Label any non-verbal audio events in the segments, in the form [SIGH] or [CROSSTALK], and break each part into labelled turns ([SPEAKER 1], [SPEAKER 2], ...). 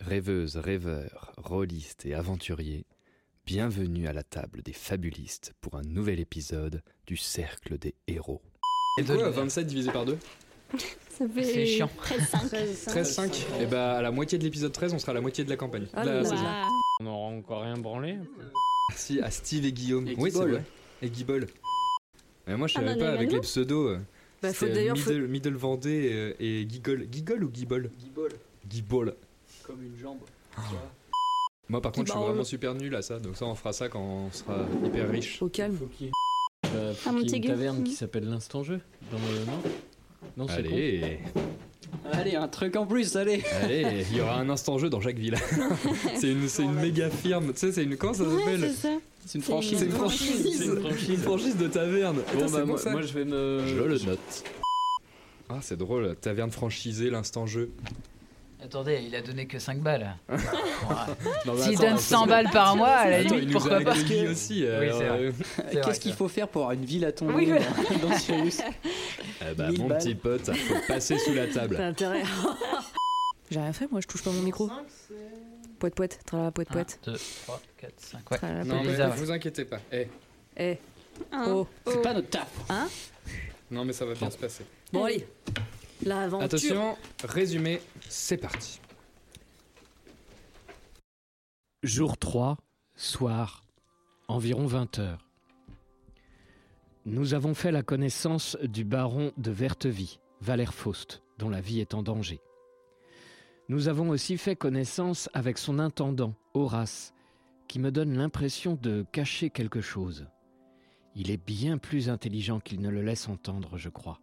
[SPEAKER 1] Rêveuses, rêveurs, rôlistes et aventuriers, bienvenue à la table des fabulistes pour un nouvel épisode du Cercle des Héros.
[SPEAKER 2] Et quoi, 27 divisé par 2 [LAUGHS]
[SPEAKER 3] Ça fait
[SPEAKER 4] C'est chiant.
[SPEAKER 2] 13-5 Et bah à la moitié de l'épisode 13, on sera à la moitié de la campagne.
[SPEAKER 3] Oh
[SPEAKER 2] de la
[SPEAKER 3] là
[SPEAKER 2] saison.
[SPEAKER 3] là.
[SPEAKER 4] On aura encore rien branlé.
[SPEAKER 2] Merci à Steve et Guillaume.
[SPEAKER 5] Et
[SPEAKER 2] oui, c'est vrai. Et Guibol. Mais moi je
[SPEAKER 3] Ah,
[SPEAKER 2] savais
[SPEAKER 3] bah,
[SPEAKER 2] pas avec les pseudos. euh,
[SPEAKER 3] Bah, faut
[SPEAKER 2] c'était
[SPEAKER 3] d'ailleurs, faut-
[SPEAKER 2] Middle, Middle Vendée euh, et Guigol. Guigol ou Guibol?
[SPEAKER 5] Guibol,
[SPEAKER 2] Guibol.
[SPEAKER 5] Comme une jambe.
[SPEAKER 2] Moi par contre je suis vraiment super nul à ça, donc ça on fera ça quand on sera hyper riche.
[SPEAKER 3] Au calme.
[SPEAKER 5] Faut qu'il y ait
[SPEAKER 4] Euh, faut qu'il y ait une taverne qui
[SPEAKER 3] Mhm.
[SPEAKER 4] s'appelle l'Instant Jeu dans le Nord. Non, c'est con.
[SPEAKER 2] Allez,
[SPEAKER 5] Allez, un truc en plus, allez
[SPEAKER 2] allez, il y aura un instant jeu dans Jacquesville. [LAUGHS] c'est une, c'est une méga firme, tu sais, c'est une. Comment ça
[SPEAKER 3] Ouais,
[SPEAKER 2] s'appelle
[SPEAKER 3] c'est ça.
[SPEAKER 5] C'est une
[SPEAKER 3] C'est
[SPEAKER 5] franchise.
[SPEAKER 2] C'est une franchise
[SPEAKER 4] C'est une franchise.
[SPEAKER 2] Une franchise de taverne
[SPEAKER 4] Bon,
[SPEAKER 2] c'est
[SPEAKER 4] bah,
[SPEAKER 2] bon,
[SPEAKER 4] moi,
[SPEAKER 2] ça
[SPEAKER 4] moi, je vais me.
[SPEAKER 2] Je le note. Ah, c'est drôle, taverne franchisée, l'instant jeu.
[SPEAKER 6] Attendez, il a donné que 5 balles. [LAUGHS] S'il
[SPEAKER 2] attends,
[SPEAKER 6] donne
[SPEAKER 2] parce
[SPEAKER 6] 100
[SPEAKER 2] que-
[SPEAKER 6] balles par mois, à la limite, pourquoi pas
[SPEAKER 2] aussi. euh,
[SPEAKER 6] C'est vrai,
[SPEAKER 5] Qu'est-ce qu'il faut faire pour avoir une ville à ton
[SPEAKER 6] Oui,
[SPEAKER 5] nom
[SPEAKER 6] mais-
[SPEAKER 5] dans, dans Sirius [LAUGHS]
[SPEAKER 2] eh bah,
[SPEAKER 5] 1000
[SPEAKER 2] mon
[SPEAKER 5] balles.
[SPEAKER 2] petit pote, faut passer sous la
[SPEAKER 3] T'as
[SPEAKER 2] table.
[SPEAKER 3] intérêt. [LAUGHS] J'ai rien fait, moi je touche pas mon micro. Poète poète, tralala poète
[SPEAKER 6] 1,
[SPEAKER 3] poète.
[SPEAKER 6] 2, 3, 4, 5. Ouais.
[SPEAKER 3] Tralala
[SPEAKER 2] Non, mais
[SPEAKER 6] ouais.
[SPEAKER 2] vous inquiétez pas. Eh,
[SPEAKER 3] Eh,
[SPEAKER 6] Hein
[SPEAKER 3] oh.
[SPEAKER 5] C'est pas notre taf
[SPEAKER 2] non, mais ça va bien se passer.
[SPEAKER 3] Bon allez. L'aventure.
[SPEAKER 2] Attention, résumé, c'est parti.
[SPEAKER 4] Jour 3, soir, environ 20 heures. Nous avons fait la connaissance du baron de Vertevie, Valère Faust, dont la vie est en danger. Nous avons aussi fait connaissance avec son intendant, Horace, qui me donne l'impression de cacher quelque chose. Il est bien plus intelligent qu'il ne le laisse entendre, je crois.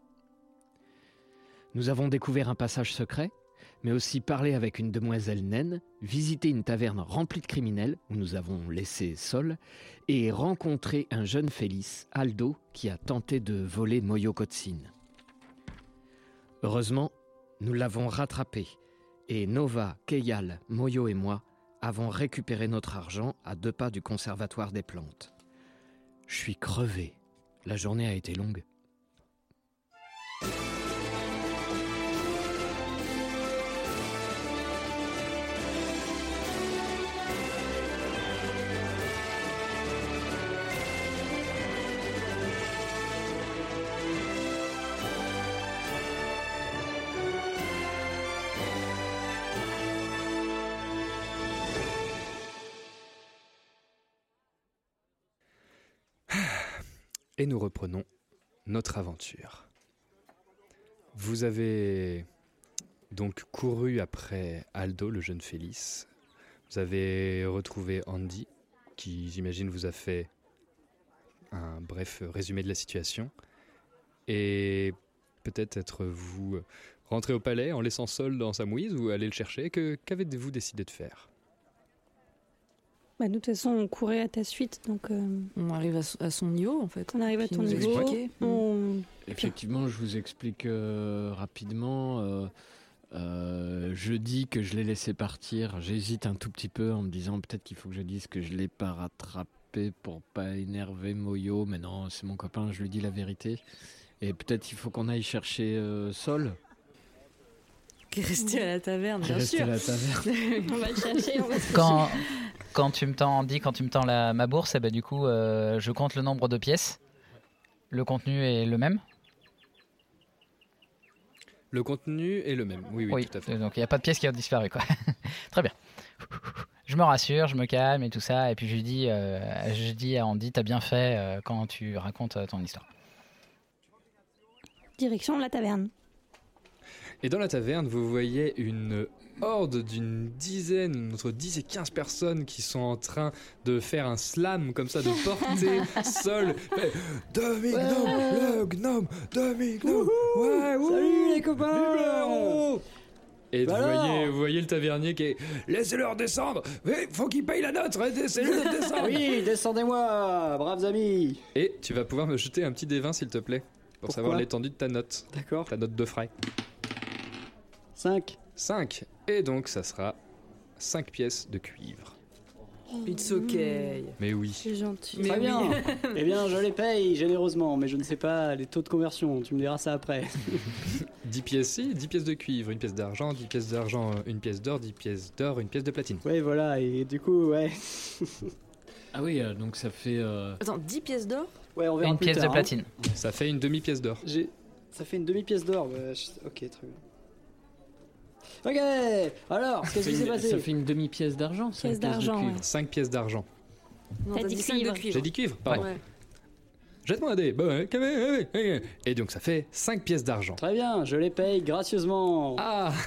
[SPEAKER 4] Nous avons découvert un passage secret, mais aussi parlé avec une demoiselle naine, visité une taverne remplie de criminels où nous avons laissé Sol, et rencontré un jeune Félix, Aldo, qui a tenté de voler Moyo Kotsin. Heureusement, nous l'avons rattrapé, et Nova, Keyal, Moyo et moi avons récupéré notre argent à deux pas du conservatoire des plantes. Je suis crevé. La journée a été longue.
[SPEAKER 2] Et nous reprenons notre aventure. Vous avez donc couru après Aldo, le jeune Félix. Vous avez retrouvé Andy, qui j'imagine vous a fait un bref résumé de la situation. Et peut-être êtes-vous rentré au palais en laissant Sol dans sa mouise ou aller le chercher. Que- Qu'avez-vous décidé de faire?
[SPEAKER 3] Bah, nous, de toute façon, on courait à ta suite, donc euh,
[SPEAKER 7] On arrive à, à son niveau en fait.
[SPEAKER 3] on arrive à ton niveau, on...
[SPEAKER 4] Effectivement, je vous explique euh, rapidement. euh, euh, je dis que je l'ai laissé partir. J'hésite un tout petit peu en me disant peut-être qu'il faut que je dise que je l'ai pas rattrapé pour pas énerver Moyo. Mais non, c'est mon copain, je lui dis la vérité. Et peut-être il faut qu'on aille chercher euh, Sol,
[SPEAKER 3] qui est resté à la taverne,
[SPEAKER 4] qui est
[SPEAKER 3] bien
[SPEAKER 4] resté
[SPEAKER 3] sûr.
[SPEAKER 4] à la taverne. [LAUGHS]
[SPEAKER 3] on va le chercher, on va
[SPEAKER 6] Quand, quand tu me tends, dis, quand tu me tends la, ma bourse, eh ben, du coup, euh, je compte le nombre de pièces. Le contenu est le même.
[SPEAKER 2] Le contenu est le même. Oui, oui, tout à fait.
[SPEAKER 6] Donc il n'y a pas de pièce qui a disparu. Quoi. [LAUGHS] Très bien. Je me rassure, je me calme et tout ça. Et puis je lui dis, euh, je dis à Andy, t'as bien fait euh, quand tu racontes euh, ton histoire.
[SPEAKER 3] Direction la taverne.
[SPEAKER 2] Et dans la taverne, vous voyez une horde d'une dizaine, entre 10 et 15 personnes qui sont en train de faire un slam comme ça, de porter [LAUGHS] sol. Fait, Demi-gnome, le gnome, demi-gnome. Ouais, ouh,
[SPEAKER 5] Salut les copains
[SPEAKER 2] Et vous,
[SPEAKER 8] Bah alors
[SPEAKER 2] voyez, vous voyez le tavernier qui est Laissez-leur descendre Oui, faut qu'ils payent la note Laissez-le descendre
[SPEAKER 8] Oui, descendez-moi, braves amis.
[SPEAKER 2] Et tu vas pouvoir me jeter un petit D20 s'il te plaît, pour
[SPEAKER 8] Pourquoi?
[SPEAKER 2] savoir l'étendue de ta note.
[SPEAKER 8] D'accord.
[SPEAKER 2] Ta note de frais.
[SPEAKER 8] 5.
[SPEAKER 2] 5. Et donc ça sera 5 pièces de cuivre.
[SPEAKER 3] It's okay.
[SPEAKER 2] Mais oui.
[SPEAKER 9] C'est gentil.
[SPEAKER 3] Mais
[SPEAKER 8] Très
[SPEAKER 3] oui.
[SPEAKER 8] bien. [LAUGHS] eh bien, je les paye généreusement, mais je ne sais pas les taux de conversion. Tu me diras ça après. [LAUGHS]
[SPEAKER 2] 10 pièces, si, 10 pièces de cuivre, une pièce d'argent, 10 pièces d'argent, une pièce d'or, 10 pièces d'or, une pièce de platine.
[SPEAKER 8] ouais, voilà. Et du coup, ouais. [LAUGHS]
[SPEAKER 4] Ah oui, euh, donc ça fait. euh,
[SPEAKER 3] Attends, 10 pièces d'or?
[SPEAKER 8] Ouais, on verra
[SPEAKER 6] Une
[SPEAKER 8] plus
[SPEAKER 6] pièce de
[SPEAKER 8] hein.
[SPEAKER 6] platine.
[SPEAKER 2] Ça fait une demi-pièce d'or.
[SPEAKER 8] Ça fait une demi-pièce d'or. bah, je- Ok, très bien. Ok, alors,
[SPEAKER 4] ça
[SPEAKER 8] qu'est-ce qui s'est passé
[SPEAKER 4] ça fait une demi-pièce d'argent cinq
[SPEAKER 9] Pièce d'argent,
[SPEAKER 4] cuivre.
[SPEAKER 9] ouais.
[SPEAKER 2] 5 pièces d'argent.
[SPEAKER 9] T'as dit
[SPEAKER 3] dit 5 de
[SPEAKER 9] cuivre.
[SPEAKER 3] cuivre.
[SPEAKER 2] J'ai dit cuivre Pardon.
[SPEAKER 3] Ouais.
[SPEAKER 2] Jette-moi un dé. Ouais, ouais, ouais. Et donc ça fait 5 pièces d'argent.
[SPEAKER 8] Très bien, je les paye gracieusement.
[SPEAKER 2] Ah [LAUGHS]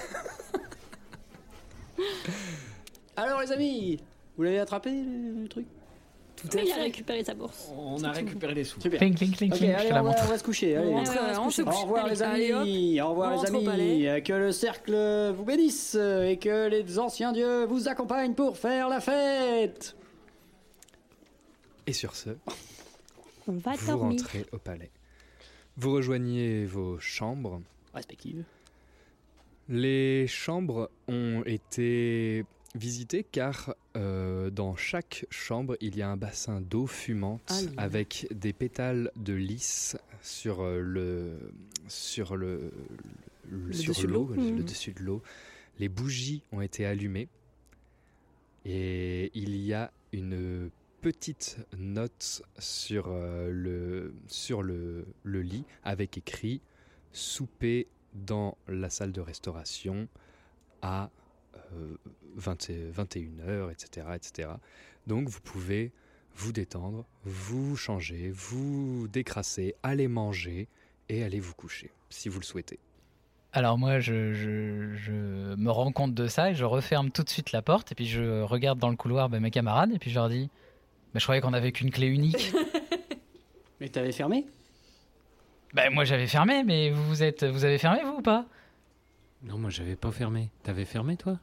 [SPEAKER 8] Alors, les amis, vous l'avez attrapé le, le truc?
[SPEAKER 3] Tout
[SPEAKER 9] Oui,
[SPEAKER 3] à
[SPEAKER 9] il a récupéré sa bourse.
[SPEAKER 4] On a récupéré les sous.
[SPEAKER 8] Super. Allez, on va, on va se coucher. Allez.
[SPEAKER 3] On
[SPEAKER 9] Ouais,
[SPEAKER 3] rentre,
[SPEAKER 9] ouais, on se
[SPEAKER 3] on se
[SPEAKER 9] couche.
[SPEAKER 8] Au revoir les
[SPEAKER 3] Allez,
[SPEAKER 8] amis, au revoir
[SPEAKER 3] on
[SPEAKER 8] les amis,
[SPEAKER 3] palais.
[SPEAKER 8] Que le cercle vous bénisse et que les anciens dieux vous accompagnent pour faire la fête.
[SPEAKER 2] Et sur ce,
[SPEAKER 9] On va
[SPEAKER 2] vous
[SPEAKER 9] dormir.
[SPEAKER 2] rentrez au palais. Vous rejoignez vos chambres.
[SPEAKER 8] Respective.
[SPEAKER 2] Les chambres ont été visitées car euh, dans chaque chambre, il y a un bassin d'eau fumante
[SPEAKER 3] Ah, oui.
[SPEAKER 2] avec des pétales de lys sur euh, le sur le, le-
[SPEAKER 3] Le
[SPEAKER 2] sur
[SPEAKER 3] dessus de
[SPEAKER 2] l'eau,
[SPEAKER 3] l'eau.
[SPEAKER 2] le
[SPEAKER 9] Mhm.
[SPEAKER 2] dessus de l'eau. Les bougies ont été allumées et il y a une petite note sur euh, le sur le, le lit avec écrit souper dans la salle de restauration à euh, 20 et- 21h, etc., etc. Donc vous pouvez vous détendre, vous changer, vous décrasser, aller manger et aller vous coucher, si vous le souhaitez.
[SPEAKER 6] Alors moi, je, je- je me rends compte de ça et je referme tout de suite la porte et puis je regarde dans le couloir bah, mes camarades et puis je leur dis, bah, je croyais qu'on avait qu'une clé unique. [LAUGHS]
[SPEAKER 8] Mais t'avais fermé?
[SPEAKER 6] Bah, moi j'avais fermé, mais vous vous êtes, vous avez fermé vous ou pas?
[SPEAKER 4] Non, moi j'avais pas fermé. T'avais fermé toi?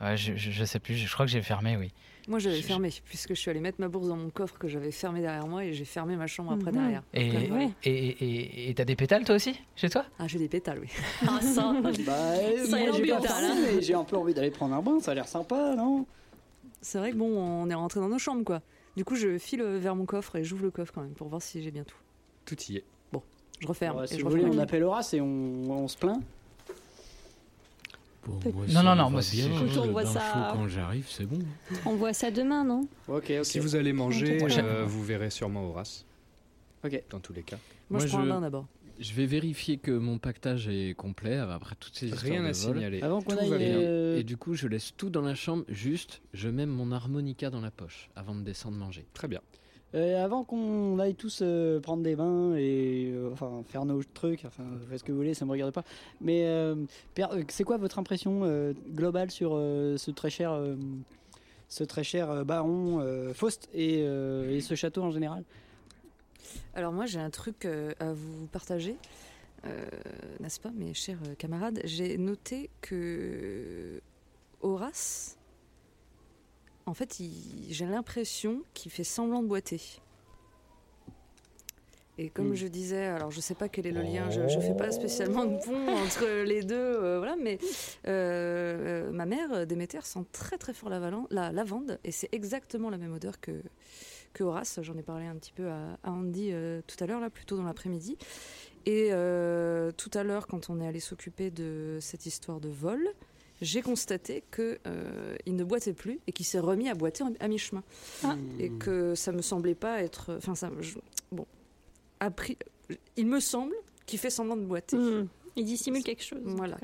[SPEAKER 6] Ouais, je, je, je sais plus, je crois que j'ai fermé, oui.
[SPEAKER 3] Moi, j'avais
[SPEAKER 6] Je-
[SPEAKER 3] fermé, puisque je suis allée mettre ma bourse dans mon coffre que j'avais fermé derrière moi et j'ai fermé ma chambre après
[SPEAKER 9] Mhm.
[SPEAKER 3] derrière.
[SPEAKER 6] Et
[SPEAKER 3] voilà.
[SPEAKER 9] ouais.
[SPEAKER 6] et et et t'as des pétales toi aussi? Chez toi?
[SPEAKER 3] Ah, j'ai des pétales, oui. [LAUGHS]
[SPEAKER 9] Ah, ça. [LAUGHS]
[SPEAKER 8] Bah,
[SPEAKER 9] Ça l'air
[SPEAKER 8] j'ai un peu envie d'aller prendre un bain, ça a l'air sympa, non?
[SPEAKER 3] C'est vrai que bon, on est rentré dans nos chambres, quoi. Du coup, je file vers mon coffre et j'ouvre le coffre quand même pour voir si j'ai bien tout.
[SPEAKER 2] Tout y est.
[SPEAKER 3] Je referme. Et
[SPEAKER 8] Si
[SPEAKER 3] je
[SPEAKER 8] vous voulez, on appelle Horace et on, on se plaint.
[SPEAKER 4] Bon,
[SPEAKER 9] Peut-
[SPEAKER 4] moi,
[SPEAKER 6] Non, non, non, moi, c'est-
[SPEAKER 4] bien.
[SPEAKER 9] Écoute, on voit ça-
[SPEAKER 4] chaud quand j'arrive, c'est bon.
[SPEAKER 9] On voit ça demain, non
[SPEAKER 8] Ok, ok.
[SPEAKER 2] Si vous allez manger, euh, vous verrez sûrement Horace.
[SPEAKER 8] Ok.
[SPEAKER 2] Dans tous les cas.
[SPEAKER 3] Moi, je prends un
[SPEAKER 4] je-
[SPEAKER 3] bain d'abord.
[SPEAKER 4] Je vais vérifier que mon pactage est complet après toutes ces histoires
[SPEAKER 2] Rien
[SPEAKER 4] de
[SPEAKER 2] à
[SPEAKER 4] vol.
[SPEAKER 2] signaler.
[SPEAKER 8] Avant qu'on aille, euh,
[SPEAKER 4] Et du coup, je laisse tout dans la chambre, juste, je mets mon harmonica dans la poche avant de descendre manger.
[SPEAKER 2] Très bien.
[SPEAKER 8] Euh, avant qu'on aille tous euh, prendre des bains et euh, enfin faire nos trucs, enfin faites ce que vous voulez, ça me regarde pas. Mais c'est quoi votre impression globale sur ce très cher, ce très cher baron Faust et, et ce château en général?
[SPEAKER 3] Alors moi j'ai un truc à vous partager, n'est-ce pas mes chers camarades J'ai noté que Horace, en fait il- j'ai l'impression qu'il fait semblant de boiter. Et comme
[SPEAKER 8] Hmm.
[SPEAKER 3] je disais, alors je sais pas quel est le lien, je, je fais pas spécialement de pont [LAUGHS] entre les deux, euh, voilà, mais euh, euh, ma mère, Déméter, sent très très fort la, la lavande, et c'est exactement la même odeur que, que Horace. J'en ai parlé un petit peu à, à Andy euh, tout à l'heure, là, plutôt dans l'après-midi. Et tout à l'heure, quand on est allé s'occuper de cette histoire de vol, j'ai constaté que euh, ne boitait plus et qu'il s'est remis à boiter à mi-chemin.
[SPEAKER 9] Ah.
[SPEAKER 3] Et que ça me semblait pas être. Enfin, ça. je- bon. Appris, il me semble qu'il fait semblant de boiter.
[SPEAKER 9] Hmm. Il dissimule quelque chose.
[SPEAKER 3] Voilà.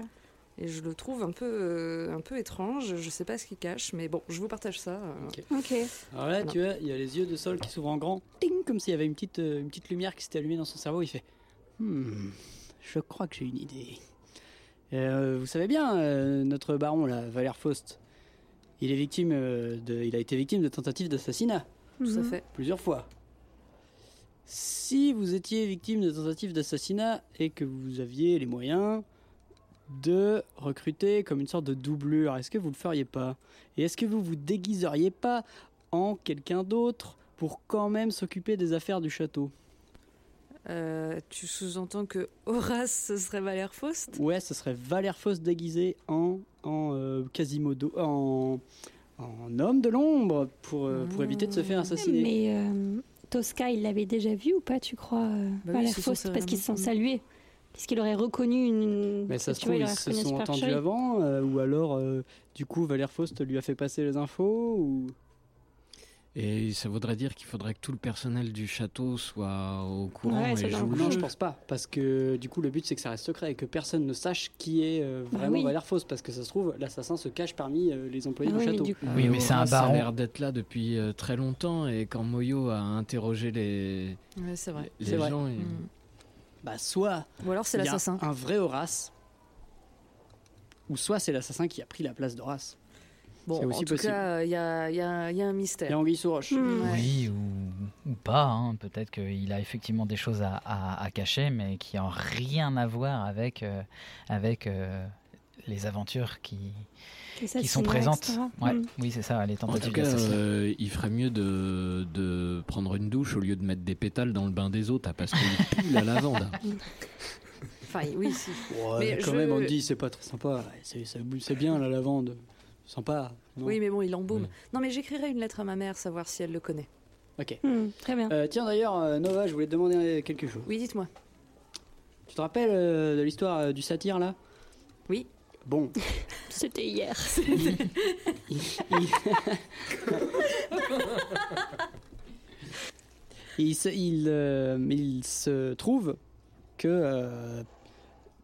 [SPEAKER 3] Et je le trouve un peu, euh, un peu étrange. Je sais pas ce qu'il cache, mais bon, je vous partage ça. euh.
[SPEAKER 8] Ok.
[SPEAKER 9] Ok.
[SPEAKER 8] Alors là, tu vois, il y a les yeux de Sol qui s'ouvrent en grand, ting, comme s'il y avait une petite, euh, une petite lumière qui s'était allumée dans son cerveau. Il fait Hmm, je crois que j'ai une idée. Euh, vous savez bien, euh, notre baron, là, Valère Faust, il, est victime, euh, de, il a été victime de tentatives d'assassinat,
[SPEAKER 3] Tout à
[SPEAKER 9] Mhm.
[SPEAKER 3] fait.
[SPEAKER 8] plusieurs fois. Si vous étiez victime de tentatives d'assassinat et que vous aviez les moyens, de recruter comme une sorte de doublure. Est-ce que vous le feriez pas? Et est-ce que vous vous déguiseriez pas en quelqu'un d'autre pour quand même s'occuper des affaires du château?
[SPEAKER 3] Euh, tu sous-entends que Horace, ce serait Valère Faust?
[SPEAKER 8] Ouais, ce serait Valère Faust déguisé en, en euh, Quasimodo, en, en homme de l'ombre pour, euh, pour éviter de se faire assassiner.
[SPEAKER 9] Mais euh, Tosca, il l'avait déjà vu ou pas, tu crois, euh,
[SPEAKER 3] Bah
[SPEAKER 9] Valère Faust? Parce qu'ils se sont salués. Puisqu'il aurait reconnu une.
[SPEAKER 8] Mais ça se
[SPEAKER 9] vois,
[SPEAKER 8] trouve,
[SPEAKER 9] il
[SPEAKER 8] ils se sont entendus avant, euh, ou alors, euh, du coup, Valère Faust lui a fait passer les infos, ou...
[SPEAKER 4] Et ça voudrait dire qu'il faudrait que tout le personnel du château soit au courant
[SPEAKER 9] Ouais, ça
[SPEAKER 4] et joue le.
[SPEAKER 8] Non, je pense pas, parce que du coup, le but c'est que ça reste secret et que personne ne sache qui est euh,
[SPEAKER 9] Bah
[SPEAKER 8] vraiment
[SPEAKER 9] oui.
[SPEAKER 8] Valère Faust, parce que ça se trouve, l'assassin se cache parmi euh, les employés
[SPEAKER 9] Ah
[SPEAKER 8] du
[SPEAKER 9] oui,
[SPEAKER 8] château.
[SPEAKER 9] du coup-
[SPEAKER 6] Oui, mais c'est un
[SPEAKER 4] Horace a
[SPEAKER 6] baron.
[SPEAKER 4] l'air d'être là depuis euh, très longtemps et quand Moyo a interrogé les,
[SPEAKER 3] Ouais, c'est vrai.
[SPEAKER 4] les
[SPEAKER 8] C'est vrai.
[SPEAKER 4] gens, il-
[SPEAKER 3] Mm.
[SPEAKER 8] Bah, soit
[SPEAKER 3] Ou alors c'est
[SPEAKER 8] il y a
[SPEAKER 3] l'assassin.
[SPEAKER 8] un vrai Horace, ou soit c'est l'assassin qui a pris la place d'Horace.
[SPEAKER 3] Bon,
[SPEAKER 8] c'est
[SPEAKER 3] en
[SPEAKER 8] aussi
[SPEAKER 3] tout
[SPEAKER 8] possible.
[SPEAKER 3] cas, il y a, y a- il y a un
[SPEAKER 8] Il y
[SPEAKER 3] mystère.
[SPEAKER 8] a Anguille sous roche.
[SPEAKER 9] Hmm.
[SPEAKER 3] Ouais.
[SPEAKER 6] Oui, ou, ou pas. hein. Peut-être qu'il a effectivement des choses à, à- à cacher, mais qui n'ont rien à voir avec, euh, avec euh, les aventures qui, qui sont présentes. Ouais,
[SPEAKER 9] Hmm.
[SPEAKER 6] Oui, c'est ça, les
[SPEAKER 4] En
[SPEAKER 6] tentatives
[SPEAKER 4] tout cas, euh, il ferait mieux de, de prendre une douche au lieu de mettre des pétales dans le bain des autres, hein, parce qu'il pue la lavande.
[SPEAKER 3] Enfin, oui, si.
[SPEAKER 8] Ouais,
[SPEAKER 3] Mais
[SPEAKER 8] quand
[SPEAKER 3] je-
[SPEAKER 8] même, Anguille, c'est pas très sympa. C'est bien la lavande. Sympa. non
[SPEAKER 3] Oui, mais bon, il embaume.
[SPEAKER 4] Oui.
[SPEAKER 3] Non, mais j'écrirai une lettre à ma mère, savoir si elle le connaît.
[SPEAKER 8] Ok.
[SPEAKER 9] Hmm, Très bien.
[SPEAKER 8] Euh, tiens, d'ailleurs, euh, Nova, je voulais te demander quelque chose.
[SPEAKER 3] Oui, dites-moi.
[SPEAKER 8] Tu te rappelles euh, de l'histoire euh, du satyre là?
[SPEAKER 3] Oui.
[SPEAKER 8] Bon, [LAUGHS]
[SPEAKER 9] C'était hier. [LAUGHS]
[SPEAKER 8] il, il- il se, il, euh, il se trouve que euh,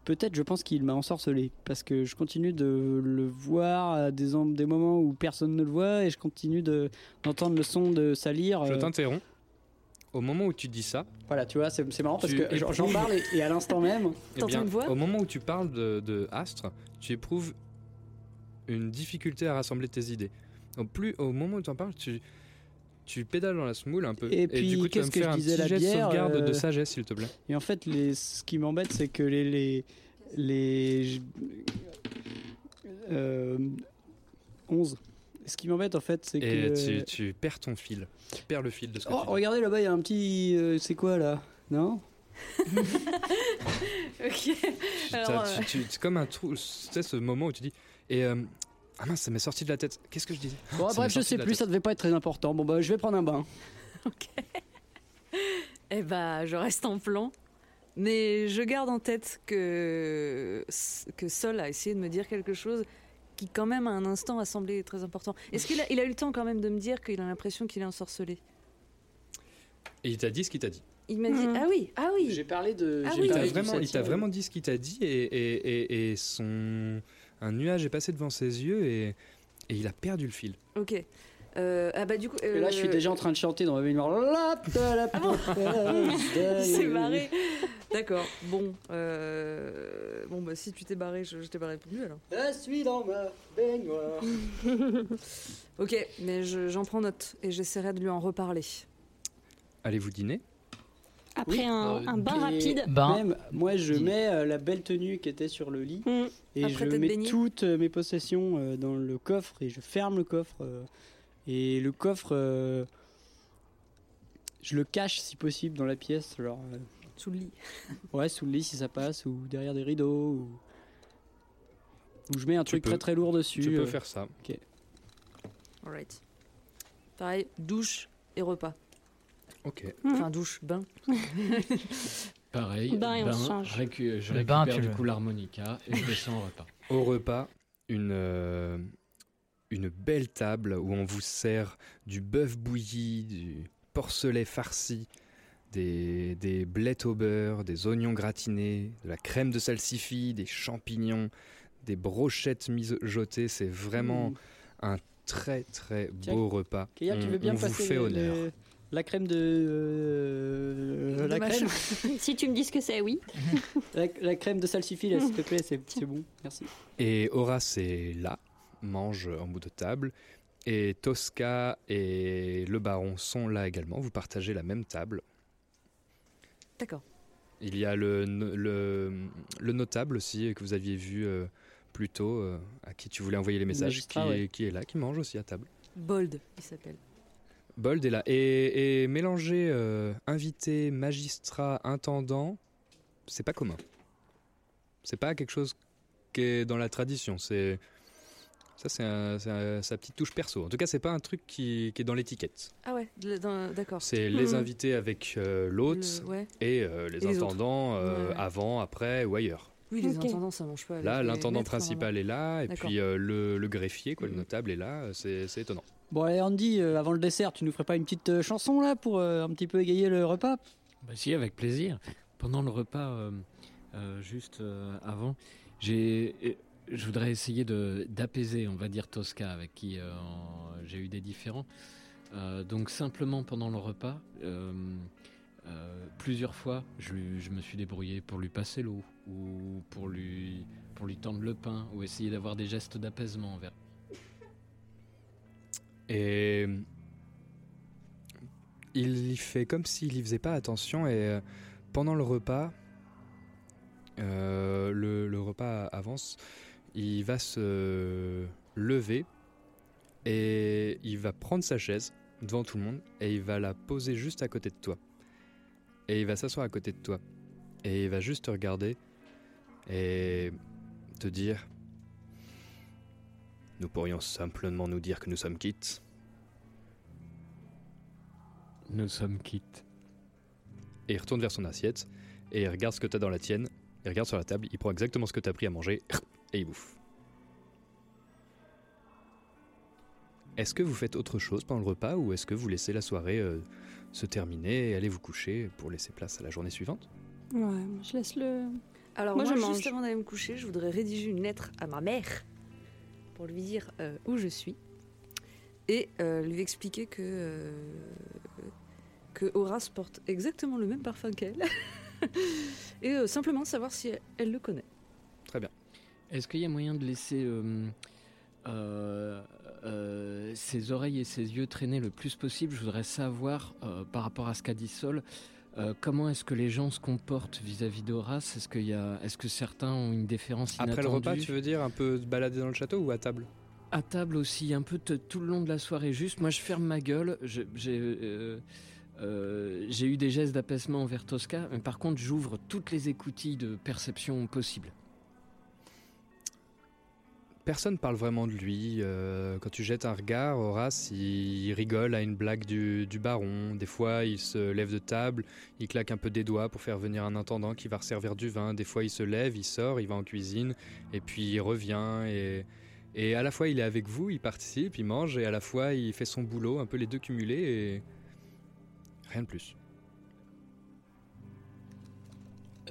[SPEAKER 8] peut-être je pense qu'il m'a ensorcelé parce que je continue de le voir à des, des moments où personne ne le voit et je continue de- d'entendre le son de sa lyre.
[SPEAKER 2] Je
[SPEAKER 8] euh,
[SPEAKER 2] t'interromps. Au moment où tu dis ça,
[SPEAKER 8] voilà, tu vois, c'est c'est marrant parce que j'en- parle et, et à l'instant même, [LAUGHS]
[SPEAKER 2] eh
[SPEAKER 3] T'entends
[SPEAKER 2] bien,
[SPEAKER 3] une voix?
[SPEAKER 2] au moment où tu parles de, de Astre, tu éprouves une difficulté à rassembler tes idées. Au, plus, au moment où tu en parles, tu, tu pédales dans la semoule un peu.
[SPEAKER 8] Et
[SPEAKER 2] du
[SPEAKER 8] puis,
[SPEAKER 2] coup, tu vas me
[SPEAKER 8] que
[SPEAKER 2] faire
[SPEAKER 8] je
[SPEAKER 2] un
[SPEAKER 8] disais,
[SPEAKER 2] petit
[SPEAKER 8] la
[SPEAKER 2] jet de
[SPEAKER 8] bière,
[SPEAKER 2] sauvegarde de
[SPEAKER 8] euh,
[SPEAKER 2] sagesse, s'il te plaît.
[SPEAKER 8] Et en fait, les, ce qui m'embête, c'est que les. les, les euh, 11. Ce qui m'embête, en fait, c'est
[SPEAKER 2] Et
[SPEAKER 8] que.
[SPEAKER 2] tu, tu perds ton fil. Tu perds le fil de ce que
[SPEAKER 8] Oh,
[SPEAKER 2] tu dis.
[SPEAKER 8] regardez là-bas, il y a un petit. euh, c'est quoi là? Non? [LAUGHS]
[SPEAKER 3] Ok. Euh,
[SPEAKER 2] tu- tu- C'est comme un trou. Tu sais, ce moment où tu dis. Et. Ah mince, ça m'est sorti de la tête. Qu'est-ce que je disais
[SPEAKER 8] Bon,
[SPEAKER 2] Ça
[SPEAKER 8] bref, je sais plus,
[SPEAKER 2] tête.
[SPEAKER 8] ça devait pas être très important. Bon, bah, je vais prendre un bain. [LAUGHS]
[SPEAKER 3] Eh bah, je reste en plan. Mais je garde en tête que, que Sol a essayé de me dire quelque chose qui, quand même, à un instant, a semblé très important. Est-ce qu'il a, il a eu le temps, quand même, de me dire qu'il a l'impression qu'il est ensorcelé?
[SPEAKER 2] Et il t'a dit ce qu'il t'a dit.
[SPEAKER 3] Il m'a dit
[SPEAKER 9] Mhm.
[SPEAKER 3] Ah oui, ah oui
[SPEAKER 8] J'ai parlé de.
[SPEAKER 3] Ah oui.
[SPEAKER 2] Il t'a vraiment, dit ce qu'il t'a dit et, et, et, et son un nuage est passé devant ses yeux et, et il a perdu le fil.
[SPEAKER 3] Ok. Euh, ah bah, du coup.
[SPEAKER 8] Et là, je suis
[SPEAKER 3] euh,
[SPEAKER 8] déjà en train de chanter dans ma mémoire. La, ta, la,
[SPEAKER 3] Ah bon
[SPEAKER 8] ta.
[SPEAKER 3] barré. D'accord. Bon. euh, Bon, bah, si tu t'es barré, je, je t'ai pas répondu alors.
[SPEAKER 8] Je suis dans ma baignoire. [LAUGHS]
[SPEAKER 3] Ok, mais je- j'en prends note et j'essaierai de lui en reparler.
[SPEAKER 2] Allez-vous dîner
[SPEAKER 9] Après
[SPEAKER 8] Oui.
[SPEAKER 9] un, un bain rapide.
[SPEAKER 6] Ben.
[SPEAKER 8] Même, moi, je mets euh, la belle tenue qui était sur le lit
[SPEAKER 9] Hmm.
[SPEAKER 8] Et
[SPEAKER 3] Après
[SPEAKER 8] je mets
[SPEAKER 3] baigné
[SPEAKER 8] toutes euh, mes possessions euh, dans le coffre et je ferme le coffre. euh, et le coffre, euh, je le cache si possible dans la pièce, genre euh,
[SPEAKER 3] Sous le lit.
[SPEAKER 8] ouais sous le lit si ça passe ou derrière des rideaux ou, ou je mets un
[SPEAKER 2] Tu
[SPEAKER 8] truc
[SPEAKER 2] peux.
[SPEAKER 8] très très lourd dessus.
[SPEAKER 2] Tu peux faire ça.
[SPEAKER 3] Alright. Pareil, douche et repas.
[SPEAKER 2] Ok.
[SPEAKER 3] Enfin, douche, bain. [LAUGHS]
[SPEAKER 4] Pareil,
[SPEAKER 9] Bain
[SPEAKER 4] je
[SPEAKER 6] Le
[SPEAKER 4] récupère
[SPEAKER 6] bain, tu
[SPEAKER 4] du
[SPEAKER 6] le-
[SPEAKER 4] coup l'harmonica et je descends au repas. [LAUGHS]
[SPEAKER 2] Au repas, une euh, une belle table où on vous sert du bœuf bouilli, du porcelet farci, des, des blettes au beurre, des oignons gratinés, de la crème de salsifis, des champignons, des brochettes mijotées. C'est vraiment
[SPEAKER 8] hmm.
[SPEAKER 2] un très très
[SPEAKER 8] Tiens,
[SPEAKER 2] beau repas.
[SPEAKER 8] Tu
[SPEAKER 2] On-
[SPEAKER 8] veux bien
[SPEAKER 2] on vous fait
[SPEAKER 8] le-
[SPEAKER 2] honneur.
[SPEAKER 8] La crème de euh,
[SPEAKER 3] De
[SPEAKER 8] la crème [LAUGHS]
[SPEAKER 9] si tu me dis ce que c'est, oui. [LAUGHS]
[SPEAKER 8] la, la crème de salsifis s'il te plaît c'est bon? Merci
[SPEAKER 2] Et Horace est là, mange en bout de table. Et Tosca et le baron sont là également. Vous partagez la même table.
[SPEAKER 3] D'accord.
[SPEAKER 2] Il y a le, no- le, le notable aussi que vous aviez vu euh, plus tôt, euh, à qui tu voulais envoyer les messages, qui, est, qui est là, qui mange aussi à table.
[SPEAKER 3] Bold, il s'appelle.
[SPEAKER 2] Bold est là. Et, et mélanger euh, invité, magistrat, intendant, c'est pas commun. C'est pas quelque chose qui est dans la tradition. C'est ça, c'est sa petite touche perso. En tout cas, c'est pas un truc qui, qui est dans l'étiquette.
[SPEAKER 3] Ah ouais, d'accord.
[SPEAKER 2] C'est les
[SPEAKER 3] Mhm.
[SPEAKER 2] invités avec euh, l'hôte
[SPEAKER 3] Le- ouais.
[SPEAKER 2] et euh, les
[SPEAKER 3] Et les
[SPEAKER 2] intendants euh,
[SPEAKER 3] ouais.
[SPEAKER 2] avant, après ou ailleurs.
[SPEAKER 3] Oui, les intendants, ça mange pas.
[SPEAKER 2] Là, l'intendant
[SPEAKER 3] maîtres,
[SPEAKER 2] principal est là, et puis euh, le, le greffier, quoi, le
[SPEAKER 3] Mhm.
[SPEAKER 2] notable est là. C'est c'est étonnant.
[SPEAKER 8] Bon, allez, Andy, euh, avant le dessert, tu nous ferais pas une petite euh, chanson là pour euh, un petit peu égayer le repas?
[SPEAKER 4] Bah si, avec plaisir. Pendant le repas, euh, euh, juste euh, avant, j'ai, euh, je voudrais essayer de d'apaiser, on va dire Tosca, avec qui euh, j'ai eu des différends. Euh, donc simplement pendant le repas, euh, euh, plusieurs fois, je, me suis débrouillé pour lui passer l'eau ou pour lui pour lui tendre le pain ou essayer d'avoir des gestes d'apaisement envers.
[SPEAKER 2] Et il y fait comme s'il y faisait pas attention. Et euh, pendant le repas, euh, le repas avance. Il va se lever et il va prendre sa chaise devant tout le monde et il va la poser juste à côté de toi. Et il va s'asseoir à côté de toi. Et il va juste te regarder et te dire Nous pourrions simplement nous dire que nous sommes quittes.
[SPEAKER 4] Nous sommes quittes.
[SPEAKER 2] Et il retourne vers son assiette et il regarde ce que t'as dans la tienne. Il regarde sur la table, il prend exactement ce que t'as pris à manger et il bouffe. Est-ce que vous faites autre chose pendant le repas ou est-ce que vous laissez la soirée euh, se terminer et aller vous coucher pour laisser place à la journée suivante
[SPEAKER 9] Ouais, moi, je laisse le.
[SPEAKER 3] Alors
[SPEAKER 9] Moi,
[SPEAKER 3] moi,
[SPEAKER 9] je
[SPEAKER 3] juste avant d'aller me coucher, je voudrais rédiger une lettre à ma mère pour lui dire euh, où je suis et euh, lui expliquer que euh, que Horace porte exactement le même parfum qu'elle [LAUGHS] et euh, simplement savoir si elle, elle le connaît.
[SPEAKER 2] Très bien.
[SPEAKER 4] Est-ce qu'il y a moyen de laisser euh, ses oreilles et ses yeux traîner le plus possible Je voudrais savoir, euh, par rapport à ce qu'a dit Sol, euh, comment est-ce que les gens se comportent vis-à-vis d'Horace Est-ce qu'il y a, est-ce que certains ont une déférence
[SPEAKER 2] Après le repas,
[SPEAKER 4] inattendue?
[SPEAKER 2] tu veux dire un peu se balader dans le château ou à table?
[SPEAKER 4] À table aussi, un peu t- tout le long de la soirée. Juste, moi, je ferme ma gueule. Je- J'ai euh, euh, j'ai eu des gestes d'apaisement envers Tosca, mais par contre, j'ouvre toutes les écoutilles de perception possibles.
[SPEAKER 2] Personne parle vraiment de lui. euh, quand tu jettes un regard, Horace, il rigole à une blague du, du baron. Des fois, il se lève de table, il claque un peu des doigts pour faire venir un intendant qui va resservir du vin. Des fois, il se lève, il sort, il va en cuisine, et puis il revient. Et, et à la fois, il est avec vous, il participe, il mange, et à la fois, il fait son boulot, un peu les deux cumulés, et rien de plus.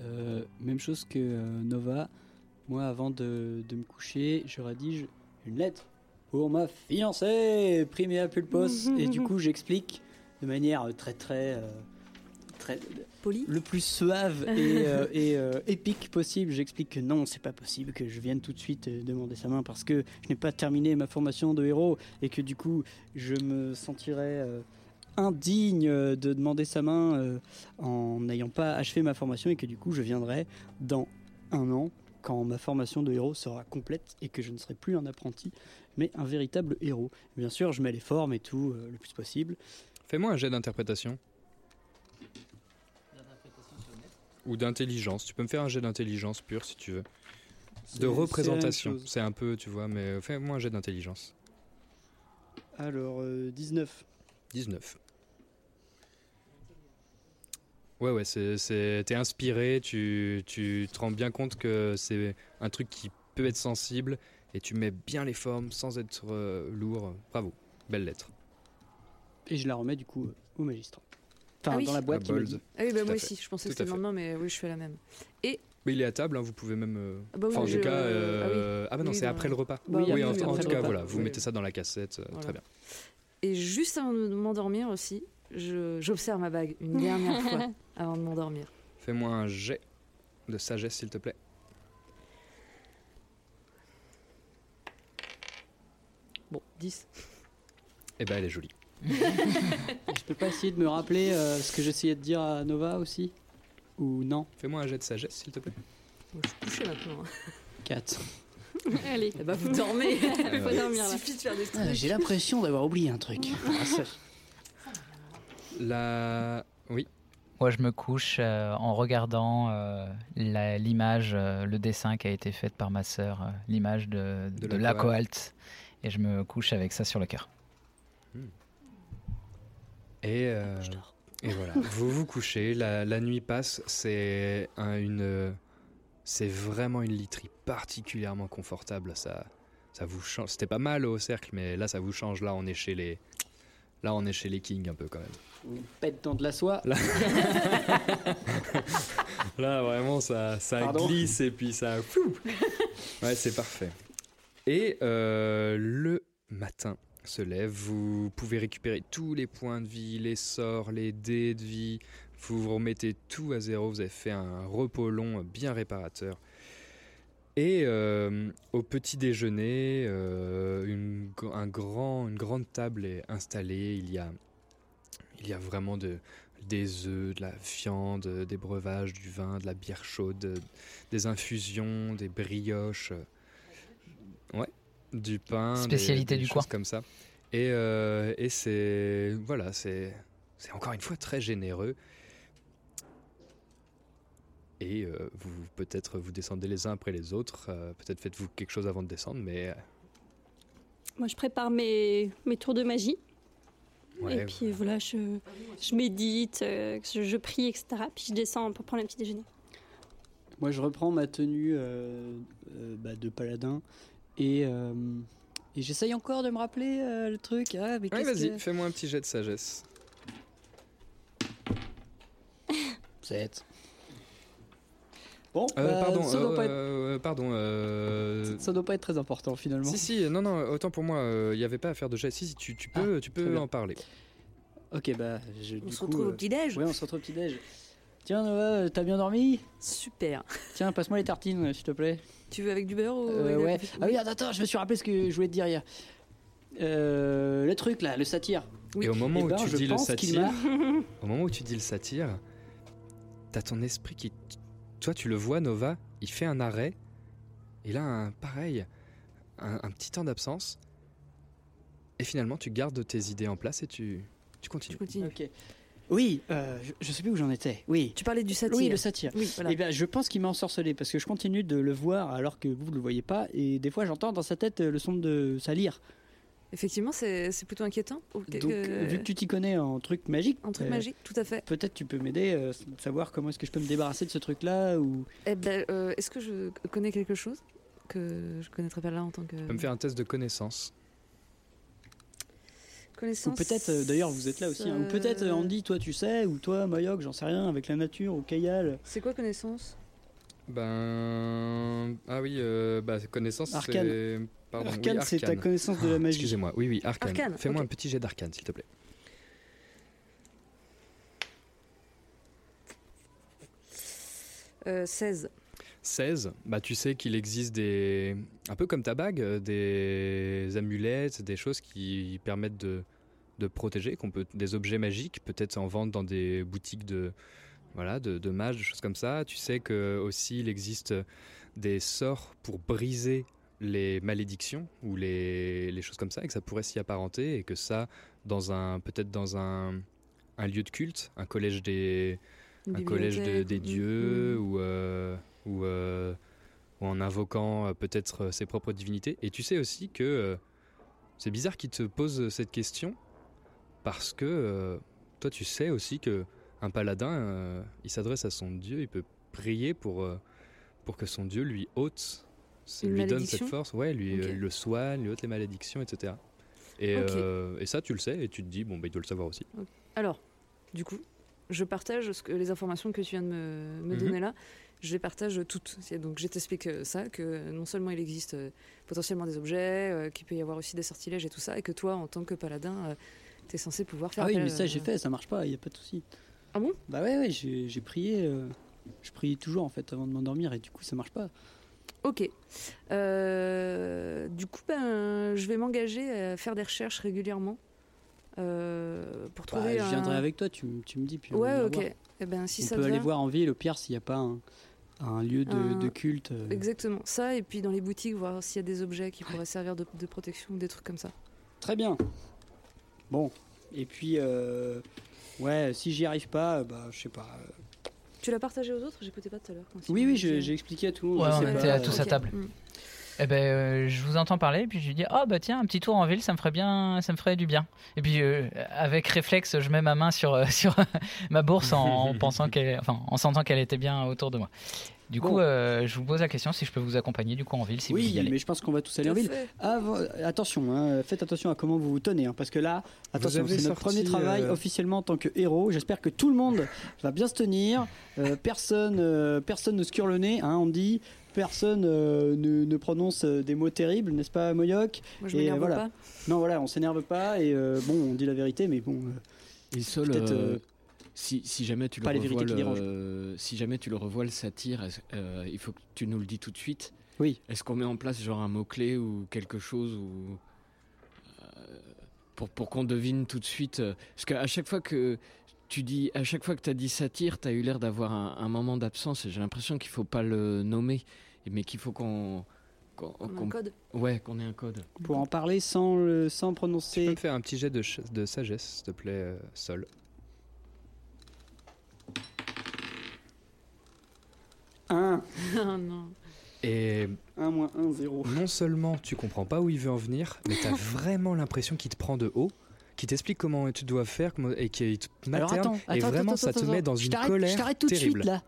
[SPEAKER 8] Euh, même chose que euh, Nova. Moi, avant de, de me coucher, je rédige une lettre pour ma fiancée, Primea Pulpos. [LAUGHS] et du coup, j'explique de manière très, très, euh, très
[SPEAKER 3] Poli.
[SPEAKER 8] le plus suave [LAUGHS] et, euh, et, euh, épique possible. J'explique que non, c'est pas possible que je vienne tout de suite demander sa main parce que je n'ai pas terminé ma formation de héros et que du coup, je me sentirais indigne de demander sa main en n'ayant pas achevé ma formation et que du coup, je viendrai dans un an quand ma formation de héros sera complète et que je ne serai plus un apprenti mais un véritable héros. Bien sûr, je mets les formes et tout euh, le plus possible.
[SPEAKER 2] Fais-moi un jet d'interprétation. Ou d'intelligence. Tu peux me faire un jet d'intelligence pure si tu veux. De représentation. C'est un peu, tu vois, mais fais-moi un jet d'intelligence.
[SPEAKER 8] Alors, euh, 19.
[SPEAKER 2] 19. Ouais, ouais, c'est, t'es inspiré, tu, tu te rends bien compte que c'est un truc qui peut être sensible et tu mets bien les formes sans être euh, lourd. Bravo, belle lettre.
[SPEAKER 8] Et je la remets du coup euh, au magistrat. Enfin,
[SPEAKER 3] Ah oui.
[SPEAKER 8] dans la boîte qui dit.
[SPEAKER 3] Ah oui, bah moi aussi, je pensais que c'était le lendemain, mais oui, je fais la même.
[SPEAKER 2] Mais il est à table, hein, vous pouvez même. euh,
[SPEAKER 3] Ah bah oui,
[SPEAKER 2] enfin, en tout cas,
[SPEAKER 3] euh,
[SPEAKER 2] euh, ah, bah non,
[SPEAKER 3] oui,
[SPEAKER 2] c'est
[SPEAKER 3] dans-
[SPEAKER 2] après le repas.
[SPEAKER 3] Bah
[SPEAKER 8] Oui,
[SPEAKER 2] oui, en, tout cas,
[SPEAKER 8] repas.
[SPEAKER 2] voilà, vous
[SPEAKER 3] Oui.
[SPEAKER 2] mettez ça dans la cassette, euh,
[SPEAKER 3] Voilà.
[SPEAKER 2] très bien.
[SPEAKER 3] Et juste avant de m'endormir aussi, j'observe ma bague une dernière fois [LAUGHS] avant de m'endormir.
[SPEAKER 2] Fais-moi un jet de sagesse, s'il te plaît.
[SPEAKER 3] Bon, 10.
[SPEAKER 2] Eh ben, elle est jolie. [LAUGHS]
[SPEAKER 8] Je peux pas essayer de me rappeler euh, ce que j'essayais de dire à Nova aussi? Ou non?
[SPEAKER 2] Fais-moi un jet de sagesse, s'il te plaît.
[SPEAKER 3] Je suis couché maintenant.
[SPEAKER 8] 4. [LAUGHS]
[SPEAKER 9] Allez.
[SPEAKER 3] Eh bah, vous dormez.
[SPEAKER 9] Il faut
[SPEAKER 2] ouais.
[SPEAKER 9] dormir
[SPEAKER 3] Il
[SPEAKER 9] là.
[SPEAKER 3] suffit de faire des trucs.
[SPEAKER 8] Ah, J'ai l'impression d'avoir oublié un truc. Ah, ça-
[SPEAKER 2] La. Oui.
[SPEAKER 6] Moi, je me couche euh, en regardant euh, la- l'image, euh, le dessin qui a été fait par ma sœur, euh, l'image de,
[SPEAKER 2] De
[SPEAKER 6] de,
[SPEAKER 2] la
[SPEAKER 6] la Coalt. Et je me couche avec ça sur le cœur.
[SPEAKER 2] Et, euh, et voilà, [LAUGHS] vous vous couchez, la, la nuit passe, c'est un- une, c'est vraiment une literie particulièrement confortable. Ça, ça vous change. C'était pas mal au cercle, mais là ça vous change. Là on est chez les, là on est chez les kings un peu quand même.
[SPEAKER 8] Pète dans de la soie.
[SPEAKER 2] Là, [LAUGHS] Là, vraiment ça, ça
[SPEAKER 8] Pardon
[SPEAKER 2] glisse et puis ça. Ouais, c'est parfait. Et euh, le matin se lève, vous pouvez récupérer tous les points de vie, les sorts, les dés de vie. Vous vous remettez tout à zéro. Vous avez fait un repos long bien réparateur. Et euh, au petit déjeuner, euh, une, un grand, une grande table est installée. Il y a, il y a vraiment de, des œufs, de la viande, des breuvages, du vin, de la bière chaude, des infusions, des brioches. Ouais, du pain.
[SPEAKER 6] Spécialité
[SPEAKER 2] des
[SPEAKER 6] du coin.
[SPEAKER 2] comme ça. Et, euh, et c'est. Voilà, c'est. C'est encore une fois très généreux. Et euh, vous peut-être vous descendez les uns après les autres. euh, peut-être faites-vous quelque chose avant de descendre, mais euh,
[SPEAKER 9] Moi, je prépare mes, mes tours de magie.
[SPEAKER 2] ouais,
[SPEAKER 9] Et puis voilà, je, je médite, euh, je, je prie, etc. Puis je descends pour prendre un petit déjeuner.
[SPEAKER 8] Moi, je reprends ma tenue euh, euh, bah, de paladin et, euh, et j'essaye encore de me rappeler euh, le truc. Ah, mais
[SPEAKER 2] Ouais, vas-y,
[SPEAKER 8] que-
[SPEAKER 2] fais-moi un petit jet de sagesse.
[SPEAKER 8] 7. Bon,
[SPEAKER 2] Euh,
[SPEAKER 8] bah,
[SPEAKER 2] pardon,
[SPEAKER 8] ça, doit pas être,
[SPEAKER 2] euh, pardon. euh,
[SPEAKER 8] ça doit pas être très important finalement.
[SPEAKER 2] Si, si, non, non, autant pour moi, il n'y avait pas à faire de jet. Si, si, tu, tu peux,
[SPEAKER 8] Ah,
[SPEAKER 2] tu peux en parler.
[SPEAKER 8] Ok, bah, je,
[SPEAKER 3] On
[SPEAKER 8] du
[SPEAKER 3] se
[SPEAKER 8] coup,
[SPEAKER 3] retrouve
[SPEAKER 8] euh,
[SPEAKER 3] au petit-déj.
[SPEAKER 8] Ouais, on se retrouve au petit-déj. Tiens, Noah, t'as bien dormi?
[SPEAKER 3] Super.
[SPEAKER 8] Tiens, passe-moi les tartines, s'il te plaît.
[SPEAKER 3] Tu veux avec du beurre ou
[SPEAKER 8] Euh, ouais. Ah oui, attends, attends, je me suis rappelé ce que je voulais te dire hier. Euh, le truc là, le satire.
[SPEAKER 3] Oui.
[SPEAKER 2] Et au moment
[SPEAKER 8] Eh
[SPEAKER 2] où
[SPEAKER 8] ben,
[SPEAKER 2] tu dis le satire, au moment où tu dis le satire, t'as ton esprit qui, toi, tu le vois, Nova, il fait un arrêt. Il a un pareil, un, un petit temps d'absence. Et finalement, tu gardes tes idées en place et tu, tu continues.
[SPEAKER 3] Tu continues.
[SPEAKER 8] Ok. Oui, euh, je, je sais plus où j'en étais. Oui.
[SPEAKER 3] Tu parlais du satire.
[SPEAKER 8] Oui, le satire.
[SPEAKER 3] Oui, voilà.
[SPEAKER 8] Eh bien, je pense qu'il m'a ensorcelé parce que je continue de le voir alors que vous ne le voyez pas. Et des fois, j'entends dans sa tête euh, le son de sa lyre.
[SPEAKER 3] Effectivement, c'est c'est plutôt inquiétant.
[SPEAKER 8] Donc,
[SPEAKER 3] euh,
[SPEAKER 8] vu que tu t'y connais en truc magique,
[SPEAKER 3] Un truc
[SPEAKER 8] euh,
[SPEAKER 3] magique, tout à fait.
[SPEAKER 8] peut-être tu peux m'aider euh, à savoir comment est-ce que je peux me débarrasser de ce truc-là ou.
[SPEAKER 3] Eh ben, euh, est-ce que je connais quelque chose que je connaîtrais pas là en tant que
[SPEAKER 2] Tu peux me faire un test de connaissance.
[SPEAKER 8] Ou
[SPEAKER 3] connaissance
[SPEAKER 8] peut-être, euh, d'ailleurs, vous êtes là aussi. hein. Ou peut-être, Andy, toi, tu sais, ou toi, Mayok, j'en sais rien, avec la nature, ou Kayal.
[SPEAKER 3] C'est quoi connaissance?
[SPEAKER 2] Ben. Ah oui, euh, bah, connaissance, c'est. Pardon, oui,
[SPEAKER 8] Arcane, c'est ta connaissance de la
[SPEAKER 2] Ah,
[SPEAKER 8] magie.
[SPEAKER 2] Excusez-moi, oui, oui, arcane.
[SPEAKER 3] Arcane,
[SPEAKER 2] Fais-moi un petit jet d'arcane, s'il te plaît.
[SPEAKER 3] Euh, 16.
[SPEAKER 2] 16, bah tu sais qu'il existe des. Un peu comme ta bague, euh, des amulettes, des choses qui permettent de, de protéger, qu'on peut, des objets magiques, peut-être en vente dans des boutiques de. Voilà, de, de mages, des choses comme ça. Tu sais que aussi il existe des sorts pour briser les malédictions ou les, les choses comme ça, et que ça pourrait s'y apparenter, et que ça, dans un peut-être dans un, un lieu de culte, un collège des, un collège de- des
[SPEAKER 3] mm,
[SPEAKER 2] dieux
[SPEAKER 3] mm.
[SPEAKER 2] ou, euh, ou, euh, ou en invoquant euh, peut-être ses propres divinités. Et tu sais aussi que euh, c'est bizarre qu'il te pose cette question parce que toi tu sais aussi que un paladin il s'adresse à son dieu, il peut prier pour, pour que son dieu lui ôte,
[SPEAKER 3] Une
[SPEAKER 2] lui donne cette force, ouais, lui, euh, le soigne, lui ôte les malédictions, etc. Et, euh, et ça tu le sais et tu te dis bon bah il doit le savoir aussi.
[SPEAKER 3] Alors, du coup, je partage ce que, les informations que tu viens de me, me
[SPEAKER 2] Mhm.
[SPEAKER 3] donner là. Je les partage toutes. Donc, je t'explique euh, ça, que non seulement il existe euh, potentiellement des objets, euh, qu'il peut y avoir aussi des sortilèges et tout ça, et que toi, en tant que paladin, tu es censé pouvoir faire
[SPEAKER 8] Ah oui,
[SPEAKER 3] appel,
[SPEAKER 8] mais ça,
[SPEAKER 3] euh,
[SPEAKER 8] j'ai fait, ça marche pas, il y a pas de souci.
[SPEAKER 3] Ah bon?
[SPEAKER 8] Bah ouais, ouais, j'ai prié. euh, je prie toujours en fait avant de m'endormir et du coup, ça marche pas.
[SPEAKER 3] Ok. Euh, du coup, ben, je vais m'engager à faire des recherches régulièrement euh, pour
[SPEAKER 8] Bah,
[SPEAKER 3] trouver
[SPEAKER 8] je viendrai
[SPEAKER 3] un-
[SPEAKER 8] avec toi, tu, me dis. Puis on
[SPEAKER 3] Ouais, ok.
[SPEAKER 8] voir.
[SPEAKER 3] Eh ben, si
[SPEAKER 8] on
[SPEAKER 3] ça
[SPEAKER 8] peut
[SPEAKER 3] te
[SPEAKER 8] aller
[SPEAKER 3] va.
[SPEAKER 8] voir en ville, au pire, s'il n'y a pas un, un lieu de,
[SPEAKER 3] Un-
[SPEAKER 8] de culte. euh.
[SPEAKER 3] Exactement. Ça, et puis dans les boutiques, voir s'il y a des objets qui pourraient servir de, de protection ou des trucs comme ça.
[SPEAKER 8] Très bien. Bon. Et puis, euh, ouais, si j'y arrive pas, bah, je sais pas.
[SPEAKER 3] Tu l'as partagé aux autres J'écoutais pas tout à l'heure.
[SPEAKER 8] Oui, oui, j'ai expliqué à tout le monde.
[SPEAKER 6] Ouais, on était
[SPEAKER 8] pas,
[SPEAKER 6] à tous
[SPEAKER 8] euh,
[SPEAKER 6] à table.
[SPEAKER 3] Mm.
[SPEAKER 6] Eh ben, euh, je vous entends parler, puis je lui dis ah bah tiens un petit tour en ville, ça me ferait bien, ça me ferait du bien. Et puis euh, avec réflexe, je mets ma main sur euh, [LAUGHS] sur ma bourse en, en pensant qu'elle, enfin en sentant qu'elle était bien autour de moi. Du coup, euh, je vous pose la question si je peux vous accompagner du coup en ville si vous y
[SPEAKER 8] Oui,
[SPEAKER 6] allez.
[SPEAKER 8] mais je pense qu'on va tous aller en ville. Avant- attention, hein, faites attention à comment vous vous tenez, hein, parce que là, attention,
[SPEAKER 2] avez
[SPEAKER 8] c'est notre premier travail
[SPEAKER 2] euh,
[SPEAKER 8] officiellement en tant que héros. J'espère que tout le monde [LAUGHS] va bien se tenir. Euh, personne, euh, personne ne se cure le nez, hein, on dit. Personne euh, ne, ne prononce des mots terribles, n'est-ce pas, Moyoc?
[SPEAKER 3] Moi, je
[SPEAKER 8] Et
[SPEAKER 3] m'énerve
[SPEAKER 8] voilà.
[SPEAKER 3] pas.
[SPEAKER 8] Non, voilà, on s'énerve pas et euh, bon, on dit la vérité, mais bon. euh,
[SPEAKER 4] Et euh, si, si jamais tu le
[SPEAKER 8] pas les vérités
[SPEAKER 4] revois,
[SPEAKER 8] qui dérangent.
[SPEAKER 4] le, si jamais tu le revois le satire, euh, il faut que tu nous le dis tout de suite.
[SPEAKER 8] Oui.
[SPEAKER 4] Est-ce qu'on met en place genre un mot clé ou quelque chose ou euh, pour pour qu'on devine tout de suite euh, Parce qu'à chaque fois que tu dis, à chaque fois que tu as dit satire, tu as eu l'air d'avoir un, un moment d'absence et j'ai l'impression qu'il faut pas le nommer, mais qu'il faut qu'on
[SPEAKER 3] un
[SPEAKER 4] qu'on-
[SPEAKER 3] code.
[SPEAKER 4] ouais qu'on ait un code.
[SPEAKER 8] pour en parler sans, le- sans
[SPEAKER 2] Tu peux
[SPEAKER 8] prononcer.
[SPEAKER 2] me faire un petit jet de, de sagesse, s'il te plaît, euh, Sol.
[SPEAKER 8] Un,
[SPEAKER 3] Ah non.
[SPEAKER 2] Et
[SPEAKER 8] un moins un, zéro.
[SPEAKER 2] non seulement tu comprends pas où il veut en venir, mais t'as [LAUGHS] vraiment l'impression qu'il te prend de haut, qu'il t'explique comment tu dois faire comment- et qu'il te
[SPEAKER 8] Alors
[SPEAKER 2] materne.
[SPEAKER 8] attends,
[SPEAKER 2] et
[SPEAKER 8] attends,
[SPEAKER 2] vraiment,
[SPEAKER 8] attends,
[SPEAKER 2] ça te
[SPEAKER 8] attends,
[SPEAKER 2] met
[SPEAKER 8] attends.
[SPEAKER 2] dans
[SPEAKER 8] Je
[SPEAKER 2] une
[SPEAKER 8] t'arrête-
[SPEAKER 2] colère
[SPEAKER 8] Je t'arrête tout de
[SPEAKER 2] terrible.
[SPEAKER 8] suite là.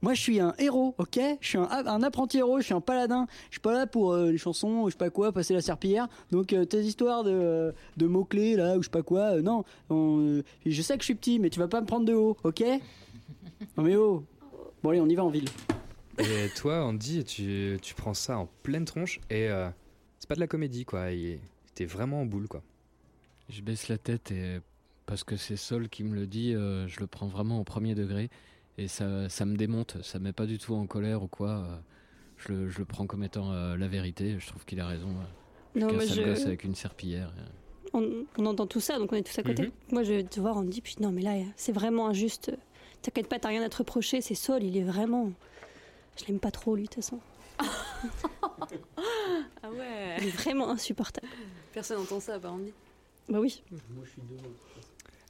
[SPEAKER 8] Moi, je suis un héros, ok? Je suis un, un apprenti héros, je suis un paladin. Je suis pas là pour euh, les chansons, je sais pas quoi, passer la serpillière. Donc, euh, tes histoires de, euh, de mots-clés là, ou je sais pas quoi, euh, non. On, euh, je sais que je suis petit, mais tu vas pas me prendre de haut, ok? Non, mais oh Bon, allez, on y va en ville.
[SPEAKER 2] Et toi, Andy, tu, tu prends ça en pleine tronche et euh, c'est pas de la comédie, quoi. Il- T'es vraiment en boule, quoi.
[SPEAKER 4] Je baisse la tête et parce que c'est Sol qui me le dit, euh, je le prends vraiment au premier degré et ça, ça me démonte, ça me met pas du tout en colère ou quoi. euh, je, le, je le prends comme étant euh, la vérité. Je trouve qu'il a raison.
[SPEAKER 9] Non,
[SPEAKER 4] casse un
[SPEAKER 9] je-
[SPEAKER 4] gosse avec une serpillière.
[SPEAKER 9] on, on entend tout ça, donc on est tous à côté.
[SPEAKER 2] Mhm.
[SPEAKER 9] Moi, je vais te voir, on me dit, puis non, mais là, c'est vraiment injuste. T'inquiète pas, t'as rien à te reprocher. C'est Saul, il est vraiment. Je l'aime pas trop, lui, de toute façon. [LAUGHS]
[SPEAKER 3] Ah ouais.
[SPEAKER 9] Il est vraiment insupportable.
[SPEAKER 3] Personne n'entend ça, par contre.
[SPEAKER 9] Bah oui.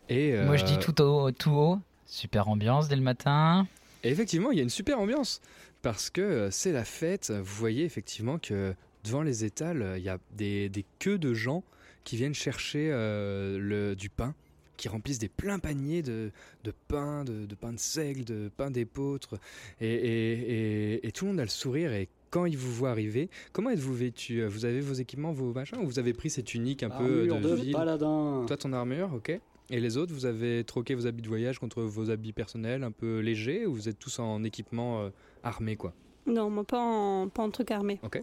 [SPEAKER 2] Et,
[SPEAKER 6] Moi je
[SPEAKER 2] euh,
[SPEAKER 6] dis tout haut, tout haut. Super ambiance dès le matin.
[SPEAKER 2] Et effectivement, il y a une super ambiance parce que euh, c'est la fête. Vous voyez effectivement que devant les étals, euh, il y a des, des queues de gens qui viennent chercher euh, le, du pain, qui remplissent des pleins paniers de, de pain, de, de pain de seigle, de pain d'épeautre. Et, et- et- et tout le monde a le sourire. Et quand ils vous voient arriver, comment êtes-vous vêtu Vous avez vos équipements, vos machins Ou vous avez pris cette unique un peu de,
[SPEAKER 8] de
[SPEAKER 2] ville?
[SPEAKER 8] paladin.
[SPEAKER 2] Toi, ton armure, ok. Et les autres, vous avez troqué vos habits de voyage contre vos habits personnels un peu légers ou vous êtes tous en équipement euh, armé, quoi?
[SPEAKER 9] Non, moi, pas en, pas en truc armé.
[SPEAKER 2] Ok.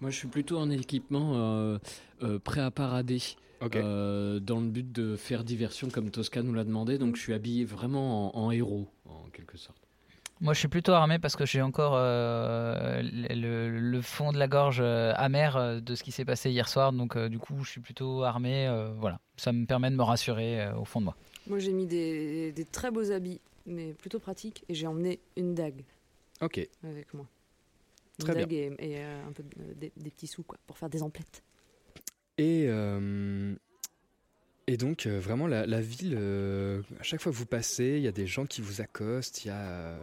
[SPEAKER 4] Moi, je suis plutôt en équipement euh, euh, prêt à parader. Euh, dans le but de faire diversion comme Tosca nous l'a demandé, donc je suis habillé vraiment en, en héros, en quelque sorte.
[SPEAKER 6] Moi, je suis plutôt armé parce que j'ai encore euh, le, le fond de la gorge euh, amer de ce qui s'est passé hier soir. Donc, euh, du coup, je suis plutôt armé. euh, voilà, ça me permet de me rassurer euh, au fond de moi.
[SPEAKER 3] Moi, j'ai mis des, des très beaux habits, mais plutôt pratiques, et j'ai emmené une dague
[SPEAKER 2] Ok.
[SPEAKER 3] avec moi. Une
[SPEAKER 2] Très bien.
[SPEAKER 3] dague et, et, euh, un peu de- des, des petits sous, quoi, pour faire des emplettes.
[SPEAKER 2] Et, euh, et donc, euh, vraiment, la, ville, euh, à chaque fois que vous passez, il y a des gens qui vous accostent, il y a,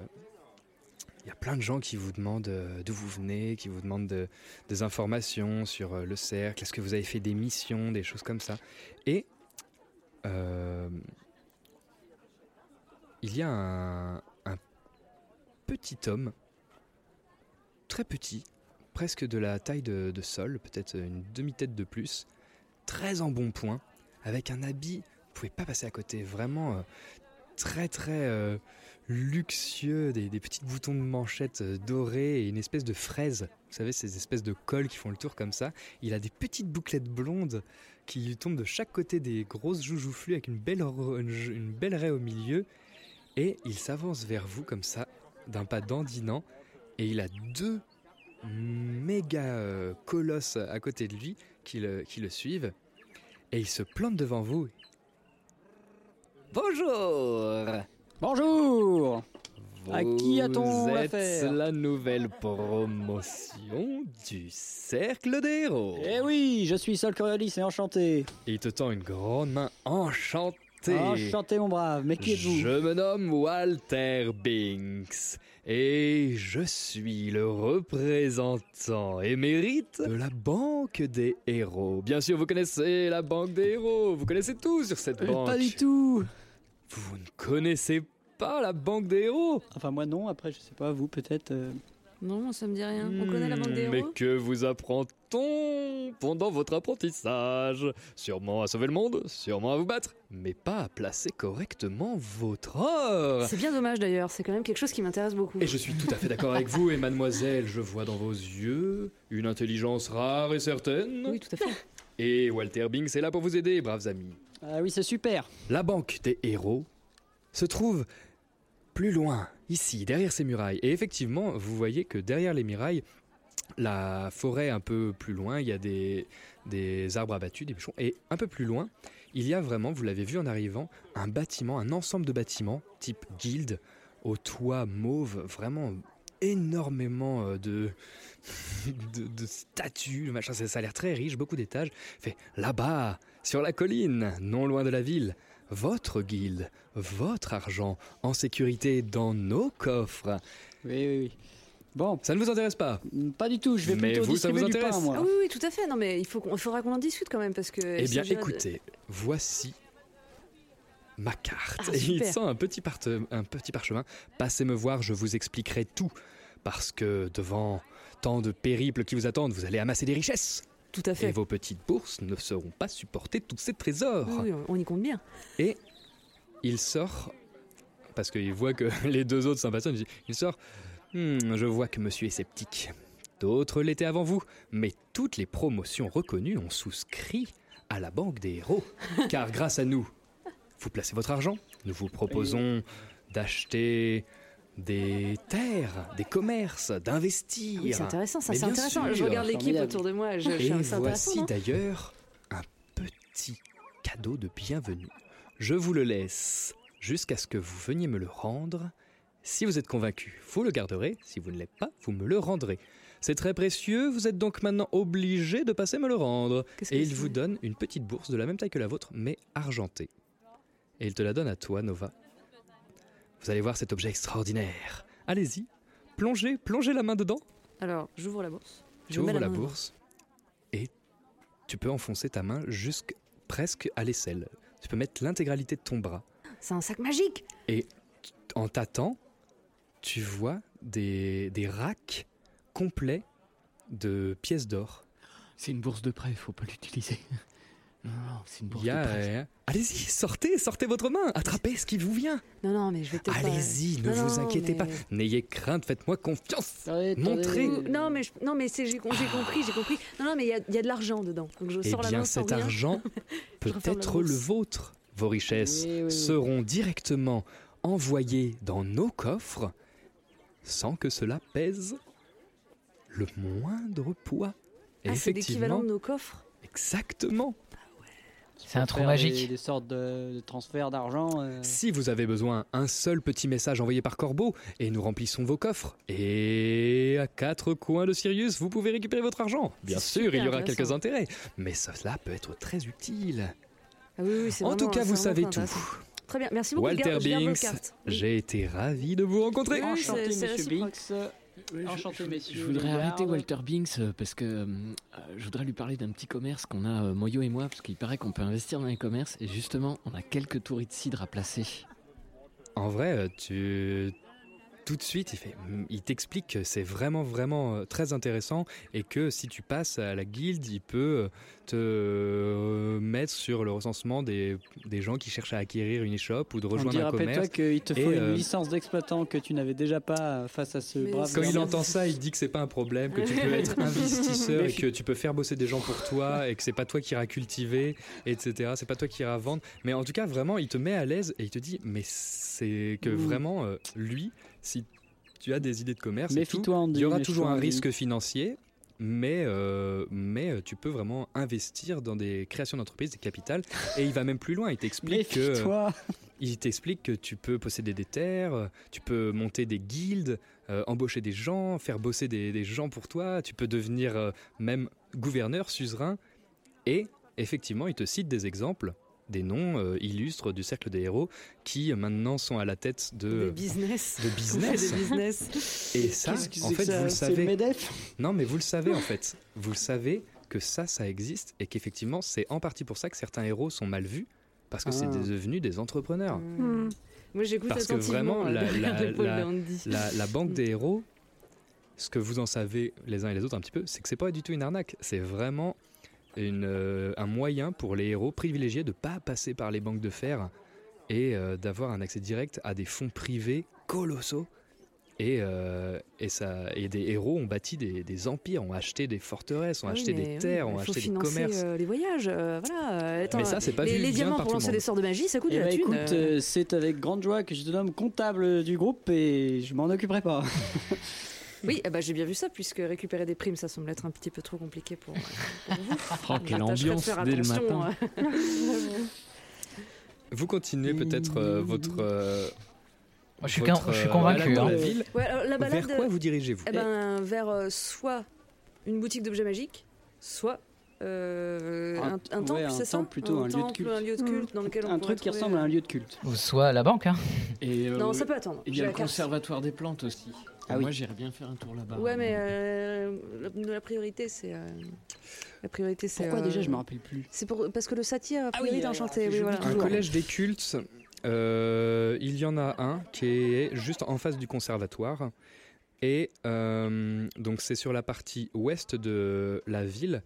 [SPEAKER 2] il y a plein de gens qui vous demandent d'où vous venez, qui vous demandent de- des informations sur le cercle, est-ce que vous avez fait des missions, des choses comme ça. Et il y a un petit homme, très petit, presque de la taille de, Sol, peut-être une demi-tête de plus, très en bon point, avec un habit, vous pouvez pas passer à côté, vraiment euh, très très euh, luxueux, des, petits boutons de manchette euh, dorés et une espèce de fraise, vous savez, ces espèces de cols qui font le tour comme ça. Il a des petites bouclettes blondes qui lui tombent de chaque côté des grosses joujouflues avec une belle, une belle raie au milieu, et il s'avance vers vous comme ça, d'un pas dandinant, et il a deux méga euh, colosses à côté de lui qui le, qui le suivent. et il se plante devant vous. Bonjour
[SPEAKER 8] Bonjour À qui a-t-on affaire?
[SPEAKER 2] la nouvelle promotion du Cercle des Héros.
[SPEAKER 8] Eh oui, je suis Sol Coriolis et enchanté.
[SPEAKER 2] Et il te tend une grande main enchantée.
[SPEAKER 8] Enchanté mon brave, mais qui êtes-vous
[SPEAKER 2] Je me nomme Walter Binks et je suis le représentant émérite de la Banque des Héros. Bien sûr, vous connaissez la Banque des Héros, vous connaissez tout sur cette
[SPEAKER 8] Euh,
[SPEAKER 2] banque.
[SPEAKER 8] Pas du tout
[SPEAKER 2] Vous ne connaissez pas la Banque des Héros?
[SPEAKER 8] Enfin moi non, après je sais pas, vous peut-être... euh,
[SPEAKER 3] Non, ça me dit rien. On connaît la bande des
[SPEAKER 2] Hmm, Mais
[SPEAKER 3] héros
[SPEAKER 2] que vous apprend-on pendant votre apprentissage? Sûrement à sauver le monde, sûrement à vous battre, mais pas à placer correctement votre or.
[SPEAKER 3] C'est bien dommage d'ailleurs, c'est quand même quelque chose qui m'intéresse beaucoup.
[SPEAKER 2] Et je suis tout à fait d'accord avec vous, et mademoiselle, je vois dans vos yeux une intelligence rare et certaine.
[SPEAKER 3] Oui, tout à fait.
[SPEAKER 2] Et Walter Binks est là pour vous aider, braves amis.
[SPEAKER 8] Ah oui, c'est super
[SPEAKER 2] La banque des héros se trouve plus loin, ici, derrière ces murailles. Et effectivement, vous voyez que derrière les murailles, la forêt un peu plus loin, il y a des, des arbres abattus, des bûcherons. Et un peu plus loin, il y a vraiment, vous l'avez vu en arrivant, un bâtiment, un ensemble de bâtiments type guilde, au toit mauve, vraiment énormément euh, de, [LAUGHS] de, de statues, machin, ça, ça a l'air très riche, beaucoup d'étages. Fait là-bas, sur la colline, non loin de la ville, votre guilde, votre argent, en sécurité dans nos coffres.
[SPEAKER 8] Oui, oui, oui. Bon,
[SPEAKER 2] Ça ne vous intéresse pas?
[SPEAKER 8] Pas du tout, je vais
[SPEAKER 2] Mais
[SPEAKER 8] plutôt
[SPEAKER 2] vous, ça
[SPEAKER 8] distribuer
[SPEAKER 2] vous
[SPEAKER 8] du pain,
[SPEAKER 2] intéresse
[SPEAKER 8] moi.
[SPEAKER 3] Ah oui, oui, tout à fait. Non, mais il, faut qu'on- il faudra qu'on en discute quand même parce que.
[SPEAKER 2] Eh bien,
[SPEAKER 3] de-
[SPEAKER 2] écoutez, voici ma carte.
[SPEAKER 3] Ah,
[SPEAKER 2] Et [LAUGHS] il sent un petit, parte- un petit parchemin. Passez me voir, je vous expliquerai tout. Parce que devant tant de périples qui vous attendent, vous allez amasser des richesses.
[SPEAKER 3] Tout à
[SPEAKER 2] Et vos petites bourses ne sauront pas supporter tous ces trésors.
[SPEAKER 3] Oui, on- y compte bien.
[SPEAKER 2] Et il sort, parce qu'il voit que [LAUGHS] les deux autres s'impatientent, il sort Hmm, Je vois que monsieur est sceptique. D'autres l'étaient avant vous, mais toutes les promotions reconnues ont souscrit à la Banque des Héros. [LAUGHS] Car grâce à nous, vous placez votre argent. Nous vous proposons d'acheter des terres, des commerces, d'investir.
[SPEAKER 3] Oui, c'est intéressant, ça c'est
[SPEAKER 2] bien
[SPEAKER 3] intéressant. Je regarde l'équipe autour de moi, je, je
[SPEAKER 2] Et
[SPEAKER 3] intéressant.
[SPEAKER 2] voici d'ailleurs un petit cadeau de bienvenue. Je vous le laisse jusqu'à ce que vous veniez me le rendre. Si vous êtes convaincu, vous le garderez. Si vous ne l'êtes pas, vous me le rendrez. C'est très précieux, vous êtes donc maintenant obligé de passer me le rendre. Et il vous donne une petite bourse de la même taille que la vôtre, mais argentée. Et il te la donne à toi, Nova. Vous allez voir cet objet extraordinaire. Allez-y, plongez, plongez la main dedans.
[SPEAKER 3] Alors, j'ouvre la bourse.
[SPEAKER 2] Tu ouvres la bourse et tu peux enfoncer ta main jusque presque à l'aisselle. Tu peux mettre l'intégralité de ton bras.
[SPEAKER 3] C'est un sac magique
[SPEAKER 2] En tâtant, tu vois des, des racks complets de pièces d'or.
[SPEAKER 4] C'est une bourse de prêt, faut pas l'utiliser. [LAUGHS] Non, non, c'est une bourse
[SPEAKER 2] euh, Allez-y, sortez, sortez votre main, attrapez ce qui vous vient.
[SPEAKER 3] Non, non, mais je vais peut-être pas-
[SPEAKER 2] Allez-y, ne
[SPEAKER 3] Non,
[SPEAKER 2] vous inquiétez
[SPEAKER 3] mais-
[SPEAKER 2] pas. N'ayez crainte, faites-moi confiance. Montrez.
[SPEAKER 3] Non, mais, je- non, mais c'est- j'ai j'ai compris, j'ai compris. Non, non, mais il y a, il y a de l'argent dedans. Donc je
[SPEAKER 2] Eh
[SPEAKER 3] sors la
[SPEAKER 2] bien,
[SPEAKER 3] main sans
[SPEAKER 2] cet
[SPEAKER 3] rien.
[SPEAKER 2] argent [LAUGHS] peut
[SPEAKER 3] la
[SPEAKER 2] être le vôtre. Vos richesses
[SPEAKER 8] Oui, oui, oui.
[SPEAKER 2] seront directement envoyées dans nos coffres sans que cela pèse le moindre poids. Et
[SPEAKER 3] Ah, c'est l'équivalent de nos coffres?
[SPEAKER 2] Exactement.
[SPEAKER 6] C'est un trou magique.
[SPEAKER 8] Des, des sortes de, de transferts d'argent. euh,
[SPEAKER 2] Si vous avez besoin, un seul petit message envoyé par corbeau et nous remplissons vos coffres. Et à quatre coins de Sirius, vous pouvez récupérer votre argent. Bien sûr, il y aura quelques intérêts, mais cela peut être très utile.
[SPEAKER 3] Ah oui, oui, c'est
[SPEAKER 2] En tout cas, vous savez tout.
[SPEAKER 3] Très bien, merci beaucoup.
[SPEAKER 2] Walter Binks, j'ai été ravi de vous rencontrer.
[SPEAKER 3] Oui,
[SPEAKER 8] Enchanté, monsieur
[SPEAKER 3] réciproque.
[SPEAKER 8] Enchanté,
[SPEAKER 4] je,
[SPEAKER 8] messieurs.
[SPEAKER 4] Je voudrais arrêter
[SPEAKER 8] gardes.
[SPEAKER 4] Walter Binks euh, parce que euh, euh, je voudrais lui parler d'un petit commerce qu'on a, euh, Moyo et moi, parce qu'il paraît qu'on peut investir dans les commerces. Et justement, on a quelques touris de cidre à placer.
[SPEAKER 2] En vrai, tu tout de suite, il fait, mm, il t'explique que c'est vraiment vraiment euh, très intéressant et que si tu passes à la guilde, il peut euh, te euh, mettre sur le recensement des, des gens qui cherchent à acquérir une échoppe ou de
[SPEAKER 8] On
[SPEAKER 2] rejoindre
[SPEAKER 8] dit,
[SPEAKER 2] un
[SPEAKER 8] rappelle-toi
[SPEAKER 2] commerce.
[SPEAKER 8] qu'il te faut
[SPEAKER 2] Et,
[SPEAKER 8] une
[SPEAKER 2] euh,
[SPEAKER 8] licence d'exploitant que tu n'avais déjà pas face à ce
[SPEAKER 3] Mais
[SPEAKER 8] brave
[SPEAKER 2] Quand il entend ça, il dit que c'est pas un problème, que tu peux être investisseur et que tu peux faire bosser des gens pour toi et que c'est pas toi qui iras cultiver, etc. C'est pas toi qui iras vendre. Mais en tout cas, vraiment, il te met à l'aise et il te dit, mais c'est que
[SPEAKER 8] Mm.
[SPEAKER 2] vraiment, euh, lui, si tu as des idées de commerce, et tout, il y aura toujours un risque financier mais, euh, mais euh, tu peux vraiment investir dans des créations d'entreprises, des capitales. Et il va même plus loin. Il t'explique que, il t'explique que tu peux posséder des terres, tu peux monter des guildes, euh, embaucher des gens, faire bosser des, des gens pour toi. Tu peux devenir euh, même gouverneur, suzerain. Et effectivement, il te cite des exemples, des noms euh, illustres du cercle des héros qui euh, maintenant sont à la tête de,
[SPEAKER 3] Des business.
[SPEAKER 2] de [LAUGHS] business.
[SPEAKER 3] Des business.
[SPEAKER 2] Et ça, en fait,
[SPEAKER 8] ça
[SPEAKER 2] vous le savez.
[SPEAKER 8] Medef
[SPEAKER 2] Non, mais vous le savez en fait. Vous le savez que ça, ça existe et qu'effectivement, c'est en partie pour ça que certains héros sont mal vus parce que c'est
[SPEAKER 8] Ah.
[SPEAKER 2] devenu des entrepreneurs.
[SPEAKER 9] Hmm.
[SPEAKER 3] Moi, j'écoute
[SPEAKER 2] Parce que vraiment,
[SPEAKER 3] euh,
[SPEAKER 2] la- la-
[SPEAKER 3] l'épaule
[SPEAKER 2] la-
[SPEAKER 3] d'Andy.
[SPEAKER 2] La, la banque des héros, ce que vous en savez les uns et les autres un petit peu, c'est que c'est pas du tout une arnaque. C'est vraiment une, euh, un moyen pour les héros privilégiés de pas passer par les banques de fer et euh, d'avoir un accès direct à des fonds privés colossaux. Et, euh, et, ça, et des héros ont bâti des, des empires, ont acheté des forteresses, ont
[SPEAKER 3] Ah oui,
[SPEAKER 2] acheté des terres, ont acheté des commerces.
[SPEAKER 3] euh, les voyages, euh, voilà. attends,
[SPEAKER 2] Mais ça, c'est pas
[SPEAKER 3] les,
[SPEAKER 2] vu
[SPEAKER 3] les diamants
[SPEAKER 2] par
[SPEAKER 3] pour lancer des sorts de magie, ça coûte
[SPEAKER 8] Eh
[SPEAKER 3] de la
[SPEAKER 8] bah,
[SPEAKER 3] thune.
[SPEAKER 8] écoute,
[SPEAKER 3] euh.
[SPEAKER 8] euh, c'est avec grande joie que je te nomme comptable du groupe et je m'en occuperai pas. [LAUGHS]
[SPEAKER 3] Oui, eh ben, j'ai bien vu ça, puisque récupérer des primes, ça semble être un petit peu trop compliqué pour, pour vous. [LAUGHS]
[SPEAKER 4] Oh, quelle ambiance dès le matin.
[SPEAKER 3] euh.
[SPEAKER 2] Vous continuez peut-être euh, votre. euh,
[SPEAKER 6] je suis,
[SPEAKER 2] votre,
[SPEAKER 6] je suis
[SPEAKER 2] euh,
[SPEAKER 6] convaincu. hein.
[SPEAKER 2] la ville.
[SPEAKER 3] Ouais, alors, la balade,
[SPEAKER 2] Vers quoi vous dirigez-vous
[SPEAKER 3] eh ben, vers euh, soit une boutique d'objets magiques, soit euh,
[SPEAKER 8] Un-
[SPEAKER 3] temple,
[SPEAKER 8] ouais, un
[SPEAKER 3] c'est ça
[SPEAKER 8] temple plutôt, un lieu de
[SPEAKER 3] temple,
[SPEAKER 8] culte.
[SPEAKER 3] un lieu de culte dans lequel on
[SPEAKER 8] Un truc qui ressemble à un lieu de culte.
[SPEAKER 6] Ou soit à la banque. Hein.
[SPEAKER 4] Et, euh,
[SPEAKER 3] Non, ça peut attendre.
[SPEAKER 4] Il y a le
[SPEAKER 3] carte.
[SPEAKER 4] conservatoire des plantes aussi.
[SPEAKER 8] Ah oui.
[SPEAKER 4] Moi, j'irais bien faire un tour là-bas.
[SPEAKER 3] Ouais, mais euh, la, la priorité, c'est. euh, la priorité, c'est.
[SPEAKER 8] Pourquoi
[SPEAKER 3] euh,
[SPEAKER 8] déjà Je me rappelle plus?
[SPEAKER 3] C'est pour, parce que le satyre a
[SPEAKER 8] Ah oui,
[SPEAKER 3] priori d'enchanté. Oui, voilà.
[SPEAKER 2] Un collège des cultes, euh, il y en a un qui est juste en face du conservatoire. Et euh, donc c'est sur la partie ouest de la ville.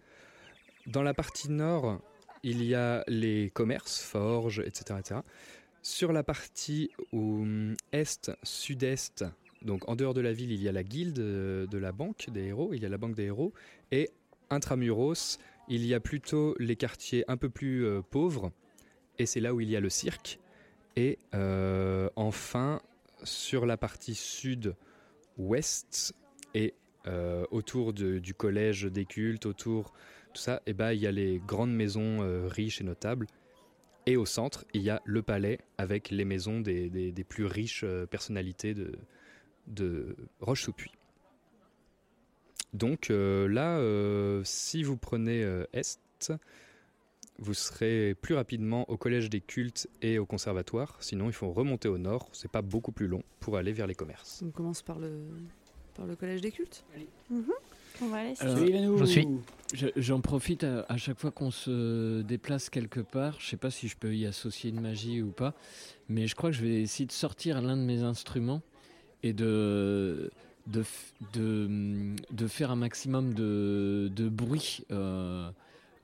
[SPEAKER 2] Dans la partie nord, il y a les commerces, forges, etc. etc. Sur la partie euh, est, sud-est, donc en dehors de la ville, il y a la guilde euh, de la banque des héros, il y a la banque des héros. Et intramuros, il y a plutôt les quartiers un peu plus euh, pauvres, et c'est là où il y a le cirque. Et euh, enfin, sur la partie sud-ouest et autour du collège des cultes, autour tout ça, et ben il y a les grandes maisons riches et notables. Et au centre, il y a le palais avec les maisons des, des- plus riches personnalités de, de Roche-sous-Puy. Donc euh, là, euh, si vous prenez euh, Est, vous serez plus rapidement au collège des cultes et au conservatoire. Sinon, il faut remonter au nord. C'est pas beaucoup plus long pour aller vers les commerces.
[SPEAKER 3] On commence par le, par le collège des cultes.
[SPEAKER 9] On va aller.
[SPEAKER 4] Alors,
[SPEAKER 6] je suis.
[SPEAKER 4] Je- J'en profite à, à chaque fois qu'on se déplace quelque part. Je sais pas si je peux y associer une magie ou pas, mais je crois que je vais essayer de sortir l'un de mes instruments et de de, de, de faire un maximum de, de bruit. euh,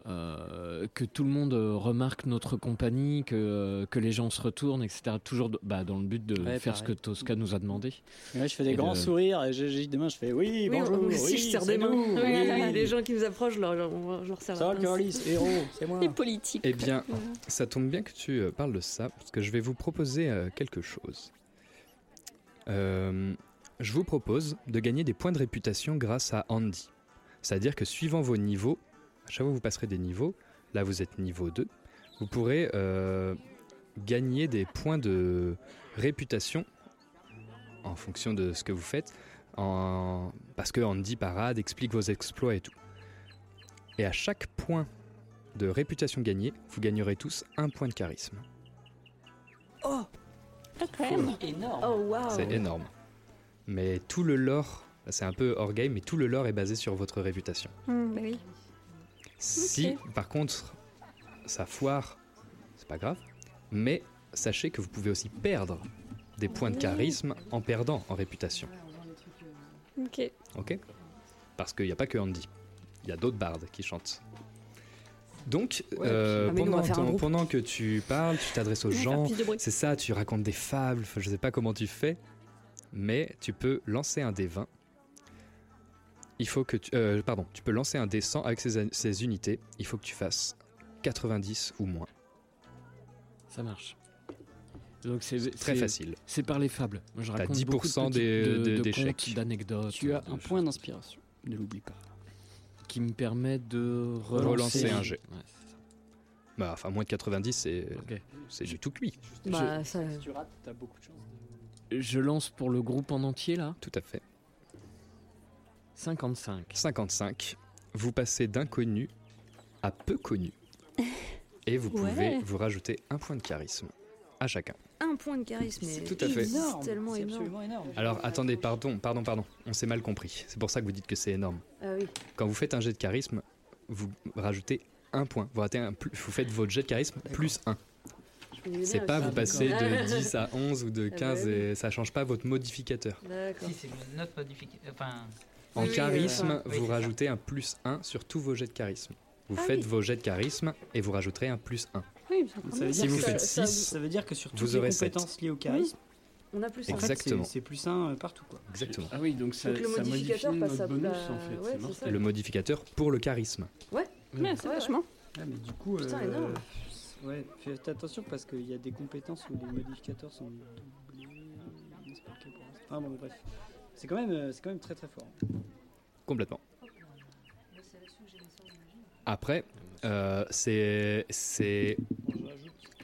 [SPEAKER 4] euh, que tout le monde remarque notre compagnie, que, que les gens se retournent, etc. Toujours de- bah, dans le but de
[SPEAKER 8] Ouais,
[SPEAKER 4] faire ce que. Tosca nous a demandé.
[SPEAKER 8] Là, je fais des
[SPEAKER 4] Et
[SPEAKER 8] grands
[SPEAKER 4] de-
[SPEAKER 8] sourires et j'agite des mains, je fais oui,
[SPEAKER 3] Oui,
[SPEAKER 8] bonjour. oui,
[SPEAKER 3] je serre [LAUGHS] des mains. Oui,
[SPEAKER 8] oui.
[SPEAKER 3] Les gens qui nous approchent, je leur, je leur serre la
[SPEAKER 8] héros, c'est moi. [LAUGHS]
[SPEAKER 9] Les politiques.
[SPEAKER 2] Eh bien, ça tombe bien que tu euh, parles de ça, parce que je vais vous proposer quelque chose. Euh, je vous propose de gagner des points de réputation grâce à Andy. C'est-à-dire que suivant vos niveaux, à chaque fois vous passerez des niveaux, là vous êtes niveau 2, vous pourrez euh, gagner des points de réputation en fonction de ce que vous faites, parce que Andy parade, explique vos exploits et tout. Et à chaque point de réputation gagnée, vous gagnerez tous un point de charisme.
[SPEAKER 3] Oh,
[SPEAKER 5] Énorme.
[SPEAKER 3] oh.
[SPEAKER 2] C'est énorme. Mais tout le lore, c'est un peu hors game, mais tout le lore est basé sur votre réputation.
[SPEAKER 9] Hmm, bah oui.
[SPEAKER 2] Si, par contre, ça foire, c'est pas grave. Mais sachez que vous pouvez aussi perdre des points de charisme en perdant en réputation.
[SPEAKER 9] Ok.
[SPEAKER 2] Ok? Parce qu'il n'y a pas que Andy. Il y a d'autres bardes qui chantent. Donc,
[SPEAKER 8] Ouais,
[SPEAKER 2] euh,
[SPEAKER 3] Ah,
[SPEAKER 2] pendant, ton- que tu parles, tu t'adresses aux gens, c'est ça, tu racontes des fables, je sais pas comment tu fais, mais tu peux lancer un dé 20. Il faut que tu, euh, pardon, tu peux lancer un dé 100 avec ces, ces unités. Il faut que tu fasses 90 ou moins.
[SPEAKER 4] Ça marche. Donc c'est
[SPEAKER 2] Très facile.
[SPEAKER 4] C'est par les fables. Moi, je
[SPEAKER 2] T'as
[SPEAKER 4] raconte
[SPEAKER 2] 10%
[SPEAKER 4] beaucoup de,
[SPEAKER 2] des-
[SPEAKER 4] petites- de-
[SPEAKER 2] de-
[SPEAKER 4] de
[SPEAKER 2] d'échecs.
[SPEAKER 4] d'anecdotes.
[SPEAKER 8] Tu as un point d'inspiration, ne l'oublie pas.
[SPEAKER 4] Qui me permet de relancer,
[SPEAKER 2] Relancer un jet.
[SPEAKER 4] Ouais.
[SPEAKER 2] Bah, enfin, moins de 90, c'est du tout cuit.
[SPEAKER 3] Bah, ça.
[SPEAKER 8] Si tu rates, t'as beaucoup de chance.
[SPEAKER 4] Je lance pour le groupe en entier là.
[SPEAKER 2] Tout à fait.
[SPEAKER 4] 55.
[SPEAKER 2] 55. Vous passez d'inconnu à peu connu. [LAUGHS] Et vous
[SPEAKER 9] Ouais.
[SPEAKER 2] pouvez vous rajouter un point de charisme à chacun.
[SPEAKER 3] Un point de charisme.
[SPEAKER 8] C'est
[SPEAKER 2] tout à fait.
[SPEAKER 3] C'est
[SPEAKER 8] énorme,
[SPEAKER 3] tellement énorme.
[SPEAKER 8] absolument énorme.
[SPEAKER 2] Alors attendez, pardon, pardon, pardon. On s'est mal compris. C'est pour ça que vous dites que c'est énorme.
[SPEAKER 3] Ah oui.
[SPEAKER 2] Quand vous faites un jet de charisme, vous rajoutez un point. Vous, ratez un plus- vous faites votre jet de charisme plus un. C'est pas vous passez
[SPEAKER 3] Ah,
[SPEAKER 2] de 10 à 11 ou de
[SPEAKER 3] bah
[SPEAKER 2] 15
[SPEAKER 3] oui.
[SPEAKER 2] et ça change pas votre modificateur.
[SPEAKER 3] D'accord.
[SPEAKER 6] Si, c'est notre modification. Enfin,
[SPEAKER 2] En
[SPEAKER 3] Oui,
[SPEAKER 2] charisme,
[SPEAKER 6] oui,
[SPEAKER 2] vous rajoutez un plus 1 sur tous vos jets de charisme. Vous
[SPEAKER 3] Ah
[SPEAKER 2] faites
[SPEAKER 3] oui.
[SPEAKER 2] vos jets de charisme et vous rajouterez un plus 1.
[SPEAKER 9] Oui, c'est
[SPEAKER 8] Ça veut
[SPEAKER 2] Si vous
[SPEAKER 8] que
[SPEAKER 2] faites
[SPEAKER 3] ça-
[SPEAKER 2] 6,
[SPEAKER 8] Ça veut dire que sur
[SPEAKER 2] Vous
[SPEAKER 8] toutes les compétences liées au charisme,
[SPEAKER 3] On a plus
[SPEAKER 8] c'est-
[SPEAKER 2] Exactement.
[SPEAKER 8] c'est plus un euh, partout. Quoi.
[SPEAKER 2] exactement.
[SPEAKER 4] Ah oui, donc ça,
[SPEAKER 3] Donc le
[SPEAKER 4] ça modifie
[SPEAKER 3] modificateur passe
[SPEAKER 4] notre
[SPEAKER 3] à
[SPEAKER 4] bonus
[SPEAKER 3] la-
[SPEAKER 4] en fait.
[SPEAKER 3] ouais,
[SPEAKER 4] c'est
[SPEAKER 3] c'est ça.
[SPEAKER 2] Le modificateur pour le charisme.
[SPEAKER 9] Ouais, c'est
[SPEAKER 3] Ouais,
[SPEAKER 9] vachement.
[SPEAKER 8] Ah, mais du coup,
[SPEAKER 3] Putain,
[SPEAKER 8] euh,
[SPEAKER 3] énorme.
[SPEAKER 8] ouais, faites attention parce qu'il y a des compétences où les modificateurs sont doublés. C'est. Ah bon, bref. C'est quand, même, euh, c'est quand même très très fort.
[SPEAKER 2] Complètement. Après, euh, c'est c'est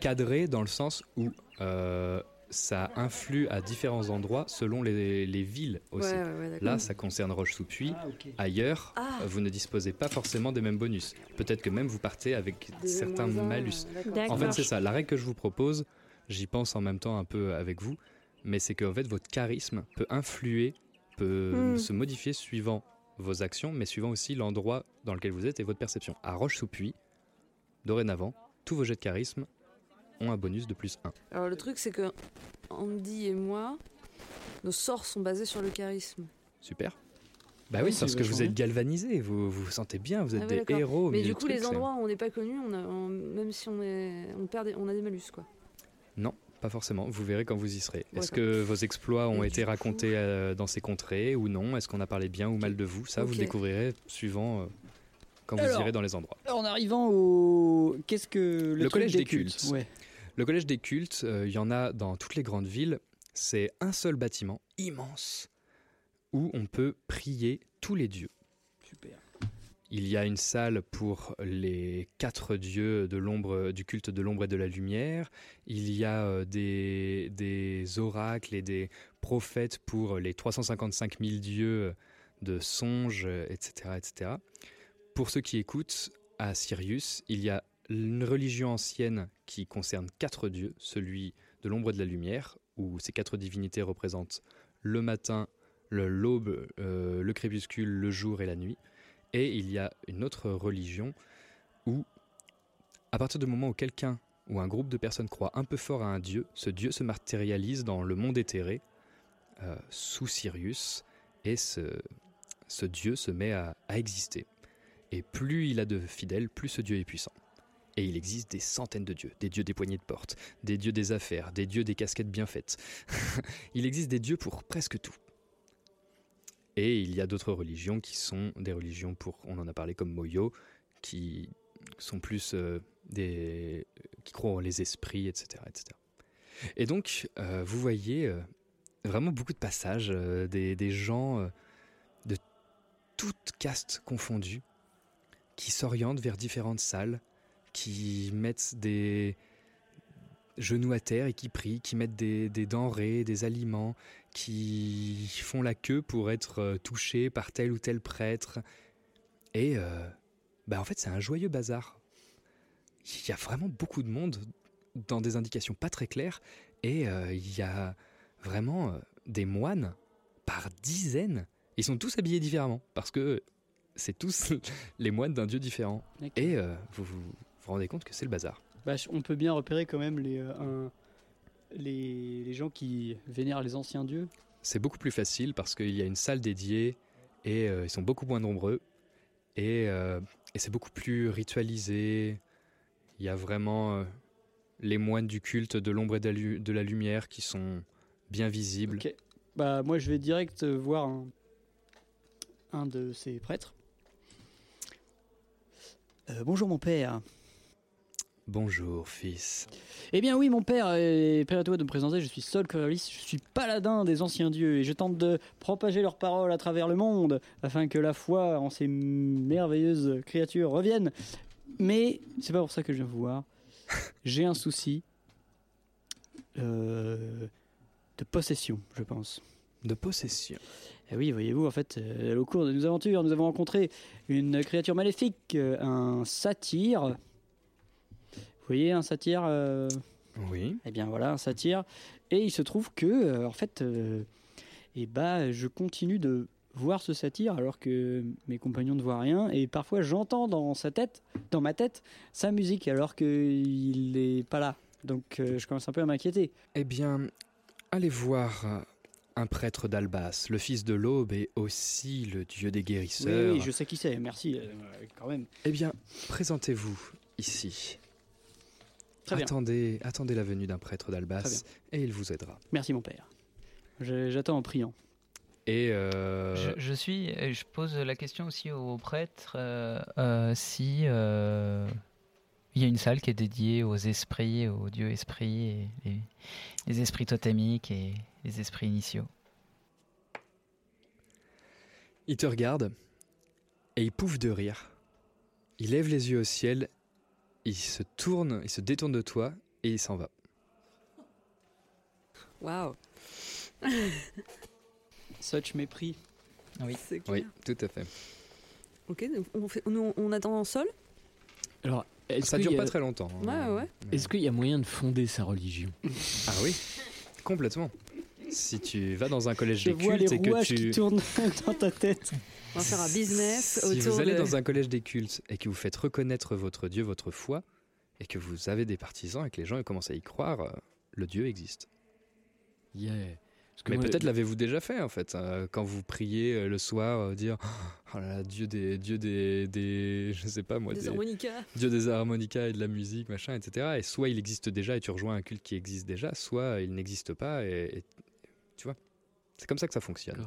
[SPEAKER 2] cadré dans le sens où euh, ça influe à différents endroits selon les, les villes aussi.
[SPEAKER 3] Ouais, ouais, ouais, d'accord.
[SPEAKER 2] Là, ça concerne Roche-sous-Puy.
[SPEAKER 8] Ah.
[SPEAKER 2] Ailleurs,
[SPEAKER 3] Ah.
[SPEAKER 2] vous ne disposez pas forcément des mêmes bonus. Peut-être que même vous partez avec
[SPEAKER 3] Des
[SPEAKER 2] certains malus. En fait, c'est ça. La règle que je vous propose, j'y pense en même temps un peu avec vous, mais c'est qu'en fait, votre charisme peut influer, peut
[SPEAKER 9] Hmm.
[SPEAKER 2] se modifier suivant vos actions, mais suivant aussi l'endroit dans lequel vous êtes et votre perception. À Roche-sous-Puy, dorénavant, tous vos jets de charisme ont un bonus de plus 1.
[SPEAKER 3] Alors le truc c'est que Andy et moi, nos sorts sont basés sur le charisme.
[SPEAKER 2] Super. Bah
[SPEAKER 8] Oui,
[SPEAKER 2] oui,
[SPEAKER 8] c'est
[SPEAKER 2] parce que vous êtes galvanisé, vous vous, vous sentez bien, vous êtes
[SPEAKER 3] Ah oui,
[SPEAKER 2] des héros.
[SPEAKER 3] Mais du coup les endroits où on n'est pas connu, on on- même si on est, on perd, des- on a des malus quoi.
[SPEAKER 2] Non, pas forcément. Vous verrez quand vous y serez. Est-ce que vos exploits ont
[SPEAKER 3] Et
[SPEAKER 2] été racontés euh, dans ces contrées ou non? Est-ce qu'on a parlé bien ou mal de vous? Ça, vous le découvrirez suivant euh, quand vous irez dans les endroits.
[SPEAKER 8] En arrivant au. Qu'est-ce que. Le,
[SPEAKER 2] collège des cultes.
[SPEAKER 8] Ouais.
[SPEAKER 2] Le collège des cultes, euh, il y en a dans toutes les grandes villes. C'est un seul bâtiment immense où on peut prier tous les dieux.
[SPEAKER 8] Super.
[SPEAKER 2] Il y a une salle pour les quatre dieux de l'ombre, du culte de l'ombre et de la lumière. Il y a euh, des, des oracles et des prophètes pour les 355 000 dieux de songes, etc., etc. Pour ceux qui écoutent, à Sirius, il y a une religion ancienne qui concerne quatre dieux, celui de l'ombre et de la lumière, où ces quatre divinités représentent le matin, le- l'aube, euh, le crépuscule, le jour et la nuit. Et il y a une autre religion où, à partir du moment où quelqu'un ou un groupe de personnes croit un peu fort à un dieu, ce dieu se matérialise dans le monde éthéré, euh, sous Sirius, et ce, ce dieu se met à, à exister. Et plus il a de fidèles, plus ce dieu est puissant. Et il existe des centaines de dieux, des dieux des poignées de porte, des dieux des affaires, des dieux des casquettes bien faites. [LAUGHS] il existe des dieux pour presque tout. Et il y a d'autres religions qui sont des religions pour, on en a parlé comme Moyo, qui sont plus euh, des, qui croient en les esprits, etc., etc. Et donc, euh, vous voyez euh, vraiment beaucoup de passages, des, des gens de toutes castes confondues qui s'orientent vers différentes salles, qui mettent des genoux à terre et qui prient, qui mettent des, des denrées, des aliments, qui font la queue pour être euh, touchés par tel ou tel prêtre. Et euh, bah en fait, c'est un joyeux bazar. Il y a vraiment beaucoup de monde dans des indications pas très claires et euh, il y a vraiment euh, des moines par dizaines. Ils sont tous habillés différemment parce que c'est tous [LAUGHS] les moines d'un dieu différent. Et euh, vous, vous vous rendez compte que c'est le bazar.
[SPEAKER 8] Bah, on peut bien repérer quand même les, euh, un- les, les gens qui vénèrent les anciens dieux.
[SPEAKER 2] C'est beaucoup plus facile parce qu'il y a une salle dédiée et euh, ils sont beaucoup moins nombreux et, euh, et c'est beaucoup plus ritualisé. Il y a vraiment euh, les moines du culte de l'ombre et de la, lumière qui sont bien visibles.
[SPEAKER 8] Bah, moi, je vais direct voir un, un de ces prêtres. Euh, bonjour, mon père.
[SPEAKER 2] Bonjour, fils.
[SPEAKER 8] Eh bien oui, mon père, et permettez-moi de me présenter, je suis Sol Coriolis, je suis paladin des anciens dieux, et je tente de propager leurs paroles à travers le monde, afin que la foi en ces merveilleuses créatures revienne. Mais c'est pas pour ça que je viens vous voir. [LAUGHS] J'ai un souci euh, de possession, je pense.
[SPEAKER 2] De possession
[SPEAKER 8] Eh oui, voyez-vous, en fait, euh, au cours de nos aventures, nous avons rencontré une créature maléfique, euh, un satyre. Vous voyez, un satyre euh,
[SPEAKER 2] Oui.
[SPEAKER 8] Eh bien voilà, un satyre. Et il se trouve que, euh, en fait, euh, eh ben, je continue de voir ce satyre alors que mes compagnons ne voient rien. Et parfois, j'entends dans sa tête, dans ma tête, sa musique alors qu'il n'est pas là. Donc, je commence un peu à m'inquiéter.
[SPEAKER 2] Eh bien, allez voir un prêtre d'Albas, le fils de l'aube et aussi le dieu des
[SPEAKER 8] Oui,
[SPEAKER 2] guérisseurs.
[SPEAKER 8] oui, je sais qui c'est. Merci, euh, quand même.
[SPEAKER 2] Eh bien, présentez-vous ici.
[SPEAKER 8] Très bien.
[SPEAKER 2] Attendez, attendez la venue d'un prêtre d'Albas et il vous aidera.
[SPEAKER 8] Merci, mon père. J'attends en priant.
[SPEAKER 2] Et euh,
[SPEAKER 6] Je, je suis, et je pose la question aussi aux prêtres euh, euh, si euh, il y a une salle qui est dédiée aux esprits, aux dieux esprits, et les, les esprits totémiques et les esprits initiaux.
[SPEAKER 2] il te regarde et il pouffe de rire. Il lève les yeux au ciel, il se tourne, il se détourne de toi et il s'en va.
[SPEAKER 3] Waouh. [LAUGHS]
[SPEAKER 8] Such mépris.
[SPEAKER 6] Oui.
[SPEAKER 2] Tout à fait.
[SPEAKER 3] Ok, donc on, fait, on, on attend en sol?
[SPEAKER 4] Alors, est-ce
[SPEAKER 2] Ça dure
[SPEAKER 4] a-
[SPEAKER 2] pas très longtemps. hein.
[SPEAKER 3] Ouais, ouais.
[SPEAKER 4] Est-ce qu'il y a moyen de fonder sa religion?
[SPEAKER 2] Ah oui, complètement. Si tu vas dans un collège
[SPEAKER 8] Je
[SPEAKER 2] des
[SPEAKER 8] vois les
[SPEAKER 2] cultes et que tu...
[SPEAKER 8] qui tournent [LAUGHS] dans ta tête.
[SPEAKER 3] On va faire un business
[SPEAKER 2] Si
[SPEAKER 3] autour
[SPEAKER 2] vous allez
[SPEAKER 3] de...
[SPEAKER 2] dans un collège des cultes et que vous faites reconnaître votre Dieu, votre foi, et que vous avez des partisans et que les gens commencent à y croire, euh, le Dieu existe.
[SPEAKER 4] Yeah.
[SPEAKER 2] Mais
[SPEAKER 4] moi,
[SPEAKER 2] peut-être l'avez-vous déjà fait en fait, euh, quand vous priez euh, le soir, euh, dire oh là là, Dieu des, Dieu des, des, je sais pas moi,
[SPEAKER 3] des
[SPEAKER 2] des-
[SPEAKER 3] harmonicas.
[SPEAKER 2] Dieu des harmonicas et de la musique, machin, etc. Et soit il existe déjà et tu rejoins un culte qui existe déjà, soit il n'existe pas et, et- tu vois, c'est comme ça que ça fonctionne.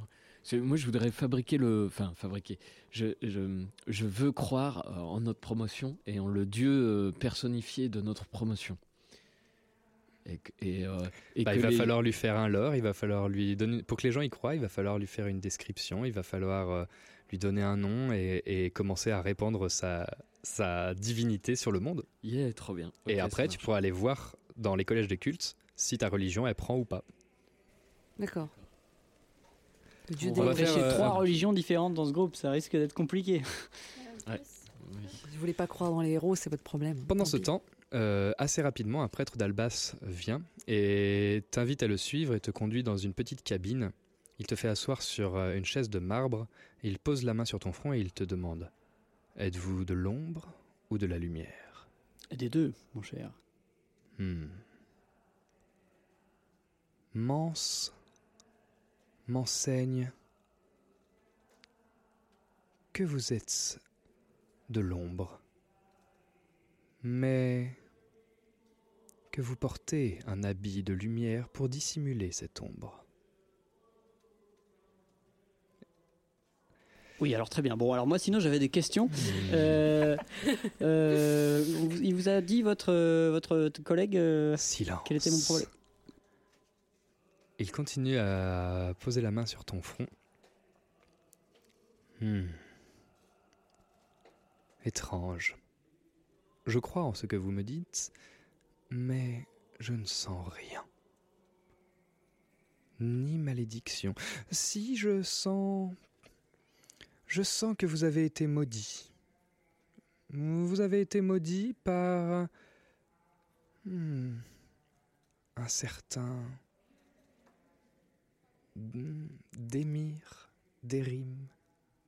[SPEAKER 4] Moi, je voudrais fabriquer le. Enfin, fabriquer. Je, je, je veux croire euh, en notre promotion et en le Dieu euh, personnifié de notre promotion. Et, euh, et
[SPEAKER 2] Bah,
[SPEAKER 4] que
[SPEAKER 2] il va
[SPEAKER 4] les-
[SPEAKER 2] falloir lui faire un lore, il va falloir lui donner. Pour que les gens y croient, il va falloir lui faire une description, il va falloir euh, lui donner un nom et, et commencer à répandre sa, sa divinité sur le monde.
[SPEAKER 4] Yeah, trop bien.
[SPEAKER 2] et après, tu pourras aller voir dans les collèges des cultes si ta religion elle prend ou pas.
[SPEAKER 3] D'accord. Le dieu
[SPEAKER 8] On
[SPEAKER 3] des...
[SPEAKER 2] va faire, euh,
[SPEAKER 8] trois religions différentes dans ce groupe, ça risque d'être compliqué.
[SPEAKER 4] Oui.
[SPEAKER 3] Si vous voulez pas croire dans les héros, c'est votre problème.
[SPEAKER 2] Pendant
[SPEAKER 3] Tant
[SPEAKER 2] ce
[SPEAKER 3] pis.
[SPEAKER 2] temps, euh, assez rapidement, un prêtre d'Albas vient et t'invite à le suivre et te conduit dans une petite cabine. Il te fait asseoir sur euh, une chaise de marbre, il pose la main sur ton front et il te demande Êtes-vous de l'ombre ou de la lumière?
[SPEAKER 8] Des deux, mon cher.
[SPEAKER 2] Hmm. Mance m'enseigne que vous êtes de l'ombre, mais que vous portez un habit de lumière pour dissimuler cette ombre.
[SPEAKER 8] Oui, alors très bien. Bon, alors moi, sinon, j'avais des questions. Euh, euh, il vous a dit, votre, votre collègue, euh,
[SPEAKER 2] Silence.
[SPEAKER 8] quel était mon problème?
[SPEAKER 2] Il continue à poser la main sur ton front. Hmm. Étrange. Je crois en ce que vous me dites, mais je ne sens rien. Ni malédiction. Si je sens... Je sens que vous avez été maudit. Vous avez été maudit par... Hmm, un certain... D'émir, d'Érim,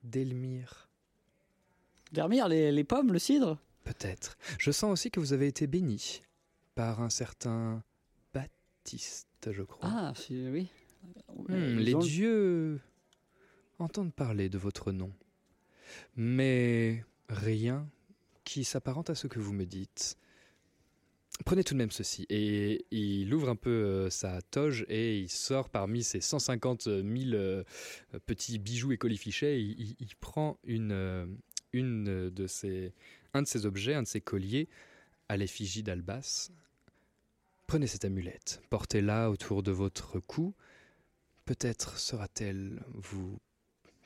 [SPEAKER 2] d'Elmire.
[SPEAKER 8] Dermire, les, les pommes, le cidre?
[SPEAKER 2] Peut-être. Je sens aussi que vous avez été béni par un certain Baptiste, je crois.
[SPEAKER 8] Ah, c'est- oui.
[SPEAKER 2] Hmm,
[SPEAKER 8] Euh,
[SPEAKER 2] les
[SPEAKER 8] ont-
[SPEAKER 2] dieux entendent parler de votre nom, mais rien qui s'apparente à ce que vous me dites. Prenez tout de même ceci. Et il ouvre un peu euh, sa toge et il sort parmi ses 150 000 euh, petits bijoux et colifichets. Il, il- il prend une, euh, une de ses, un de ses objets, un de ses colliers, à l'effigie d'Albas. Prenez cette amulette, portez-la autour de votre cou. Peut-être sera-t-elle vous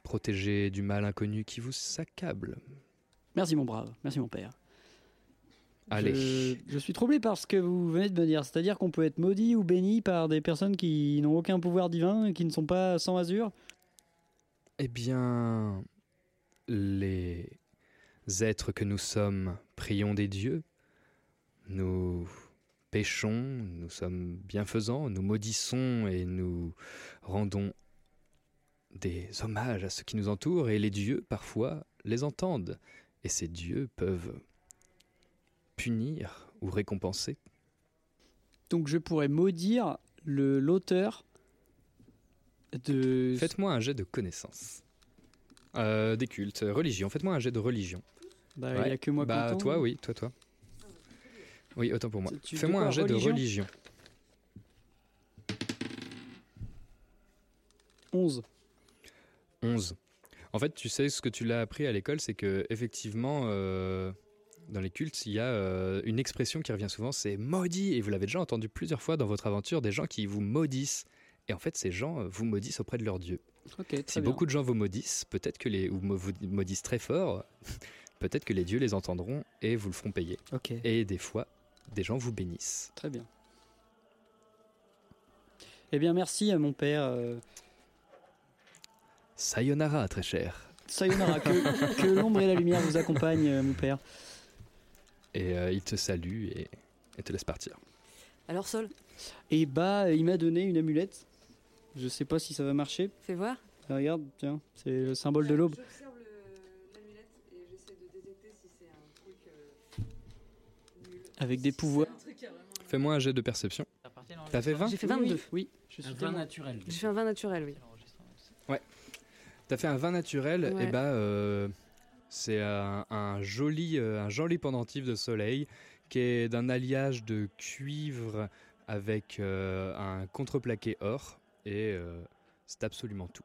[SPEAKER 2] protéger du mal inconnu qui vous s'accable.
[SPEAKER 8] Merci mon brave, merci mon père.
[SPEAKER 2] Allez.
[SPEAKER 8] Je, je suis troublé par ce que vous venez de me dire, c'est-à-dire qu'on peut être maudit ou béni par des personnes qui n'ont aucun pouvoir divin et qui ne sont pas sans azur.
[SPEAKER 2] Eh bien, les êtres que nous sommes prions des dieux, nous péchons, nous sommes bienfaisants, nous maudissons et nous rendons des hommages à ceux qui nous entourent et les dieux parfois les entendent et ces dieux peuvent punir ou récompenser.
[SPEAKER 8] Donc je pourrais maudire le l'auteur de.
[SPEAKER 2] Faites-moi un jet de connaissance. Euh, des cultes, religion. Faites-moi un jet de religion.
[SPEAKER 8] Bah, il y a que moi
[SPEAKER 2] Bah,
[SPEAKER 8] content.
[SPEAKER 2] toi, oui, toi, toi. Oui, autant pour moi. Fais-moi un jet de
[SPEAKER 8] religion
[SPEAKER 2] religion.
[SPEAKER 8] 11.
[SPEAKER 2] 11. En fait, tu sais, ce que tu l'as appris à l'école, c'est que effectivement, euh, dans les cultes, il y a euh, une expression qui revient souvent, c'est maudit. Et vous l'avez déjà entendu plusieurs fois dans votre aventure, des gens qui vous maudissent. Et en fait, ces gens euh, vous maudissent auprès de leur dieu. Si
[SPEAKER 8] bien.
[SPEAKER 2] beaucoup de gens vous maudissent, peut-être que les ou vous maudissent très fort, [LAUGHS] peut-être que les dieux les entendront et vous le feront payer. Et des fois, des gens vous bénissent.
[SPEAKER 8] très bien. Eh bien, merci à mon père. euh,
[SPEAKER 2] Sayonara, très cher.
[SPEAKER 8] Sayonara, que, que l'ombre et la lumière vous accompagnent, euh, mon père.
[SPEAKER 2] Et euh, il te salue et, et te laisse partir.
[SPEAKER 3] Alors, Sol,
[SPEAKER 8] Et bah, il m'a donné une amulette. Je sais pas si ça va marcher.
[SPEAKER 3] fais voir.
[SPEAKER 8] Ah, Regarde, tiens, c'est le symbole de l'aube.
[SPEAKER 3] J'observe l'amulette et j'essaie de détecter si c'est un truc nul.
[SPEAKER 8] Avec des pouvoirs.
[SPEAKER 2] Fais-moi un jet de perception. T'as fait 20
[SPEAKER 3] J'ai fait 22.
[SPEAKER 8] Oui, je suis
[SPEAKER 4] Un vin
[SPEAKER 8] tellement-
[SPEAKER 4] naturel.
[SPEAKER 3] J'ai fait un vin naturel, oui.
[SPEAKER 2] T'as fait un vin naturel,
[SPEAKER 3] Ouais.
[SPEAKER 2] et bah euh, c'est un, un joli, euh, un joli pendentif de soleil qui est d'un alliage de cuivre avec euh, un contreplaqué or et euh, c'est absolument tout.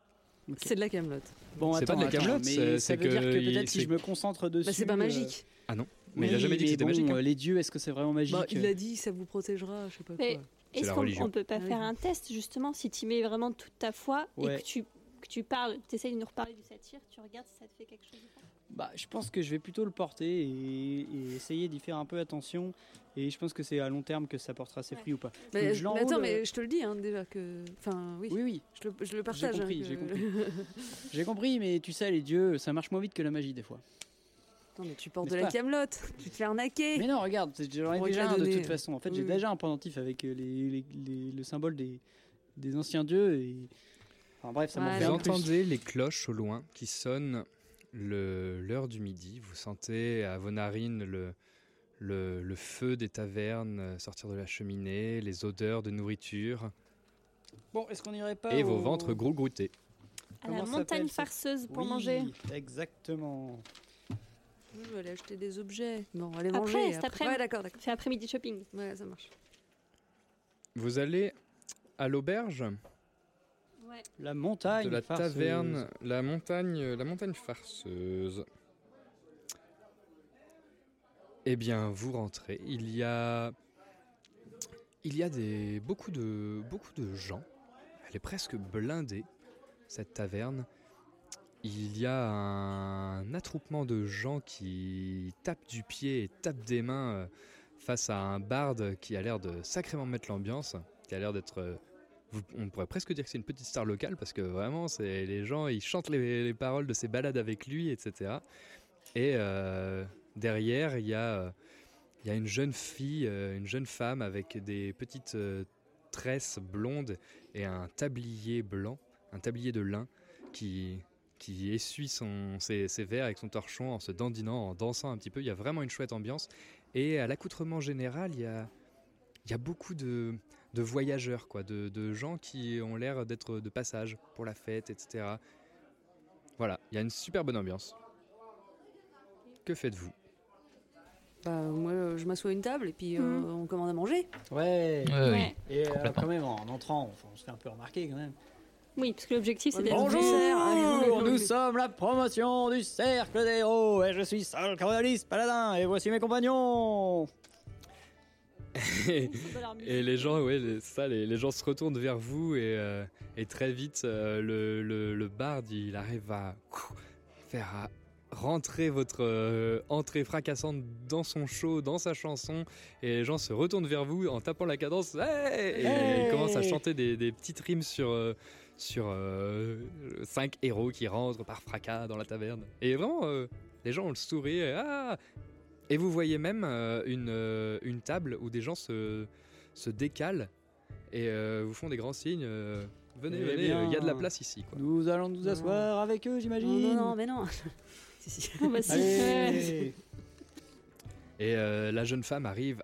[SPEAKER 3] C'est de la camelote.
[SPEAKER 8] Bon,
[SPEAKER 2] C'est pas de la
[SPEAKER 8] attends,
[SPEAKER 2] Camelot,
[SPEAKER 8] mais
[SPEAKER 2] c'est-
[SPEAKER 8] ça veut dire
[SPEAKER 2] que
[SPEAKER 8] que
[SPEAKER 2] il-
[SPEAKER 8] peut-être si je me concentre dessus.
[SPEAKER 3] Bah, c'est pas
[SPEAKER 8] euh,
[SPEAKER 3] magique.
[SPEAKER 2] Ah non, mais il a
[SPEAKER 8] oui,
[SPEAKER 2] jamais dit que c'était
[SPEAKER 8] bon,
[SPEAKER 2] magique. hein.
[SPEAKER 8] euh, Les dieux, est-ce que c'est vraiment magique
[SPEAKER 3] Bah, il a dit ça vous protégera, je sais pas
[SPEAKER 9] Mais-
[SPEAKER 3] quoi.
[SPEAKER 9] Est-ce
[SPEAKER 2] la
[SPEAKER 9] qu'on peut pas
[SPEAKER 3] Ah oui.
[SPEAKER 9] faire un test justement si tu mets vraiment toute ta foi
[SPEAKER 8] Ouais.
[SPEAKER 9] et que tu, que tu parles, tu essayes de nous reparler du satyre, tu regardes si ça te fait quelque chose ou pas?
[SPEAKER 8] Bah, je pense que je vais plutôt le porter et, et essayer d'y faire un peu attention. Et je pense que c'est à long terme que ça portera ses
[SPEAKER 9] Ouais.
[SPEAKER 8] fruits ou pas.
[SPEAKER 3] Mais,
[SPEAKER 8] Donc, je
[SPEAKER 3] mais attends, mais je te le dis hein, déjà que. Enfin, oui,
[SPEAKER 8] Oui, oui,
[SPEAKER 3] Je, le, je le partage.
[SPEAKER 8] compris,
[SPEAKER 3] hein,
[SPEAKER 8] j'ai
[SPEAKER 3] que-
[SPEAKER 8] compris. [LAUGHS] j'ai compris, mais tu sais, les dieux, ça marche moins vite que la magie des fois.
[SPEAKER 3] Non, mais tu portes de la camelote. Tu te fais arnaquer.
[SPEAKER 8] Mais non, regarde, c'est- j'en ai déjà un de toute façon. En fait, j'ai déjà un pendentif avec euh, les, les- les- le symbole des, des anciens dieux. Et... Enfin bref, ça m'en
[SPEAKER 3] Ouais,
[SPEAKER 8] fait
[SPEAKER 2] Vous entendez les cloches au loin qui sonnent l'heure du midi. Vous sentez à vos narines le, le, le feu des tavernes euh, sortir de la cheminée, les odeurs de nourriture
[SPEAKER 8] Bon, est-ce qu'on irait pas
[SPEAKER 2] et vos ventres gros-groutés.
[SPEAKER 9] À la montagne farceuse pour
[SPEAKER 8] Oui,
[SPEAKER 9] manger.
[SPEAKER 8] Exactement.
[SPEAKER 3] Je vais aller acheter des objets. Non, aller
[SPEAKER 9] Après,
[SPEAKER 3] manger.
[SPEAKER 9] cet après-midi.
[SPEAKER 3] Ouais, d'accord, d'accord.
[SPEAKER 9] Fait après-midi shopping.
[SPEAKER 3] Ouais, ça marche.
[SPEAKER 2] Vous allez à l'auberge?
[SPEAKER 9] Ouais.
[SPEAKER 8] La montagne.
[SPEAKER 2] de la
[SPEAKER 8] farceuse.
[SPEAKER 2] taverne, la montagne, la montagne farceuse. Eh bien, vous rentrez. Il y a, il y a des beaucoup de beaucoup de gens. Elle est presque blindée cette taverne. Il y a un attroupement de gens qui tapent du pied et tapent des mains euh, face à un barde qui a l'air de sacrément mettre l'ambiance, qui a l'air d'être euh, on pourrait presque dire que c'est une petite star locale parce que vraiment, c'est les gens, ils chantent les, les paroles de ses balades avec lui, etc. Et euh, derrière, il y a, euh, y a une jeune fille, euh, une jeune femme avec des petites tresses blondes et un tablier blanc, un tablier de lin qui qui essuie son, ses, ses verres avec son torchon en se dandinant, en dansant un petit peu. Il y a vraiment une chouette ambiance. Et à l'accoutrement général, il y a, il y a beaucoup de, de voyageurs, quoi, de, de gens qui ont l'air d'être de passage pour la fête, etc. Voilà, il y a une super bonne ambiance. Que faites-vous?
[SPEAKER 3] Bah, moi, euh, je m'assois à une table et puis euh,
[SPEAKER 9] Mhm.
[SPEAKER 3] on commande à manger.
[SPEAKER 8] Ouais.
[SPEAKER 6] oui.
[SPEAKER 9] Ouais.
[SPEAKER 8] Et euh, quand même, en entrant, enfin, on se fait un peu remarquer quand même.
[SPEAKER 9] Oui, parce que l'objectif c'est d'être
[SPEAKER 3] Bonjour.
[SPEAKER 8] Bonjour, nous sommes la promotion du Cercle des Héros et je suis Sol Coriolis Paladin et voici mes compagnons.
[SPEAKER 2] Et, et les gens, ouais, les- ça, les, les gens se retournent vers vous et, euh, et très vite, euh, le, le, le barde, il arrive à faire rentrer votre euh, entrée fracassante dans son show, dans sa chanson, et les gens se retournent vers vous en tapant la cadence, Hey et
[SPEAKER 8] Hey
[SPEAKER 2] ils commencent à chanter des, des petites rimes sur sur cinq héros qui rentrent par fracas dans la taverne. Et vraiment, les gens ont le sourire. Ah et vous voyez même euh, une, euh, une table où des gens se, se décalent et euh, vous font des grands signes. euh, venez,
[SPEAKER 8] Eh
[SPEAKER 2] venez, il y a de la place ici. Quoi.
[SPEAKER 8] Nous allons nous asseoir avec eux, j'imagine.
[SPEAKER 3] non, non, mais non. [LAUGHS] si, si.
[SPEAKER 9] Oh, bah, si.
[SPEAKER 8] Allez.
[SPEAKER 2] Et euh, la jeune femme arrive.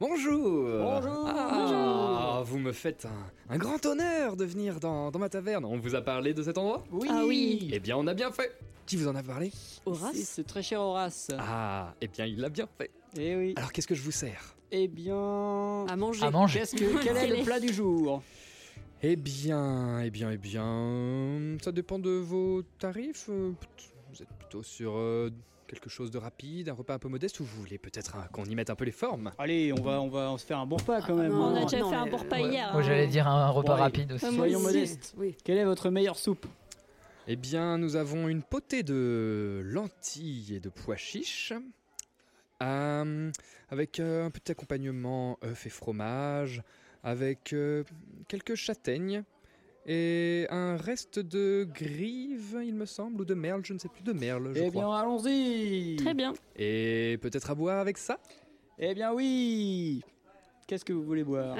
[SPEAKER 2] Bonjour
[SPEAKER 8] Bonjour.
[SPEAKER 2] Ah, Vous me faites un, un grand honneur de venir dans, dans ma taverne. On vous a parlé de cet endroit?
[SPEAKER 8] Oui.
[SPEAKER 9] Ah oui.
[SPEAKER 2] Eh bien, on a bien fait. Qui vous en a parlé?
[SPEAKER 8] C'est ce très cher Horace.
[SPEAKER 2] Ah, eh bien, il l'a bien fait.
[SPEAKER 8] Eh oui.
[SPEAKER 2] Alors, qu'est-ce que je vous sers?
[SPEAKER 8] Eh bien.
[SPEAKER 3] À manger.
[SPEAKER 6] À manger.
[SPEAKER 8] Qu'est-ce que quel est le plat du jour?
[SPEAKER 2] Eh bien, eh bien, eh bien, ça dépend de vos tarifs. euh, Vous êtes plutôt sur euh, quelque chose de rapide, un repas un peu modeste, ou vous voulez peut-être qu'on y mette un peu les formes?
[SPEAKER 8] Allez, on va on va se faire un bon repas quand même.
[SPEAKER 3] non,
[SPEAKER 9] On a
[SPEAKER 8] hein.
[SPEAKER 9] déjà
[SPEAKER 3] non,
[SPEAKER 9] fait un bon repas hier.
[SPEAKER 6] Moi,
[SPEAKER 9] hein.
[SPEAKER 6] j'allais dire un repas
[SPEAKER 8] Bon,
[SPEAKER 6] rapide aussi.
[SPEAKER 8] Soyons modestes.
[SPEAKER 3] Oui.
[SPEAKER 8] Quelle est votre meilleure soupe?
[SPEAKER 2] Eh bien, nous avons une potée de lentilles et de pois chiches, euh, avec euh, un petit accompagnement œufs et fromage, avec euh, quelques châtaignes et un reste de grive, il me semble, ou de merle, je ne sais plus, de merle, je
[SPEAKER 8] Eh
[SPEAKER 2] crois.
[SPEAKER 8] bien, allons-y.
[SPEAKER 9] Très bien.
[SPEAKER 2] Et peut-être à boire avec ça?
[SPEAKER 8] Eh bien, oui. Qu'est-ce que vous voulez boire?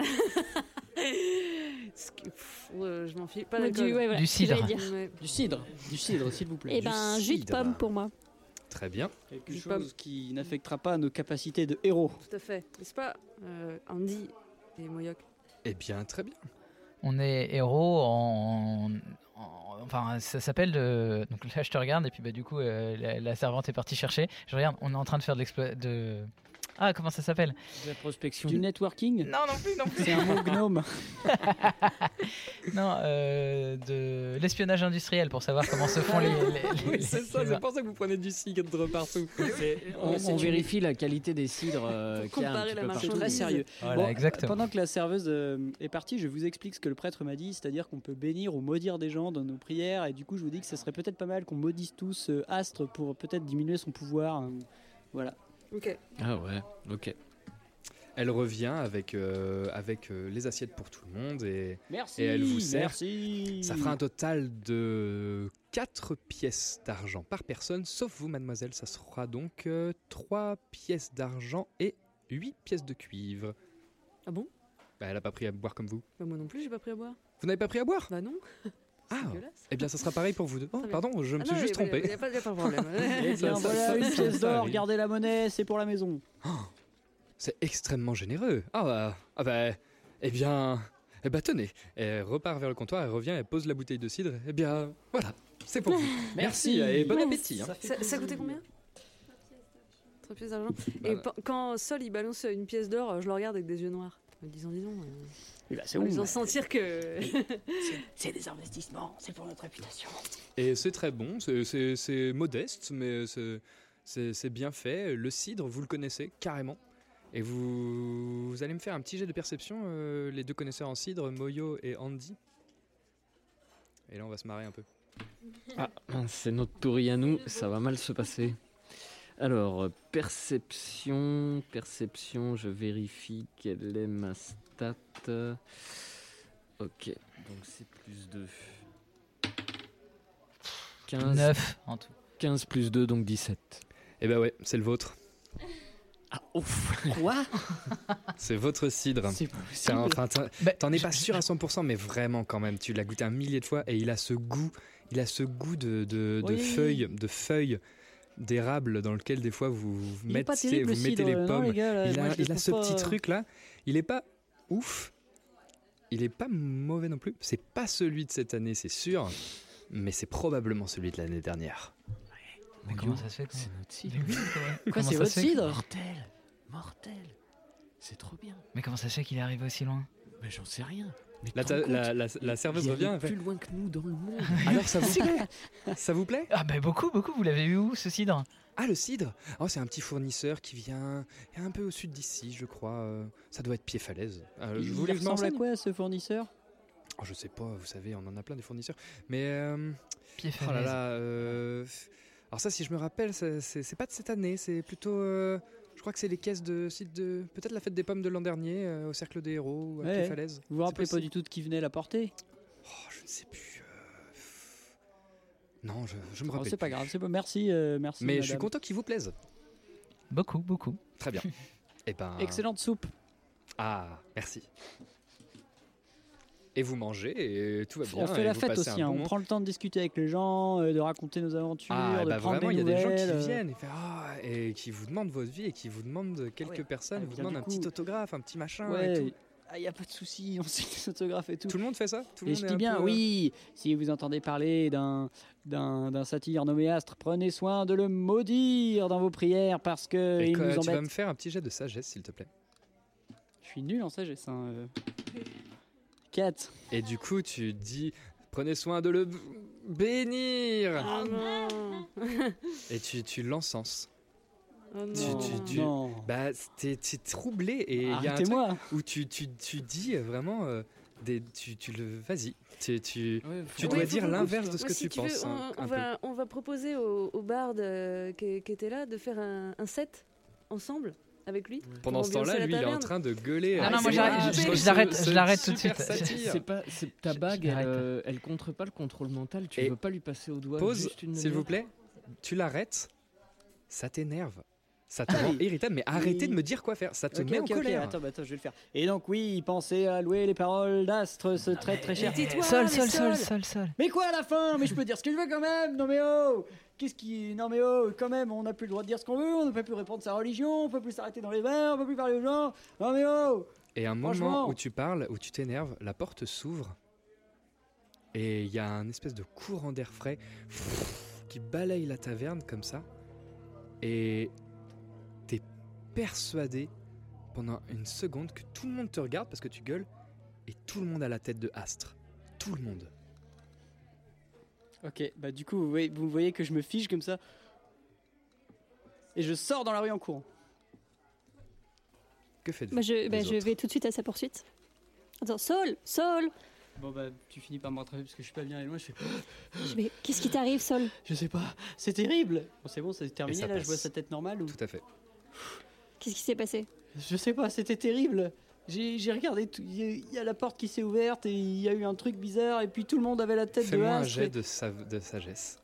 [SPEAKER 8] [LAUGHS]
[SPEAKER 3] pff, euh, je m'en fiche. Pas
[SPEAKER 9] Du, ouais, voilà,
[SPEAKER 6] Du cidre.
[SPEAKER 3] Ouais.
[SPEAKER 8] Du cidre. Du cidre, s'il vous plaît.
[SPEAKER 9] Eh ben, jus de pomme pour moi.
[SPEAKER 2] Très bien.
[SPEAKER 8] Quelque
[SPEAKER 3] du
[SPEAKER 8] chose
[SPEAKER 3] pomme.
[SPEAKER 8] qui n'affectera pas nos capacités de héros.
[SPEAKER 3] Tout à fait. N'est-ce pas, euh, Andy et Moyoc?
[SPEAKER 2] Eh bien, très bien.
[SPEAKER 6] On est héros en. en- enfin, ça s'appelle. de- Donc là, je te regarde, et puis bah, du coup, euh, la, la servante est partie chercher. Je regarde, on est en train de faire de l'exploit. De... Ah, comment ça s'appelle
[SPEAKER 4] La prospection.
[SPEAKER 8] Du networking?
[SPEAKER 6] Non, non plus, non plus.
[SPEAKER 8] C'est un mot gnome. [LAUGHS]
[SPEAKER 6] Non, euh, de l'espionnage industriel pour savoir comment se font les. les- [LAUGHS] les-
[SPEAKER 2] Oui, c'est ça, c'est pour ça que vous prenez du cidre partout.
[SPEAKER 4] On,
[SPEAKER 8] c'est
[SPEAKER 4] on vérifie la qualité des cidres euh,
[SPEAKER 3] comparer la marchandise.
[SPEAKER 4] partout.
[SPEAKER 8] Très sérieux.
[SPEAKER 6] Voilà,
[SPEAKER 8] Bon,
[SPEAKER 6] exactement.
[SPEAKER 8] Pendant que la serveuse euh, est partie, je vous explique ce que le prêtre m'a dit, c'est-à-dire qu'on peut bénir ou maudire des gens dans nos prières, et du coup, je vous dis que ce serait peut-être pas mal qu'on maudisse tous euh, Astre pour peut-être diminuer son pouvoir. hein. Voilà.
[SPEAKER 3] Ok.
[SPEAKER 4] Ah ouais, ok.
[SPEAKER 2] Elle revient avec, euh, avec euh, les assiettes pour tout le monde et
[SPEAKER 8] Merci.
[SPEAKER 2] Et elle vous sert.
[SPEAKER 8] Merci.
[SPEAKER 2] ça fera un total de 4 pièces d'argent par personne, sauf vous, mademoiselle. Ça sera donc 3 pièces d'argent et 8 pièces de cuivre.
[SPEAKER 3] Ah bon?
[SPEAKER 2] Bah, elle a pas pris à boire comme vous.
[SPEAKER 3] Bah, Moi non plus, j'ai pas pris à boire.
[SPEAKER 2] Vous n'avez pas pris à boire?
[SPEAKER 3] Bah non.
[SPEAKER 2] Ah,
[SPEAKER 3] dégueulasse.
[SPEAKER 2] eh bien, ça sera pareil pour vous deux. Oh, pardon, je me
[SPEAKER 3] Ah
[SPEAKER 2] suis
[SPEAKER 3] non,
[SPEAKER 2] juste trompé.
[SPEAKER 3] y a pas y a pas de problème. [LAUGHS]
[SPEAKER 8] Eh bien,
[SPEAKER 2] ça-
[SPEAKER 8] voilà
[SPEAKER 2] ça-
[SPEAKER 8] une pièce d'or, gardez la monnaie, c'est pour la maison.
[SPEAKER 2] C'est extrêmement généreux. Ah, bah, ah bah, eh bien, eh ben tenez. Elle repart vers le comptoir, elle revient, elle pose la bouteille de cidre. Eh bien, voilà, c'est pour vous. [LAUGHS] Merci et bon appétit. hein.
[SPEAKER 3] Ça, ça coûtait combien 3 pièces d'argent. Et
[SPEAKER 2] Voilà.
[SPEAKER 3] pe- quand Sol il balance une pièce d'or, je le regarde avec des yeux noirs. En me disant, dis donc, euh,
[SPEAKER 8] Eh ben, c'est
[SPEAKER 3] en faisant sentir que. [LAUGHS]
[SPEAKER 8] C'est des investissements, c'est pour notre réputation.
[SPEAKER 2] Et c'est très bon, c'est- c'est c'est modeste, mais c'est- c'est c'est bien fait. Le cidre, vous le connaissez carrément. Et vous, vous allez me faire un petit jet de perception, euh, les deux connaisseurs en cidre, Moyo et Andy. Et là, on va se marrer un peu.
[SPEAKER 4] Ah, c'est notre tour à nous, ça va mal se passer. Alors, perception, perception, je vérifie quelle est ma Ok, donc c'est plus 2. 15,
[SPEAKER 6] 9 en tout.
[SPEAKER 4] 15 plus 2, donc 17.
[SPEAKER 2] Eh ben ouais, c'est le vôtre.
[SPEAKER 4] Ah, ouf
[SPEAKER 8] Quoi?
[SPEAKER 2] C'est votre cidre.
[SPEAKER 8] C'est
[SPEAKER 2] Enfin, t'en-
[SPEAKER 6] Bah,
[SPEAKER 2] t'en es pas sûr à 100%, mais vraiment quand même. Tu l'as goûté un millier de fois et il a ce goût, il a ce goût de, de, de
[SPEAKER 8] Oui.
[SPEAKER 2] feuilles, de feuilles d'érable dans lequel des fois vous, vous
[SPEAKER 8] Il est pas
[SPEAKER 2] mettez,
[SPEAKER 8] terrible,
[SPEAKER 2] vous
[SPEAKER 8] le
[SPEAKER 2] mettez
[SPEAKER 8] cidre,
[SPEAKER 2] les
[SPEAKER 8] non,
[SPEAKER 2] pommes.
[SPEAKER 8] les gars, là,
[SPEAKER 2] il a, il a ce
[SPEAKER 8] pas,
[SPEAKER 2] petit
[SPEAKER 8] euh,
[SPEAKER 2] truc là. Il est pas ouf. Il est pas mauvais non plus. C'est pas celui de cette année, c'est sûr. Mais c'est probablement celui de l'année dernière.
[SPEAKER 6] Mais comment ça se fait
[SPEAKER 4] C'est notre cidre.
[SPEAKER 8] Quoi, c'est votre cidre
[SPEAKER 4] Mortel Mortel C'est trop bien.
[SPEAKER 6] Mais comment ça se fait qu'il est arrivé aussi loin
[SPEAKER 4] Mais j'en sais rien. Mais
[SPEAKER 2] La,
[SPEAKER 4] compte,
[SPEAKER 2] la, serveuse revient.
[SPEAKER 4] plus loin que nous dans le monde. [LAUGHS]
[SPEAKER 2] Alors ça vous [LAUGHS] plaît? Ça vous plaît?
[SPEAKER 6] Ah, bah beaucoup, beaucoup. Vous l'avez eu où ce cidre?
[SPEAKER 2] Ah, le cidre Oh, c'est un petit fournisseur qui vient un peu au sud d'ici, je crois. euh, Ça doit être Pied-Falaise. Euh, je
[SPEAKER 8] ressemble à quoi ce fournisseur?
[SPEAKER 2] Oh, je sais pas, vous savez, on en a plein des fournisseurs. Mais. euh,
[SPEAKER 6] Pied
[SPEAKER 2] Oh là là. euh, Alors, ça, si je me rappelle, c'est- pas de cette année, c'est plutôt. euh, Je crois que c'est les caisses de site de. Peut-être la fête des pommes de l'an dernier, au Cercle des Héros, ou à
[SPEAKER 8] Ouais.
[SPEAKER 2] Pied-Falaise.
[SPEAKER 8] Vous vous rappelez pas du tout de qui venait la porter?
[SPEAKER 2] Oh, je ne sais plus. Non, je, je me
[SPEAKER 8] Oh,
[SPEAKER 2] rappelle.
[SPEAKER 8] C'est pas grave, c'est pas. Merci, euh, merci.
[SPEAKER 2] Mais je suis content qu'il vous plaise.
[SPEAKER 6] Beaucoup, beaucoup.
[SPEAKER 2] Très bien. [LAUGHS] Eh ben.
[SPEAKER 8] Excellente soupe.
[SPEAKER 2] Ah, merci. Et vous mangez et tout va bien.
[SPEAKER 8] on fait
[SPEAKER 2] et
[SPEAKER 8] la fête aussi, hein,
[SPEAKER 2] bon
[SPEAKER 8] on prend le temps de discuter avec les gens, euh, de raconter nos aventures,
[SPEAKER 2] Ah,
[SPEAKER 8] de
[SPEAKER 2] bah
[SPEAKER 8] prendre
[SPEAKER 2] vraiment,
[SPEAKER 8] des
[SPEAKER 2] il y a des gens qui
[SPEAKER 8] euh,
[SPEAKER 2] viennent et, fait, Ah, et qui vous demandent votre vie et qui vous demandent quelques
[SPEAKER 8] Ouais.
[SPEAKER 2] personnes,
[SPEAKER 8] Ah,
[SPEAKER 2] vous demandent un petit autographe, un petit machin et tout.
[SPEAKER 8] Il n'y a pas de souci, [LAUGHS] on signe des autographes et tout.
[SPEAKER 2] Tout le monde fait ça? Tout le
[SPEAKER 8] Et
[SPEAKER 2] monde
[SPEAKER 8] je dis bien,
[SPEAKER 2] peu, euh,
[SPEAKER 8] oui, si vous entendez parler d'un d'un d'un satyre nommé Astre, prenez soin de le maudire dans vos prières parce que
[SPEAKER 2] Et
[SPEAKER 8] il
[SPEAKER 2] quoi,
[SPEAKER 8] nous
[SPEAKER 2] tu vas me faire un petit jet de sagesse, s'il te plaît.
[SPEAKER 8] Je suis nul en sagesse. Hein. euh. 4.
[SPEAKER 2] Et du coup, tu dis prenez soin de le b- bénir
[SPEAKER 3] Oh non
[SPEAKER 2] et tu, tu l'encenses.
[SPEAKER 3] Oh
[SPEAKER 2] Tu-
[SPEAKER 3] non.
[SPEAKER 2] tu- tu-
[SPEAKER 8] Non.
[SPEAKER 2] Bah, t'es t'es troublé et il y a un truc
[SPEAKER 8] Arrêtez-moi.
[SPEAKER 2] où tu, tu, tu dis vraiment euh, des, tu, tu le vas-y, tu, tu, tu dois dire l'inverse de ce
[SPEAKER 3] Ouais,
[SPEAKER 2] que
[SPEAKER 3] si
[SPEAKER 2] tu
[SPEAKER 3] veux,
[SPEAKER 2] penses.
[SPEAKER 3] on,
[SPEAKER 2] un-
[SPEAKER 3] on va, on va proposer au, au barde euh, qui, qui était là de faire un, un set ensemble avec lui.
[SPEAKER 2] Pendant ce temps-là, lui, il est en train de gueuler.
[SPEAKER 6] Non,
[SPEAKER 2] Ah,
[SPEAKER 6] non, moi, je- l'arrête- je l'arrête tout de suite.
[SPEAKER 4] C'est pas, c'est ta bague, elle, euh, elle contre pas le contrôle mental. Tu
[SPEAKER 2] Et
[SPEAKER 4] veux pas lui passer au doigt
[SPEAKER 2] Pause,
[SPEAKER 4] juste une
[SPEAKER 2] s'il vous plaît. Tu l'arrêtes. Ça t'énerve. Ça te
[SPEAKER 8] Ah
[SPEAKER 2] rend
[SPEAKER 8] oui.
[SPEAKER 2] irritable, mais arrêtez
[SPEAKER 8] Oui.
[SPEAKER 2] de me dire quoi faire. Ça te
[SPEAKER 8] Ok,
[SPEAKER 2] met
[SPEAKER 8] ok,
[SPEAKER 2] en colère.
[SPEAKER 8] Attends, bah, attends, je vais le faire. Et donc, oui, pensez à louer les paroles d'Astre, ce très très cher.
[SPEAKER 6] Sol,
[SPEAKER 3] mais
[SPEAKER 6] sol, sol,
[SPEAKER 3] sol.
[SPEAKER 6] sol.
[SPEAKER 8] Mais quoi à la fin? Mais je peux dire ce que je veux quand même Non mais oh Qu'est-ce qui... Non mais oh, quand même, on n'a plus le droit de dire ce qu'on veut, on ne peut plus répondre sa religion, on peut plus s'arrêter dans les bars, on peut plus parler aux gens. Non mais oh
[SPEAKER 2] Et un moment où tu parles, où tu t'énerves, la porte s'ouvre et il y a un espèce de courant d'air frais qui balaye la taverne comme ça. Et persuadé pendant une seconde que tout le monde te regarde parce que tu gueules et tout le monde a la tête de Astre. Tout le monde.
[SPEAKER 8] Ok, bah du coup, vous voyez, vous voyez que je me fiche comme ça. Et je sors dans la rue en courant.
[SPEAKER 2] Que faites-vous
[SPEAKER 9] Bah, je, bah, je vais tout de suite à sa poursuite. Attends, Sol, Sol
[SPEAKER 8] Bon bah, tu finis par me rattraper parce que je suis pas bien et loin, je fais...
[SPEAKER 9] Je vais- Qu'est-ce qui t'arrive, Sol
[SPEAKER 8] Je sais pas, c'est terrible Bon c'est bon, c'est terminé là, je vois sa tête normale ou...
[SPEAKER 2] Tout à fait.
[SPEAKER 9] Qu'est-ce qui s'est passé?
[SPEAKER 8] Je sais pas, c'était terrible. J'ai regardé, tout- il y, a- il y a la porte qui s'est ouverte et il y a eu un truc bizarre et puis tout le monde avait la tête de
[SPEAKER 2] Fais-moi un jet
[SPEAKER 8] et-
[SPEAKER 2] de, sa- de sagesse.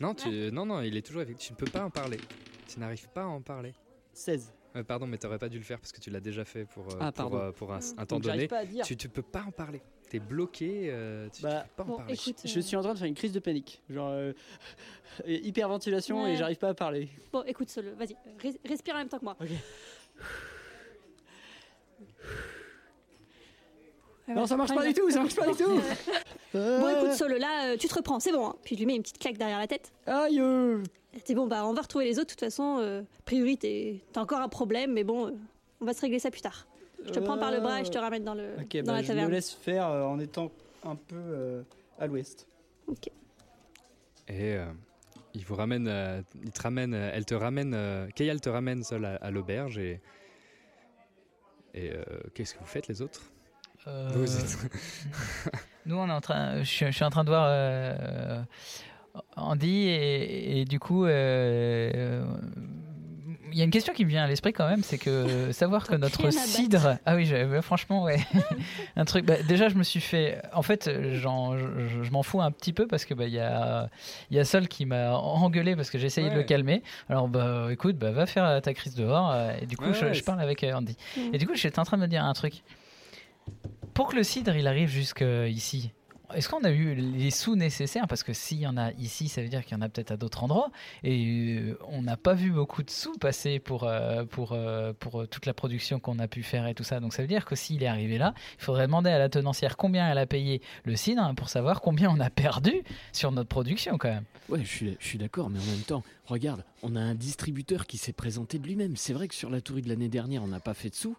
[SPEAKER 2] Non, tu... non, non, il est toujours avec. Tu ne peux pas en parler. Tu n'arrives pas à en parler.
[SPEAKER 8] 16.
[SPEAKER 2] Euh, pardon, mais t'aurais pas dû le faire parce que tu l'as déjà fait pour, euh,
[SPEAKER 8] Ah,
[SPEAKER 2] pour, euh, pour un, un temps
[SPEAKER 8] Donc,
[SPEAKER 2] donné.
[SPEAKER 8] pas à dire.
[SPEAKER 2] Tu, tu peux pas en parler. T'es bloqué. euh, tu, tu
[SPEAKER 8] Bah,
[SPEAKER 2] peux pas en
[SPEAKER 9] Bon,
[SPEAKER 2] parler.
[SPEAKER 9] écoute,
[SPEAKER 8] Je suis en train de faire une crise de panique. Genre, euh, [LAUGHS] hyperventilation
[SPEAKER 9] Ouais.
[SPEAKER 8] et j'arrive pas à parler.
[SPEAKER 9] Bon, écoute, Sol, vas-y, res- respire en même temps que moi.
[SPEAKER 8] Ok.
[SPEAKER 9] Ouais,
[SPEAKER 8] Non, ça marche pas du tout, ça marche pas du tout. [LAUGHS]
[SPEAKER 9] Bon, écoute, Sol, là, euh, tu te reprends, c'est bon. hein. Puis je lui mets une petite claque derrière la tête.
[SPEAKER 8] Aïe.
[SPEAKER 9] C'est bon, bah, on va retrouver les autres. De toute façon, euh, a priori, t'es- t'as encore un problème, mais bon, euh, on va se régler ça plus tard. Je te prends par le bras et je te ramène dans, le, dans
[SPEAKER 8] bah,
[SPEAKER 9] la
[SPEAKER 8] je
[SPEAKER 9] taverne.
[SPEAKER 8] me laisse faire euh, en étant un peu euh, à l'ouest.
[SPEAKER 9] Ok.
[SPEAKER 2] Et euh, il vous ramène. euh, il te ramène. euh, elle te ramène. Euh, Kayal te ramène seul à, à l'auberge et. Et euh, qu'est-ce que vous faites les autres?
[SPEAKER 6] Euh,
[SPEAKER 2] Vous êtes- [LAUGHS]
[SPEAKER 6] Nous, on est en train, je, suis- je suis en train de voir euh, Andy et, et du coup, euh, il y a une question qui me vient à l'esprit quand même, c'est que [LAUGHS] savoir que notre cidre, ah oui, je- bah, franchement, ouais, [LAUGHS] un truc. bah, déjà, je me suis fait, en fait, j'en- je, je m'en fous un petit peu parce que bah il y a, il y a Sol qui m'a engueulé parce que j'ai essayé de le calmer. Alors bah écoute, bah va faire ta crise dehors euh, et du coup,
[SPEAKER 2] Ouais,
[SPEAKER 6] je,
[SPEAKER 2] ouais,
[SPEAKER 6] je
[SPEAKER 2] c'est-
[SPEAKER 6] parle avec euh, Andy.
[SPEAKER 9] Mm.
[SPEAKER 6] Et du coup, j'étais en train de me dire un truc. Pour que le cidre il arrive jusqu'ici, est-ce qu'on a eu les sous nécessaires? Parce que s'il y en a ici, ça veut dire qu'il y en a peut-être à d'autres endroits. Et euh, on n'a pas vu beaucoup de sous passer pour, euh, pour, euh, pour toute la production qu'on a pu faire et tout ça. Donc ça veut dire que s'il est arrivé là, il faudrait demander à la tenancière combien elle a payé le cidre pour savoir combien on a perdu sur notre production quand même.
[SPEAKER 4] Ouais, je suis, je suis d'accord, mais en même temps, regarde, on a un distributeur qui s'est présenté de lui-même. C'est vrai que sur la tourie de l'année dernière, on n'a pas fait de sous,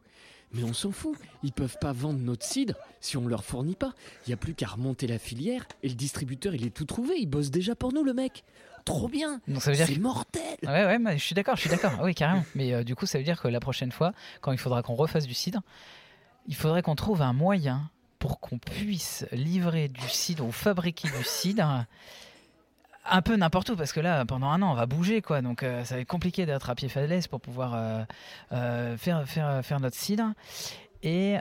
[SPEAKER 4] mais on s'en fout. Ils peuvent pas vendre notre cidre si on leur fournit pas. Il y a plus qu'à remonter la filière et le distributeur, il est tout trouvé. Il bosse déjà pour nous, le mec.
[SPEAKER 10] trop bien.
[SPEAKER 6] Donc ça veut dire
[SPEAKER 10] C'est
[SPEAKER 6] que-
[SPEAKER 10] mortel.
[SPEAKER 6] Ouais, ouais, mais je suis d'accord, je suis d'accord. Ah oui, carrément. Mais euh, du coup, ça veut dire que la prochaine fois, quand il faudra qu'on refasse du cidre, il faudrait qu'on trouve un moyen pour qu'on puisse livrer du cidre ou fabriquer du cidre un peu n'importe où, parce que là, pendant un an, on va bouger, quoi. Donc, euh, ça va être compliqué d'être à pied falaise pour pouvoir euh, euh, faire, faire, faire notre cidre. Et,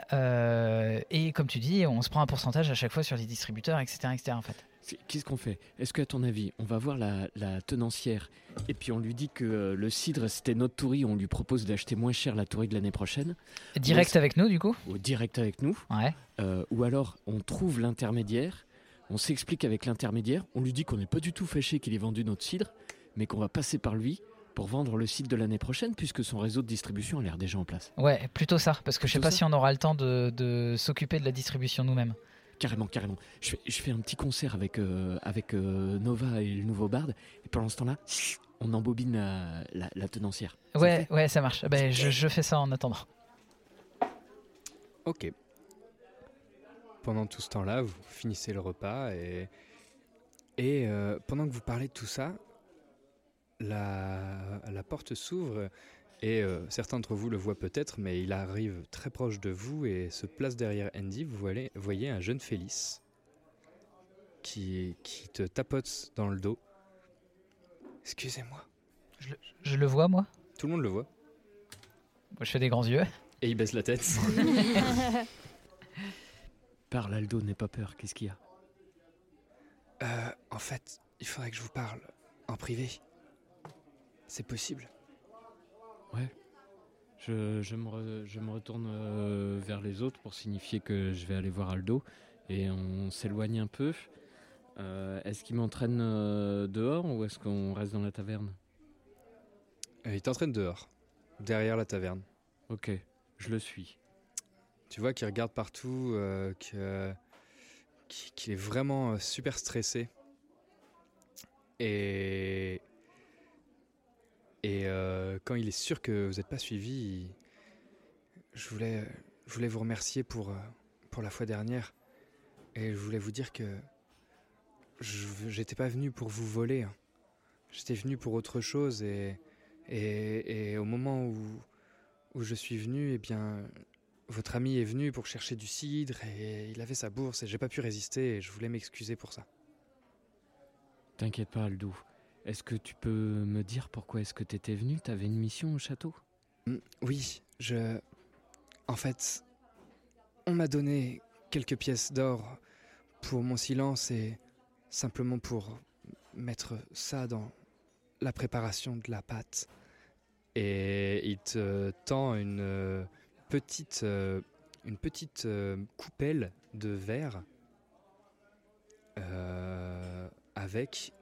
[SPEAKER 6] et comme tu dis, on se prend un pourcentage à chaque fois sur les distributeurs, etc. etc. en fait.
[SPEAKER 4] Qu'est-ce qu'on fait? Est-ce qu'à ton avis, on va voir la, la tenancière et puis on lui dit que le cidre c'était notre tourie, on lui propose d'acheter moins cher la tourie de l'année prochaine?
[SPEAKER 6] Direct avec nous, du coup?
[SPEAKER 4] Ou direct avec nous?
[SPEAKER 6] Ouais.
[SPEAKER 4] Euh, Ou alors on trouve l'intermédiaire, on s'explique avec l'intermédiaire, on lui dit qu'on n'est pas du tout fâché qu'il ait vendu notre cidre, mais qu'on va passer par lui pour vendre le cidre de l'année prochaine puisque son réseau de distribution a l'air déjà en place.
[SPEAKER 6] Ouais, plutôt ça, parce que je sais
[SPEAKER 4] Plutôt
[SPEAKER 6] pas
[SPEAKER 4] ça
[SPEAKER 6] si on aura le temps de, de s'occuper de la distribution nous-mêmes.
[SPEAKER 4] Carrément, carrément. Je fais, je fais un petit concert avec, euh, avec euh, Nova et le nouveau Bard, et pendant ce temps-là, on embobine la, la- la tenancière. Ça
[SPEAKER 6] ouais, ça marche. Ben, je, je fais ça en attendant.
[SPEAKER 2] Ok. Pendant tout ce temps-là, vous finissez le repas et, et euh, pendant que vous parlez de tout ça, la, la porte s'ouvre et euh, certains d'entre vous le voient peut-être, mais il arrive très proche de vous et se place derrière Andy. Vous voyez, voyez un jeune Félix qui, qui te tapote dans le dos. Excusez-moi.
[SPEAKER 6] Je le vois, moi?
[SPEAKER 2] Tout le monde le voit.
[SPEAKER 6] Moi, Je fais des grands yeux.
[SPEAKER 2] Et il baisse la tête. [LAUGHS]
[SPEAKER 4] Parle, Aldo, n'aie pas peur, qu'est-ce qu'il y a?
[SPEAKER 2] Euh, en fait, il faudrait que je vous parle en privé. C'est possible?
[SPEAKER 4] Ouais. Je, je me, re- je me retourne euh, vers les autres pour signifier que je vais aller voir Aldo, et on s'éloigne un peu. Euh, est-ce qu'il m'entraîne euh, dehors ou est-ce qu'on reste dans la taverne?
[SPEAKER 2] Euh, Il t'entraîne dehors, derrière la taverne.
[SPEAKER 4] Ok, je le suis.
[SPEAKER 2] Tu vois qu'il regarde partout, euh, qu'il est vraiment euh, super stressé. Et, et euh, quand il est sûr que vous n'êtes pas suivi, je, voulais, je voulais vous remercier pour, euh, pour la fois dernière. Et je voulais vous dire que j'étais pas venu pour vous voler. hein. J'étais venu pour autre chose. Et, et, et au moment où, où je suis venu, eh bien, votre ami est venu pour chercher du cidre et il avait sa bourse et j'ai pas pu résister et je voulais m'excuser pour ça.
[SPEAKER 4] T'inquiète pas, Aldo. Est-ce que tu peux me dire pourquoi est-ce que t'étais venu? T'avais une mission au château?
[SPEAKER 2] Mm, Oui, je. En fait, on m'a donné quelques pièces d'or pour mon silence et simplement pour mettre ça dans la préparation de la pâte. Et il te tend une euh, petite, euh, une petite euh, coupelle de verre euh, avec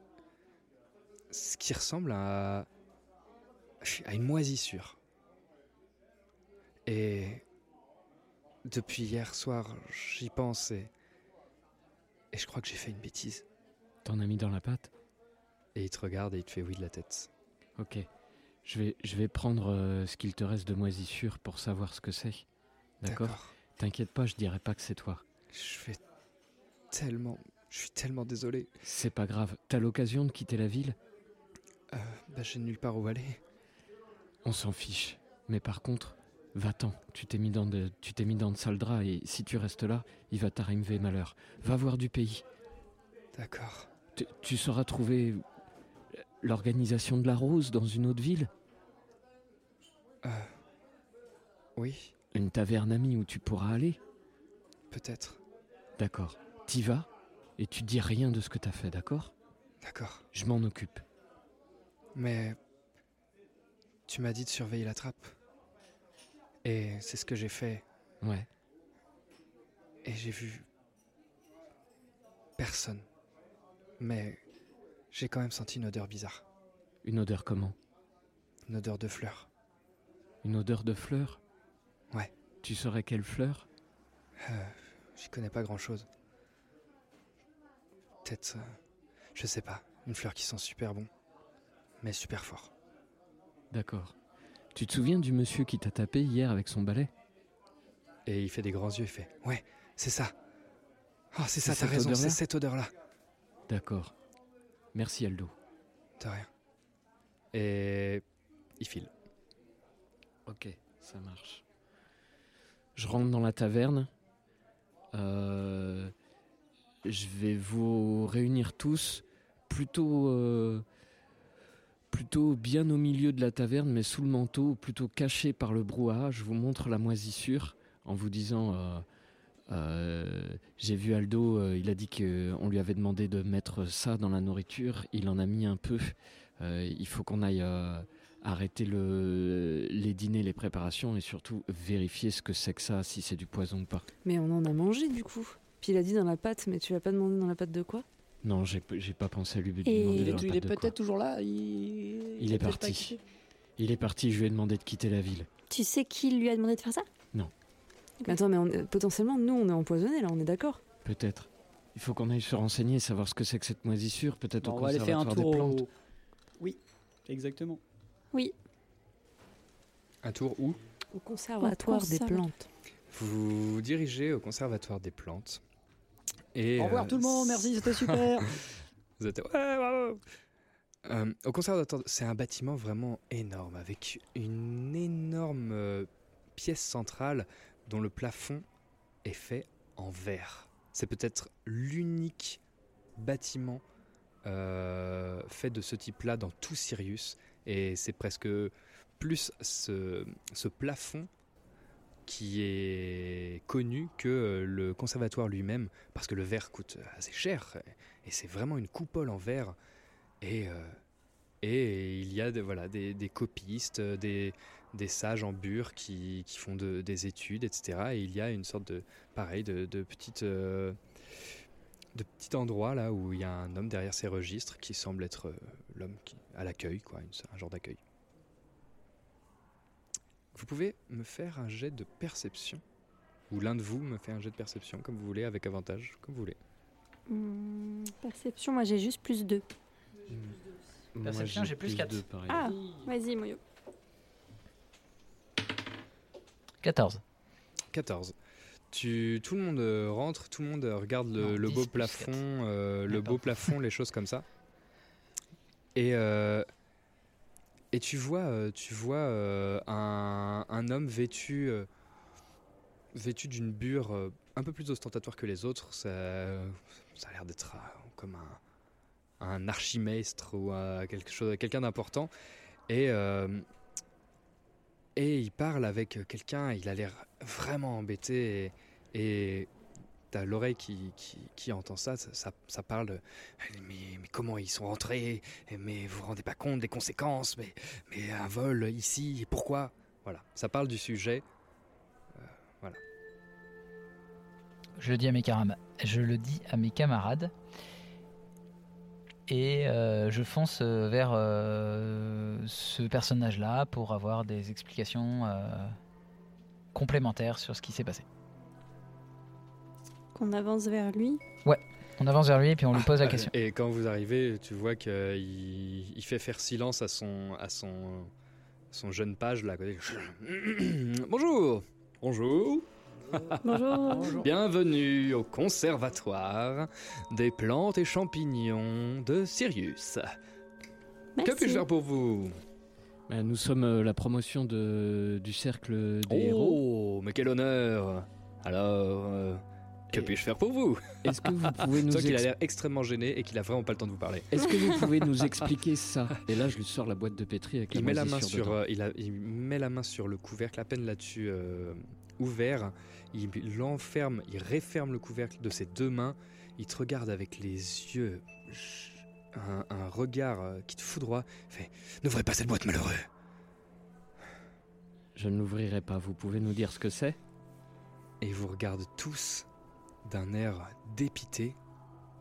[SPEAKER 2] ce qui ressemble à, à une moisissure. Et depuis hier soir, j'y pense et, et je crois que j'ai fait une bêtise.
[SPEAKER 4] T'en as mis dans la pâte?
[SPEAKER 2] Et il te regarde et il te fait oui de la tête.
[SPEAKER 4] Ok. Je vais, je vais prendre euh, ce qu'il te reste de moisissure pour savoir ce que c'est. D'accord? T'inquiète pas, je dirai pas que c'est toi.
[SPEAKER 2] Je vais tellement. Je suis tellement désolé.
[SPEAKER 4] C'est pas grave. T'as l'occasion de quitter la ville?
[SPEAKER 2] Euh, bah, j'ai nulle part où aller.
[SPEAKER 4] On s'en fiche. Mais par contre, va-t'en. Tu t'es mis dans de, tu t'es mis dans de sales draps et si tu restes là, il va t'arriver malheur. Va voir du pays.
[SPEAKER 2] D'accord.
[SPEAKER 4] Tu, tu sauras trouver l'organisation de la rose dans une autre ville.
[SPEAKER 2] Euh, oui,
[SPEAKER 4] Une taverne amie où tu pourras aller.
[SPEAKER 2] peut-être.
[SPEAKER 4] D'accord. T'y vas et tu dis rien de ce que t'as fait, d'accord?
[SPEAKER 2] D'accord.
[SPEAKER 4] Je m'en occupe.
[SPEAKER 2] Mais. Tu m'as dit de surveiller la trappe. Et c'est ce que j'ai fait.
[SPEAKER 4] Ouais.
[SPEAKER 2] Et j'ai vu. Personne. Mais. J'ai quand même senti une odeur bizarre.
[SPEAKER 4] Une odeur comment?
[SPEAKER 2] Une odeur de fleurs.
[SPEAKER 4] Une odeur de fleurs?
[SPEAKER 2] Ouais.
[SPEAKER 4] Tu saurais quelle fleur?
[SPEAKER 2] Euh, J'y connais pas grand chose. Peut-être. euh, je sais pas. Une fleur qui sent super bon. Mais super fort.
[SPEAKER 4] D'accord. Tu te souviens du monsieur qui t'a tapé hier avec son balai?
[SPEAKER 2] Et il fait des grands yeux, il fait Ouais, c'est ça. Oh, c'est ça, t'as raison, c'est cette odeur-là.
[SPEAKER 4] D'accord. Merci Aldo.
[SPEAKER 2] de rien. Et il file.
[SPEAKER 4] Ok, ça marche. Je rentre dans la taverne. Euh, je vais vous réunir tous plutôt, euh, plutôt bien au milieu de la taverne, mais sous le manteau, plutôt caché par le brouhaha. Je vous montre la moisissure en vous disant euh, J'ai vu Aldo, euh, il a dit qu'on lui avait demandé de mettre ça dans la nourriture. Il en a mis un peu. Euh, il faut qu'on aille euh, arrêter le, les dîners, les préparations et surtout vérifier ce que c'est que ça, si c'est du poison ou pas.
[SPEAKER 3] Mais on en a mangé du coup. Puis il a dit dans la pâte, mais tu l'as pas demandé dans la pâte de quoi?
[SPEAKER 4] Non, j'ai pas pensé à lui demander
[SPEAKER 8] Il
[SPEAKER 4] dans
[SPEAKER 8] est,
[SPEAKER 4] la
[SPEAKER 8] il
[SPEAKER 4] pâte
[SPEAKER 8] est
[SPEAKER 4] de quoi.
[SPEAKER 8] peut-être toujours là. Il,
[SPEAKER 4] Il est parti. Il est parti, je lui ai demandé de quitter la ville.
[SPEAKER 9] Tu sais qui lui a demandé de faire ça?
[SPEAKER 3] Mais attends, mais on potentiellement, nous, on est empoisonnés là, on est d'accord
[SPEAKER 4] Peut-être. Il faut qu'on aille se renseigner, savoir ce que c'est que cette moisissure, peut-être
[SPEAKER 8] Bon,
[SPEAKER 4] au
[SPEAKER 8] on va aller faire un tour
[SPEAKER 4] des plantes.
[SPEAKER 8] au... Oui, exactement.
[SPEAKER 9] Oui.
[SPEAKER 2] Un tour où?
[SPEAKER 3] Au conservatoire des
[SPEAKER 9] conservatoire.
[SPEAKER 3] plantes.
[SPEAKER 2] Vous vous dirigez au conservatoire des plantes. Et,
[SPEAKER 8] Au revoir
[SPEAKER 2] euh,
[SPEAKER 8] tout le monde, merci, c'était super. [LAUGHS]
[SPEAKER 2] Vous êtes ouais, bravo. Euh, au conservatoire, c'est un bâtiment vraiment énorme avec une énorme euh, pièce centrale dont le plafond est fait en verre. C'est peut-être l'unique bâtiment euh, fait de ce type-là dans tout Sirius. Et c'est presque plus ce, plafond qui est connu que le conservatoire lui-même parce que le verre coûte assez cher. Et c'est vraiment une coupole en verre. Et, euh, il y a voilà, des, des copistes, des, des sages en bure qui, qui font de- des études, etc. Et il y a une sorte de, pareil, de, de petite, euh, de petit endroit là où il y a un homme derrière ses registres qui semble être euh, l'homme qui à l'accueil, quoi, une- un genre d'accueil. Vous pouvez me faire un jet de perception ou l'un de vous me fait un jet de perception comme vous voulez, avec avantage, comme vous voulez.
[SPEAKER 9] Hmm, perception, moi j'ai juste plus 2.
[SPEAKER 4] Moi,
[SPEAKER 6] Perception, j'ai plus quatre.
[SPEAKER 4] deux, pareil.
[SPEAKER 9] Ah, vas-y, Moyo.
[SPEAKER 6] 14.
[SPEAKER 2] 14. Tu, tout le monde euh, rentre, tout le monde euh, regarde le,
[SPEAKER 6] Non,
[SPEAKER 2] le
[SPEAKER 6] 10
[SPEAKER 2] beau plafond, euh, le beau plafond, les choses comme ça. Et, euh, et tu vois, tu vois euh, un, un homme vêtu, vêtu d'une bure un peu plus ostentatoire que les autres. Ça, ça a l'air d'être comme un, un archimestre ou quelque chose, quelqu'un d'important. Et et il parle avec quelqu'un, il a l'air vraiment embêté et, t'as l'oreille qui, qui, entend ça, ça, parle mais comment ils sont rentrés, mais vous vous rendez pas compte des conséquences, mais, mais un vol ici, pourquoi? Voilà, ça parle du sujet. Euh, voilà.
[SPEAKER 6] Je le dis à mes camarades. Je le dis à mes camarades. Et euh, je fonce euh, vers euh, ce personnage-là pour avoir des explications euh, complémentaires sur ce qui s'est passé.
[SPEAKER 9] Qu'on avance vers lui.
[SPEAKER 6] On avance vers lui et puis on lui pose la question.
[SPEAKER 2] Et quand vous arrivez, tu vois qu'il il fait faire silence à son, à son, son jeune page là. à côté. [CLEARS THROAT] Bonjour Bonjour
[SPEAKER 9] Bonjour.
[SPEAKER 2] Bienvenue au conservatoire des plantes et champignons de Sirius. Que puis-je faire pour vous?
[SPEAKER 4] Ben, nous sommes euh, la promotion de, du cercle des héros.
[SPEAKER 2] Oh, mais quel honneur Alors, euh, que puis-je faire pour vous?
[SPEAKER 4] Est-ce que vous pouvez [LAUGHS] nous
[SPEAKER 2] Toi qu'il a l'air extrêmement gêné et qu'il a vraiment pas le temps de vous parler.
[SPEAKER 4] Est-ce que vous pouvez nous [LAUGHS] expliquer ça? Et là, je lui sors la boîte de pétri avec
[SPEAKER 2] Il
[SPEAKER 4] la
[SPEAKER 2] met la main sur, euh, il, a- il met la main sur le couvercle, à peine là-dessus euh, ouvert. Il l'enferme, il referme le couvercle de ses deux mains. Il te regarde avec les yeux, un, un regard euh, qui te foudroie. Il fait N'ouvrez pas cette boîte, malheureux.
[SPEAKER 4] Je ne l'ouvrirai pas. Vous pouvez nous dire ce que c'est?
[SPEAKER 2] Et vous regarde tous d'un air dépité.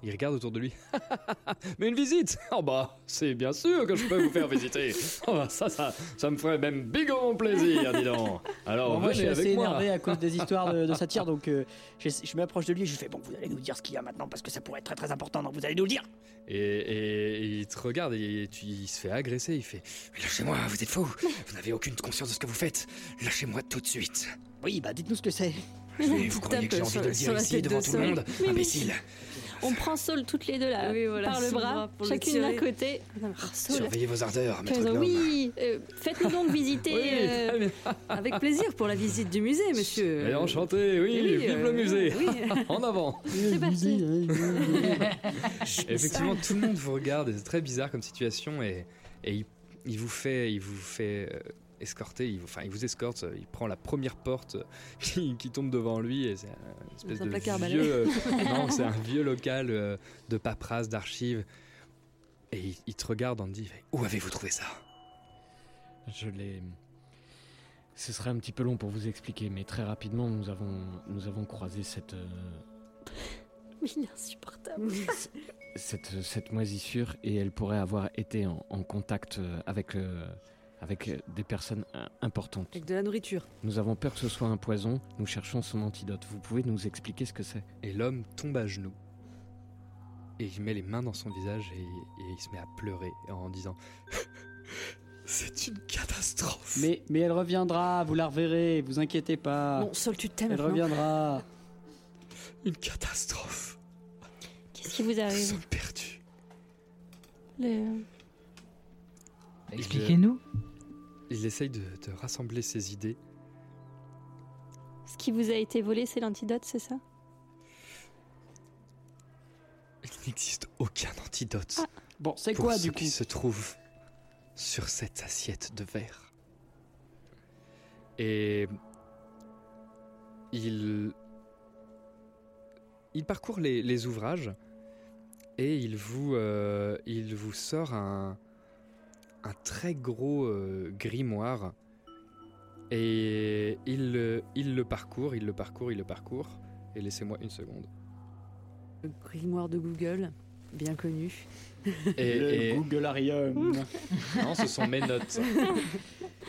[SPEAKER 2] Il regarde autour de lui. [LAUGHS] Mais une visite Oh bah, c'est bien sûr que je peux vous faire visiter. [LAUGHS] Oh bah, ça, ça, ça me ferait même bigrement plaisir, dis donc. Alors,
[SPEAKER 8] Bon, moi, je suis assez
[SPEAKER 2] moi.
[SPEAKER 8] énervé à cause des histoires de, de satire, donc euh, [LAUGHS] je, je m'approche de lui et je lui fais Bon, vous allez nous dire ce qu'il y a maintenant parce que ça pourrait être très très important, donc vous allez nous le dire.
[SPEAKER 2] Et, et il te regarde et tu- il se fait agresser. Il fait Mais Lâchez-moi, vous êtes fou. Vous n'avez aucune conscience de ce que vous faites. Lâchez-moi tout de suite.
[SPEAKER 8] Oui, bah dites-nous ce que c'est.
[SPEAKER 2] Mais vous croyez que j'ai envie de le dire ici devant
[SPEAKER 3] de
[SPEAKER 2] tout le monde. Imbécile
[SPEAKER 9] On prend Saul toutes les deux là,
[SPEAKER 3] Oui, voilà,
[SPEAKER 9] par le bras, chacune d'un côté. Saul.
[SPEAKER 2] Surveillez vos ardeurs, maître Glom.
[SPEAKER 9] Oui, euh, faites-nous donc visiter.
[SPEAKER 2] Oui,
[SPEAKER 9] euh. [LAUGHS]
[SPEAKER 3] Avec plaisir pour la visite du musée, monsieur.
[SPEAKER 2] Et enchanté, oui,
[SPEAKER 3] Oui,
[SPEAKER 2] vive
[SPEAKER 3] euh,
[SPEAKER 2] le musée.
[SPEAKER 3] oui. [LAUGHS]
[SPEAKER 2] en avant. [LAUGHS]
[SPEAKER 9] c'est parti.
[SPEAKER 2] Effectivement, tout le monde vous regarde et c'est très bizarre comme situation et, et il, il vous fait, il vous fait escorter, il, vous- enfin il vous escorte, il prend la première porte [LAUGHS] qui, qui tombe devant lui et c'est un espèce
[SPEAKER 3] un
[SPEAKER 2] de vieux, euh, [LAUGHS] non c'est un vieux local euh, de paperasse, d'archives et il, il te regarde en te dit où avez-vous trouvé ça?
[SPEAKER 4] Je l'ai. Ce serait un petit peu long pour vous expliquer, mais très rapidement, nous avons, nous avons croisé cette, euh,
[SPEAKER 9] Mais il est insupportable. [LAUGHS]
[SPEAKER 4] cette, cette moisissure et elle pourrait avoir été en, en contact avec, euh, avec euh, des personnes euh, importantes.
[SPEAKER 3] Avec de la nourriture.
[SPEAKER 4] Nous avons peur que ce soit un poison, nous cherchons son antidote. Vous pouvez nous expliquer ce que c'est?
[SPEAKER 2] Et l'homme tombe à genoux. Et il met les mains dans son visage et, et il se met à pleurer en disant [LAUGHS] C'est une catastrophe.
[SPEAKER 8] Mais, mais elle reviendra, vous la reverrez, vous inquiétez pas.
[SPEAKER 3] Bon, Sol, tu t'aimes
[SPEAKER 8] elle
[SPEAKER 3] maintenant.
[SPEAKER 8] reviendra. [LAUGHS]
[SPEAKER 2] Une catastrophe.
[SPEAKER 9] Qu'est-ce qui vous
[SPEAKER 2] Nous
[SPEAKER 9] arrive
[SPEAKER 2] sommes perdus.
[SPEAKER 9] Le-
[SPEAKER 6] Expliquez-nous.
[SPEAKER 2] Il essaye de, de rassembler ses idées.
[SPEAKER 9] Ce qui vous a été volé, c'est l'antidote, c'est ça?
[SPEAKER 2] Il n'existe aucun antidote
[SPEAKER 9] Ah.
[SPEAKER 8] Bon, c'est quoi
[SPEAKER 2] ce
[SPEAKER 8] du coup?
[SPEAKER 2] qui se trouve sur cette assiette de verre. Et il il parcourt les, les ouvrages et il vous euh, il vous sort un un très gros euh, grimoire et il le- il le parcourt, il le parcourt, il le parcourt et laissez-moi une seconde.
[SPEAKER 3] Le grimoire de Google, bien connu.
[SPEAKER 2] Et,
[SPEAKER 8] Le
[SPEAKER 2] et-
[SPEAKER 8] Googlarium. [LAUGHS]
[SPEAKER 2] non, ce sont mes notes.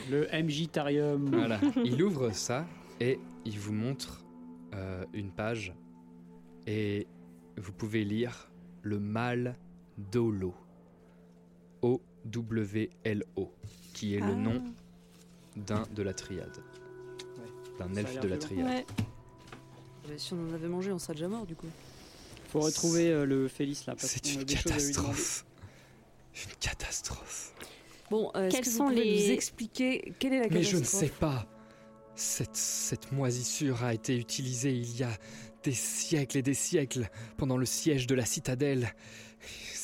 [SPEAKER 8] le MJtarium.
[SPEAKER 2] Voilà. Il ouvre ça et il vous montre euh, une page et vous pouvez lire le mal d'Olo. O-W-L-O, qui est le
[SPEAKER 9] Ah.
[SPEAKER 2] nom d'un de la triade. D'un elfe de la triade.
[SPEAKER 9] Ouais.
[SPEAKER 3] Euh, Si on en avait mangé, on serait déjà mort du coup.
[SPEAKER 8] Faut retrouver euh, le Félix là.
[SPEAKER 2] C'est une catastrophe. Une catastrophe.
[SPEAKER 3] Bon, euh, est-ce
[SPEAKER 9] Quels
[SPEAKER 3] que vous
[SPEAKER 9] sont
[SPEAKER 3] pouvez
[SPEAKER 9] les-
[SPEAKER 3] nous expliquer quelle est la
[SPEAKER 2] Mais
[SPEAKER 3] catastrophe
[SPEAKER 2] je ne sais pas. Cette, cette moisissure a été utilisée il y a des siècles et des siècles pendant le siège de la citadelle.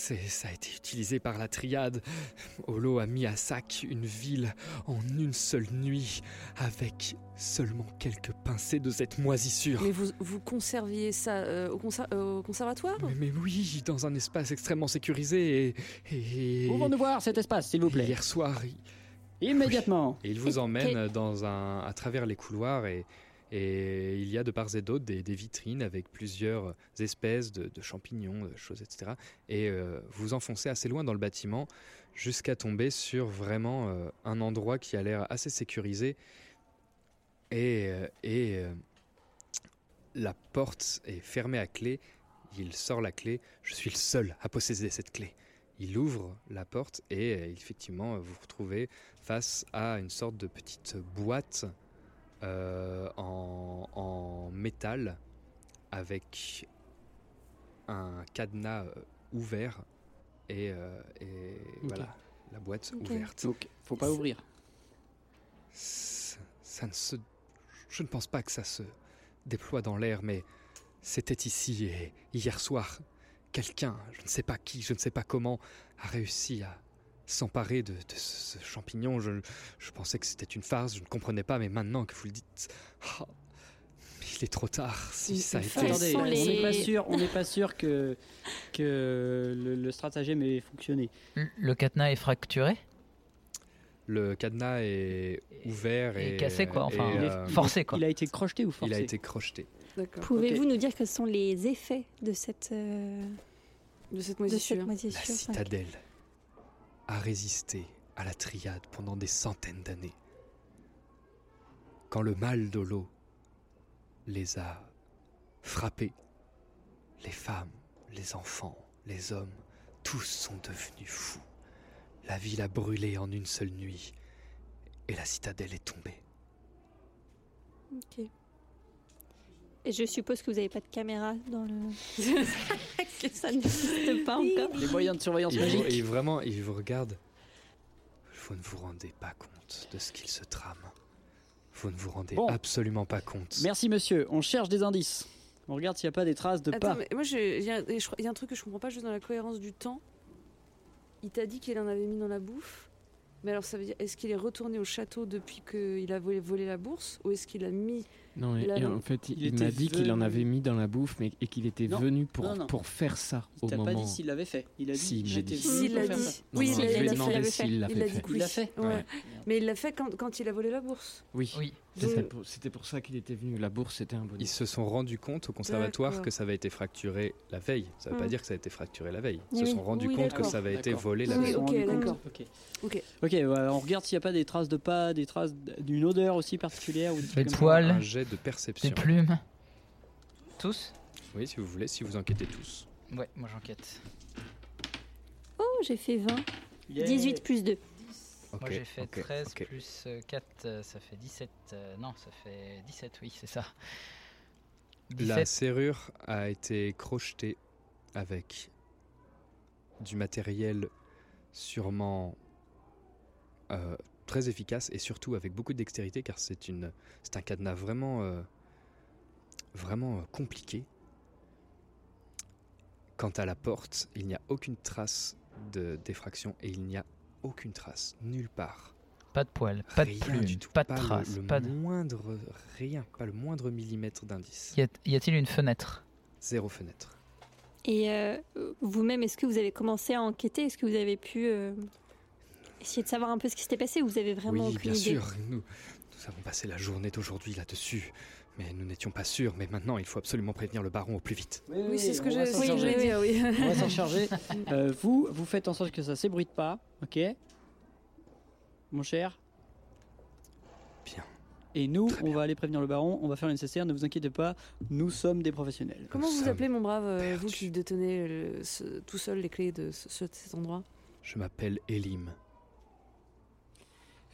[SPEAKER 2] C'est, ça a été utilisé par la triade. Olo a mis à sac une ville en une seule nuit avec seulement quelques pincées de cette moisissure.
[SPEAKER 3] Mais vous, vous conserviez ça euh, au, conser- euh, au conservatoire?
[SPEAKER 2] Mais, mais oui, dans un espace extrêmement sécurisé et... et-
[SPEAKER 8] Pouvons-nous voir cet espace, s'il vous plaît
[SPEAKER 2] Hier soir, il-
[SPEAKER 8] Immédiatement.
[SPEAKER 2] Et il vous
[SPEAKER 9] Et
[SPEAKER 2] emmène dans un, à travers les couloirs et, et il y a de part et d'autre des, vitrines avec plusieurs espèces de, champignons, de choses, etc. Et euh, vous enfoncez assez loin dans le bâtiment jusqu'à tomber sur vraiment euh, un endroit qui a l'air assez sécurisé. Et, euh, et la porte est fermée à clé. Il sort la clé. Je suis le seul à posséder cette clé. Il ouvre la porte et effectivement vous vous retrouvez face à une sorte de petite boîte euh, en, en métal avec un cadenas euh, ouvert et, euh, et voilà la boîte ouverte.
[SPEAKER 8] Donc, faut pas ouvrir.
[SPEAKER 2] Ça, ça ne se, je ne pense pas que ça se déploie dans l'air, mais c'était ici et hier soir, quelqu'un, je ne sais pas qui, je ne sais pas comment, a réussi à s'emparer de, de ce, ce champignon. Je, je pensais que c'était une farce, je ne comprenais pas, mais maintenant que vous le dites, ah, il est trop tard. Si
[SPEAKER 3] Une-
[SPEAKER 2] ça a été.
[SPEAKER 8] Attendez, on
[SPEAKER 9] les-
[SPEAKER 8] n'est pas sûr, on n'est pas sûr que que le, le stratagème ait fonctionné.
[SPEAKER 6] Le- Le cadenas est fracturé?
[SPEAKER 2] Le cadenas est ouvert et,
[SPEAKER 6] Et cassé, quoi, enfin,
[SPEAKER 2] et,
[SPEAKER 6] il est
[SPEAKER 2] euh,
[SPEAKER 6] forcé, quoi.
[SPEAKER 8] Il a été crocheté ou forcé?
[SPEAKER 2] Il a été crocheté.
[SPEAKER 9] Pouvez-vous nous dire quels sont les effets de cette, euh,
[SPEAKER 3] De cette
[SPEAKER 9] de
[SPEAKER 3] moisissure.
[SPEAKER 9] cette
[SPEAKER 2] La
[SPEAKER 9] moisissure
[SPEAKER 2] citadelle a résisté à la triade pendant des centaines d'années. Quand le mal d'Olo les a frappés, les femmes, les enfants, les hommes, tous sont devenus fous. La ville a brûlé en une seule nuit et la citadelle est tombée.
[SPEAKER 9] Et je suppose que vous n'avez pas de caméra dans le. [LAUGHS] ça n'existe pas encore.
[SPEAKER 8] Les moyens de surveillance
[SPEAKER 2] il
[SPEAKER 8] magiques.
[SPEAKER 2] vous, et vraiment, il vous regarde. Vous ne vous rendez pas compte de ce qu'il se trame. Vous ne vous rendez
[SPEAKER 8] Bon.
[SPEAKER 2] absolument pas compte.
[SPEAKER 8] Merci monsieur, on cherche des indices. On regarde s'il n'y a pas des traces de
[SPEAKER 3] Attends,
[SPEAKER 8] pas.
[SPEAKER 3] mais moi, je- il y, a- il y un truc que je comprends pas juste dans la cohérence du temps. Il t'a dit qu'il en avait mis dans la bouffe. Mais alors, ça veut dire, est-ce qu'il est retourné au château depuis qu'il a volé, volé la bourse Ou est-ce qu'il a mis.
[SPEAKER 4] Non, et,
[SPEAKER 3] Il
[SPEAKER 4] en fait, il,
[SPEAKER 8] il
[SPEAKER 4] m'a dit qu'il en avait mis dans la bouffe, mais et qu'il était
[SPEAKER 8] Non,
[SPEAKER 4] venu pour,
[SPEAKER 8] non, non.
[SPEAKER 4] pour faire ça
[SPEAKER 8] Il
[SPEAKER 4] au
[SPEAKER 8] t'a
[SPEAKER 4] moment.
[SPEAKER 8] pas dit s'il l'avait fait. Il a dit
[SPEAKER 4] Si, il
[SPEAKER 8] j'étais venu
[SPEAKER 3] S'il
[SPEAKER 8] pour
[SPEAKER 3] l'a
[SPEAKER 8] faire
[SPEAKER 3] dit.
[SPEAKER 8] ça.
[SPEAKER 3] Oui,
[SPEAKER 4] Non,
[SPEAKER 3] il
[SPEAKER 4] non,
[SPEAKER 3] l'a- il fait.
[SPEAKER 4] s'il
[SPEAKER 3] Il
[SPEAKER 4] l'avait
[SPEAKER 3] l'a dit
[SPEAKER 4] fait.
[SPEAKER 8] Il l'a fait.
[SPEAKER 3] Mais il l'a fait quand, quand il a volé la bourse.
[SPEAKER 4] Oui,
[SPEAKER 8] Oui.
[SPEAKER 4] c'était pour, ça qu'il était venu. La bourse, c'était un bonus.
[SPEAKER 2] Ils se sont rendus compte au conservatoire que ça avait été fracturé la veille. Ça ne veut pas
[SPEAKER 3] Hmm.
[SPEAKER 2] dire que ça a été fracturé la veille. Ils se sont rendus compte que ça avait été volé la veille.
[SPEAKER 3] Ok, d'accord.
[SPEAKER 8] Ok. On regarde s'il n'y a pas des traces de pas, des traces d'une odeur aussi particulière. Ou des
[SPEAKER 6] poils.
[SPEAKER 2] De perception.
[SPEAKER 6] Des plumes. Tous
[SPEAKER 2] Oui, si vous voulez, si vous enquêtez tous.
[SPEAKER 6] Ouais, moi j'enquête.
[SPEAKER 9] Oh, j'ai fait 20.
[SPEAKER 8] Yeah.
[SPEAKER 9] 18 plus 2.
[SPEAKER 6] Moi j'ai fait
[SPEAKER 2] ok,
[SPEAKER 6] 13
[SPEAKER 2] ok.
[SPEAKER 6] plus euh, 4, ça fait 17. euh, non, ça fait 17, oui, c'est ça.
[SPEAKER 2] La
[SPEAKER 6] 17.
[SPEAKER 2] serrure a été crochetée avec du matériel sûrement euh, très efficace et surtout avec beaucoup de dextérité car c'est une c'est un cadenas vraiment euh, vraiment euh, compliqué. Quant à la porte, il n'y a aucune trace de d'effraction et il n'y a aucune trace nulle part.
[SPEAKER 6] Pas de poils, pas de
[SPEAKER 2] Rien
[SPEAKER 6] plumes,
[SPEAKER 2] du tout,
[SPEAKER 6] pas de
[SPEAKER 2] le-
[SPEAKER 6] traces,
[SPEAKER 2] le,
[SPEAKER 6] pas de...
[SPEAKER 2] moindre rien, pas le moindre millimètre d'indice.
[SPEAKER 6] Y a-t-il une fenêtre?
[SPEAKER 2] Zéro fenêtre.
[SPEAKER 9] Et euh, vous-même, est-ce que vous avez commencé à enquêter? Est-ce que vous avez pu euh, essayer de savoir un peu ce qui s'était passé ou vous avez vraiment
[SPEAKER 2] oui,
[SPEAKER 9] aucune
[SPEAKER 2] bien
[SPEAKER 9] idée
[SPEAKER 2] sûr. Nous, nous avons passé la journée d'aujourd'hui là-dessus, mais nous n'étions pas sûrs. Mais maintenant, il faut absolument prévenir le baron au plus vite.
[SPEAKER 3] Oui, c'est ce que j'ai oui, dire, oui.
[SPEAKER 8] On va s'en charger. [LAUGHS] Euh, vous, vous faites en sorte que ça s'ébruite pas, ok? Mon cher?
[SPEAKER 2] Bien.
[SPEAKER 8] Et nous,
[SPEAKER 2] Très
[SPEAKER 8] on va aller prévenir le baron, on va faire le nécessaire, ne vous inquiétez pas, nous sommes des professionnels.
[SPEAKER 3] Comment vous
[SPEAKER 2] sommes
[SPEAKER 3] appelez, mon brave, euh, vous qui détenez le- ce- tout seul les clés de ce- ce- cet endroit?
[SPEAKER 2] Je m'appelle Elim.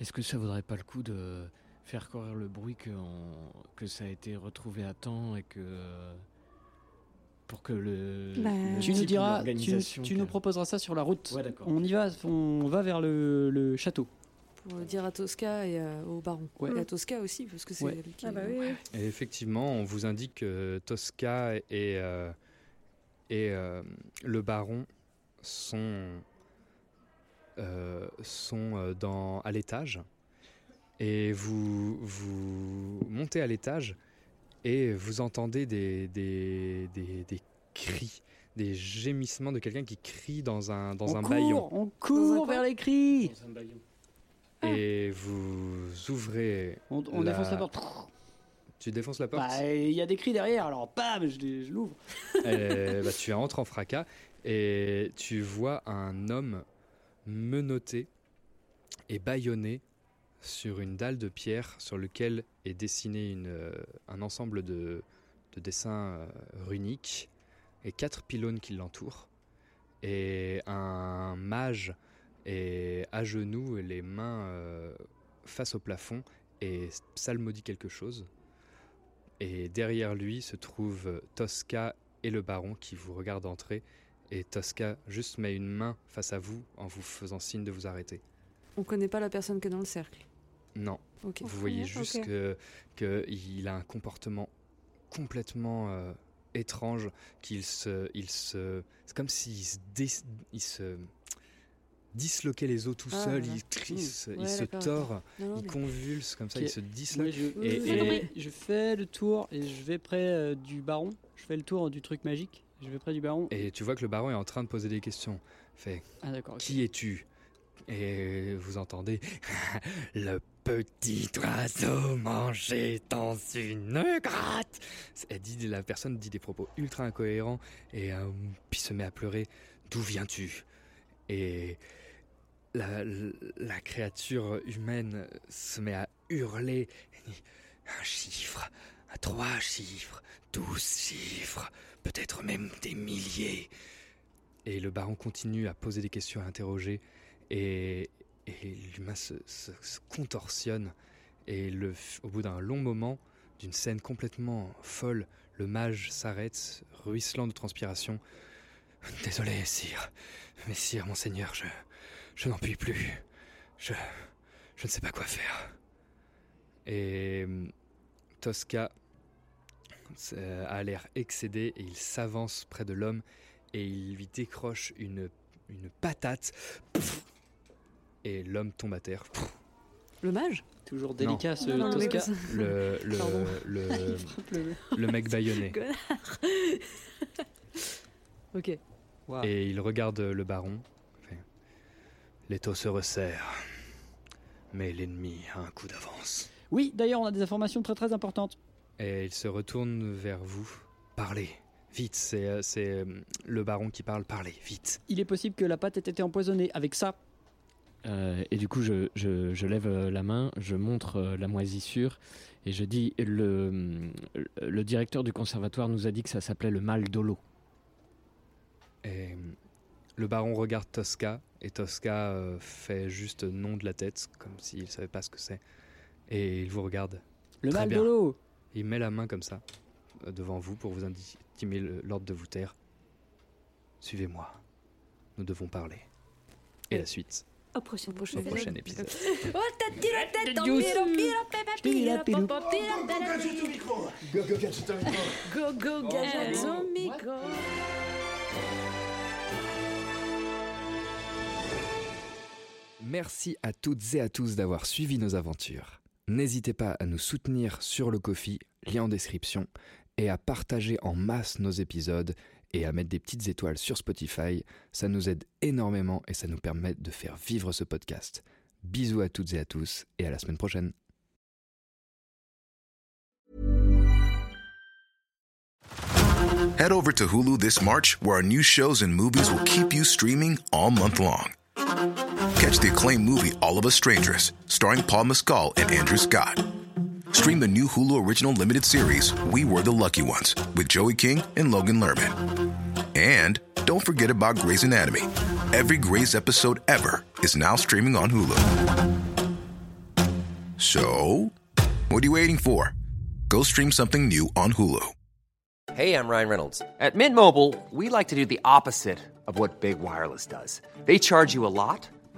[SPEAKER 4] Est-ce que ça vaudrait pas le coup de faire courir le bruit que, on- que ça a été retrouvé à temps et que. Pour que le.
[SPEAKER 9] Bah,
[SPEAKER 4] le
[SPEAKER 8] Tu nous diras, tu, nous proposeras ça sur la route.
[SPEAKER 4] Ouais.
[SPEAKER 8] On y va, on va vers le, le château.
[SPEAKER 3] Pour le dire à Tosca et euh, au baron.
[SPEAKER 8] Ouais.
[SPEAKER 3] Et à Tosca aussi, parce que c'est
[SPEAKER 8] Ouais.
[SPEAKER 3] lui qui.
[SPEAKER 9] Ah bah oui, oui.
[SPEAKER 2] Et effectivement, on vous indique que Tosca et, euh, et euh, le baron sont, euh, sont euh, dans, à l'étage. Et vous, vous montez à l'étage et vous entendez des, des, des, des cris, des gémissements de quelqu'un qui crie dans un, dans
[SPEAKER 8] on
[SPEAKER 2] un
[SPEAKER 8] court,
[SPEAKER 2] baillon.
[SPEAKER 8] on
[SPEAKER 3] Dans
[SPEAKER 8] court
[SPEAKER 3] un
[SPEAKER 8] vers les cris.
[SPEAKER 4] Dans un baillon.
[SPEAKER 2] Et vous ouvrez.
[SPEAKER 8] On, on
[SPEAKER 2] La-
[SPEAKER 8] défonce la porte.
[SPEAKER 2] Tu défonces la porte
[SPEAKER 8] Bah, il y a des cris derrière, alors bam, je, l'ouvre. [LAUGHS]
[SPEAKER 2] Euh, bah, tu entres en fracas et tu vois un homme menotté et bâillonné sur une dalle de pierre sur lequel est dessiné une, euh, un ensemble de, de dessins euh, runiques et quatre pylônes qui l'entourent. Et un mage est à genoux, les mains euh, face au plafond et psalmodie quelque chose. Et derrière lui se trouvent Tosca et le baron qui vous regardent entrer. Et Tosca juste met une main face à vous en vous faisant signe de vous arrêter.
[SPEAKER 3] On connaît pas la personne qui est dans le cercle.
[SPEAKER 2] Non, vous voyez juste que qu'il a un comportement complètement euh, étrange, qu'il se, il se, c'est comme s'il se, dé- il se disloquait les os tout
[SPEAKER 3] Ah,
[SPEAKER 2] seul, il, il se, il se tord,
[SPEAKER 3] Non, non,
[SPEAKER 2] il convulse comme ça, il se disloque.
[SPEAKER 8] Je,
[SPEAKER 2] Et-
[SPEAKER 8] je
[SPEAKER 2] et-
[SPEAKER 8] fais- je fais le tour et je vais près euh, du baron. Je fais le tour du truc magique. Je vais près du baron.
[SPEAKER 2] Et tu vois que le baron est en train de poser des questions. Fait,
[SPEAKER 8] Ah d'accord.
[SPEAKER 2] Qui es-tu? Et vous entendez [LAUGHS] le petit oiseau mangé dans une gratte. Elle dit, la personne dit des propos ultra incohérents et euh, puis se met à pleurer. D'où viens-tu? Et la, la créature humaine se met à hurler. Un chiffre, trois chiffres, douze chiffres, peut-être même des milliers. Et le baron continue à poser des questions, à interroger, et, l'humain se, contorsionne. Et au bout d'un long moment, d'une scène complètement folle, le mage s'arrête, ruisselant de transpiration. Désolé, sire. Mais sire, monseigneur, je. Je n'en puis plus. Je. Je ne sais pas quoi faire. Et. Tosca a l'air excédé et il s'avance près de l'homme et il lui décroche une, une patate. Et l'homme tombe à terre.
[SPEAKER 3] Le mage
[SPEAKER 8] Toujours délicat ce
[SPEAKER 3] Non,
[SPEAKER 8] Tosca.
[SPEAKER 2] Le, le, le, [LAUGHS]
[SPEAKER 8] le-
[SPEAKER 2] le mec baïonné. [LAUGHS]
[SPEAKER 3] Ok.
[SPEAKER 2] Et il regarde le baron. L'étau se resserre. Mais l'ennemi a un coup d'avance.
[SPEAKER 8] Oui, d'ailleurs, on a des informations très très importantes.
[SPEAKER 2] Et il se retourne vers vous. Parlez, vite, c'est euh, c'est, euh, le baron qui parle, parlez, vite.
[SPEAKER 8] Il est possible que la pâte ait été empoisonnée avec ça.
[SPEAKER 4] Euh, et du coup, je, je- je lève la main, je montre la moisissure et je dis le, le directeur du conservatoire nous a dit que ça s'appelait le mal d'Olo.
[SPEAKER 2] Et le baron regarde Tosca, et Tosca fait juste non de la tête, comme s'il savait pas ce que c'est. Et il vous regarde.
[SPEAKER 8] Le
[SPEAKER 2] Très
[SPEAKER 8] mal
[SPEAKER 2] bien. Il met la main comme ça, euh, devant vous, pour vous intimer le- l'ordre de vous taire. Suivez-moi. Nous devons parler. Et la suite,
[SPEAKER 9] Au prochain
[SPEAKER 2] au prochain épisode. [LAUGHS]
[SPEAKER 3] Oh. Go, go, gadget micro.
[SPEAKER 11] Merci à toutes et à tous d'avoir suivi nos aventures. N'hésitez pas à nous soutenir sur le Kofi, lien en description, et à partager en masse nos épisodes et à mettre des petites étoiles sur Spotify. Ça nous aide énormément et ça nous permet de faire vivre ce podcast. Bisous à toutes et à tous et à la semaine prochaine.
[SPEAKER 12] Catch the acclaimed movie All of Us Strangers, starring Paul Mescal and Andrew Scott. Stream the new Hulu original limited series We Were the Lucky Ones with Joey King and Logan Lerman. And don't forget about Grey's Anatomy. Every Grey's episode ever is now streaming on Hulu. So, what are you waiting for? Go stream something new on Hulu.
[SPEAKER 10] Hey, I'm Ryan Reynolds. At Mint Mobile, we like to do the opposite of what Big Wireless does. They charge you a lot,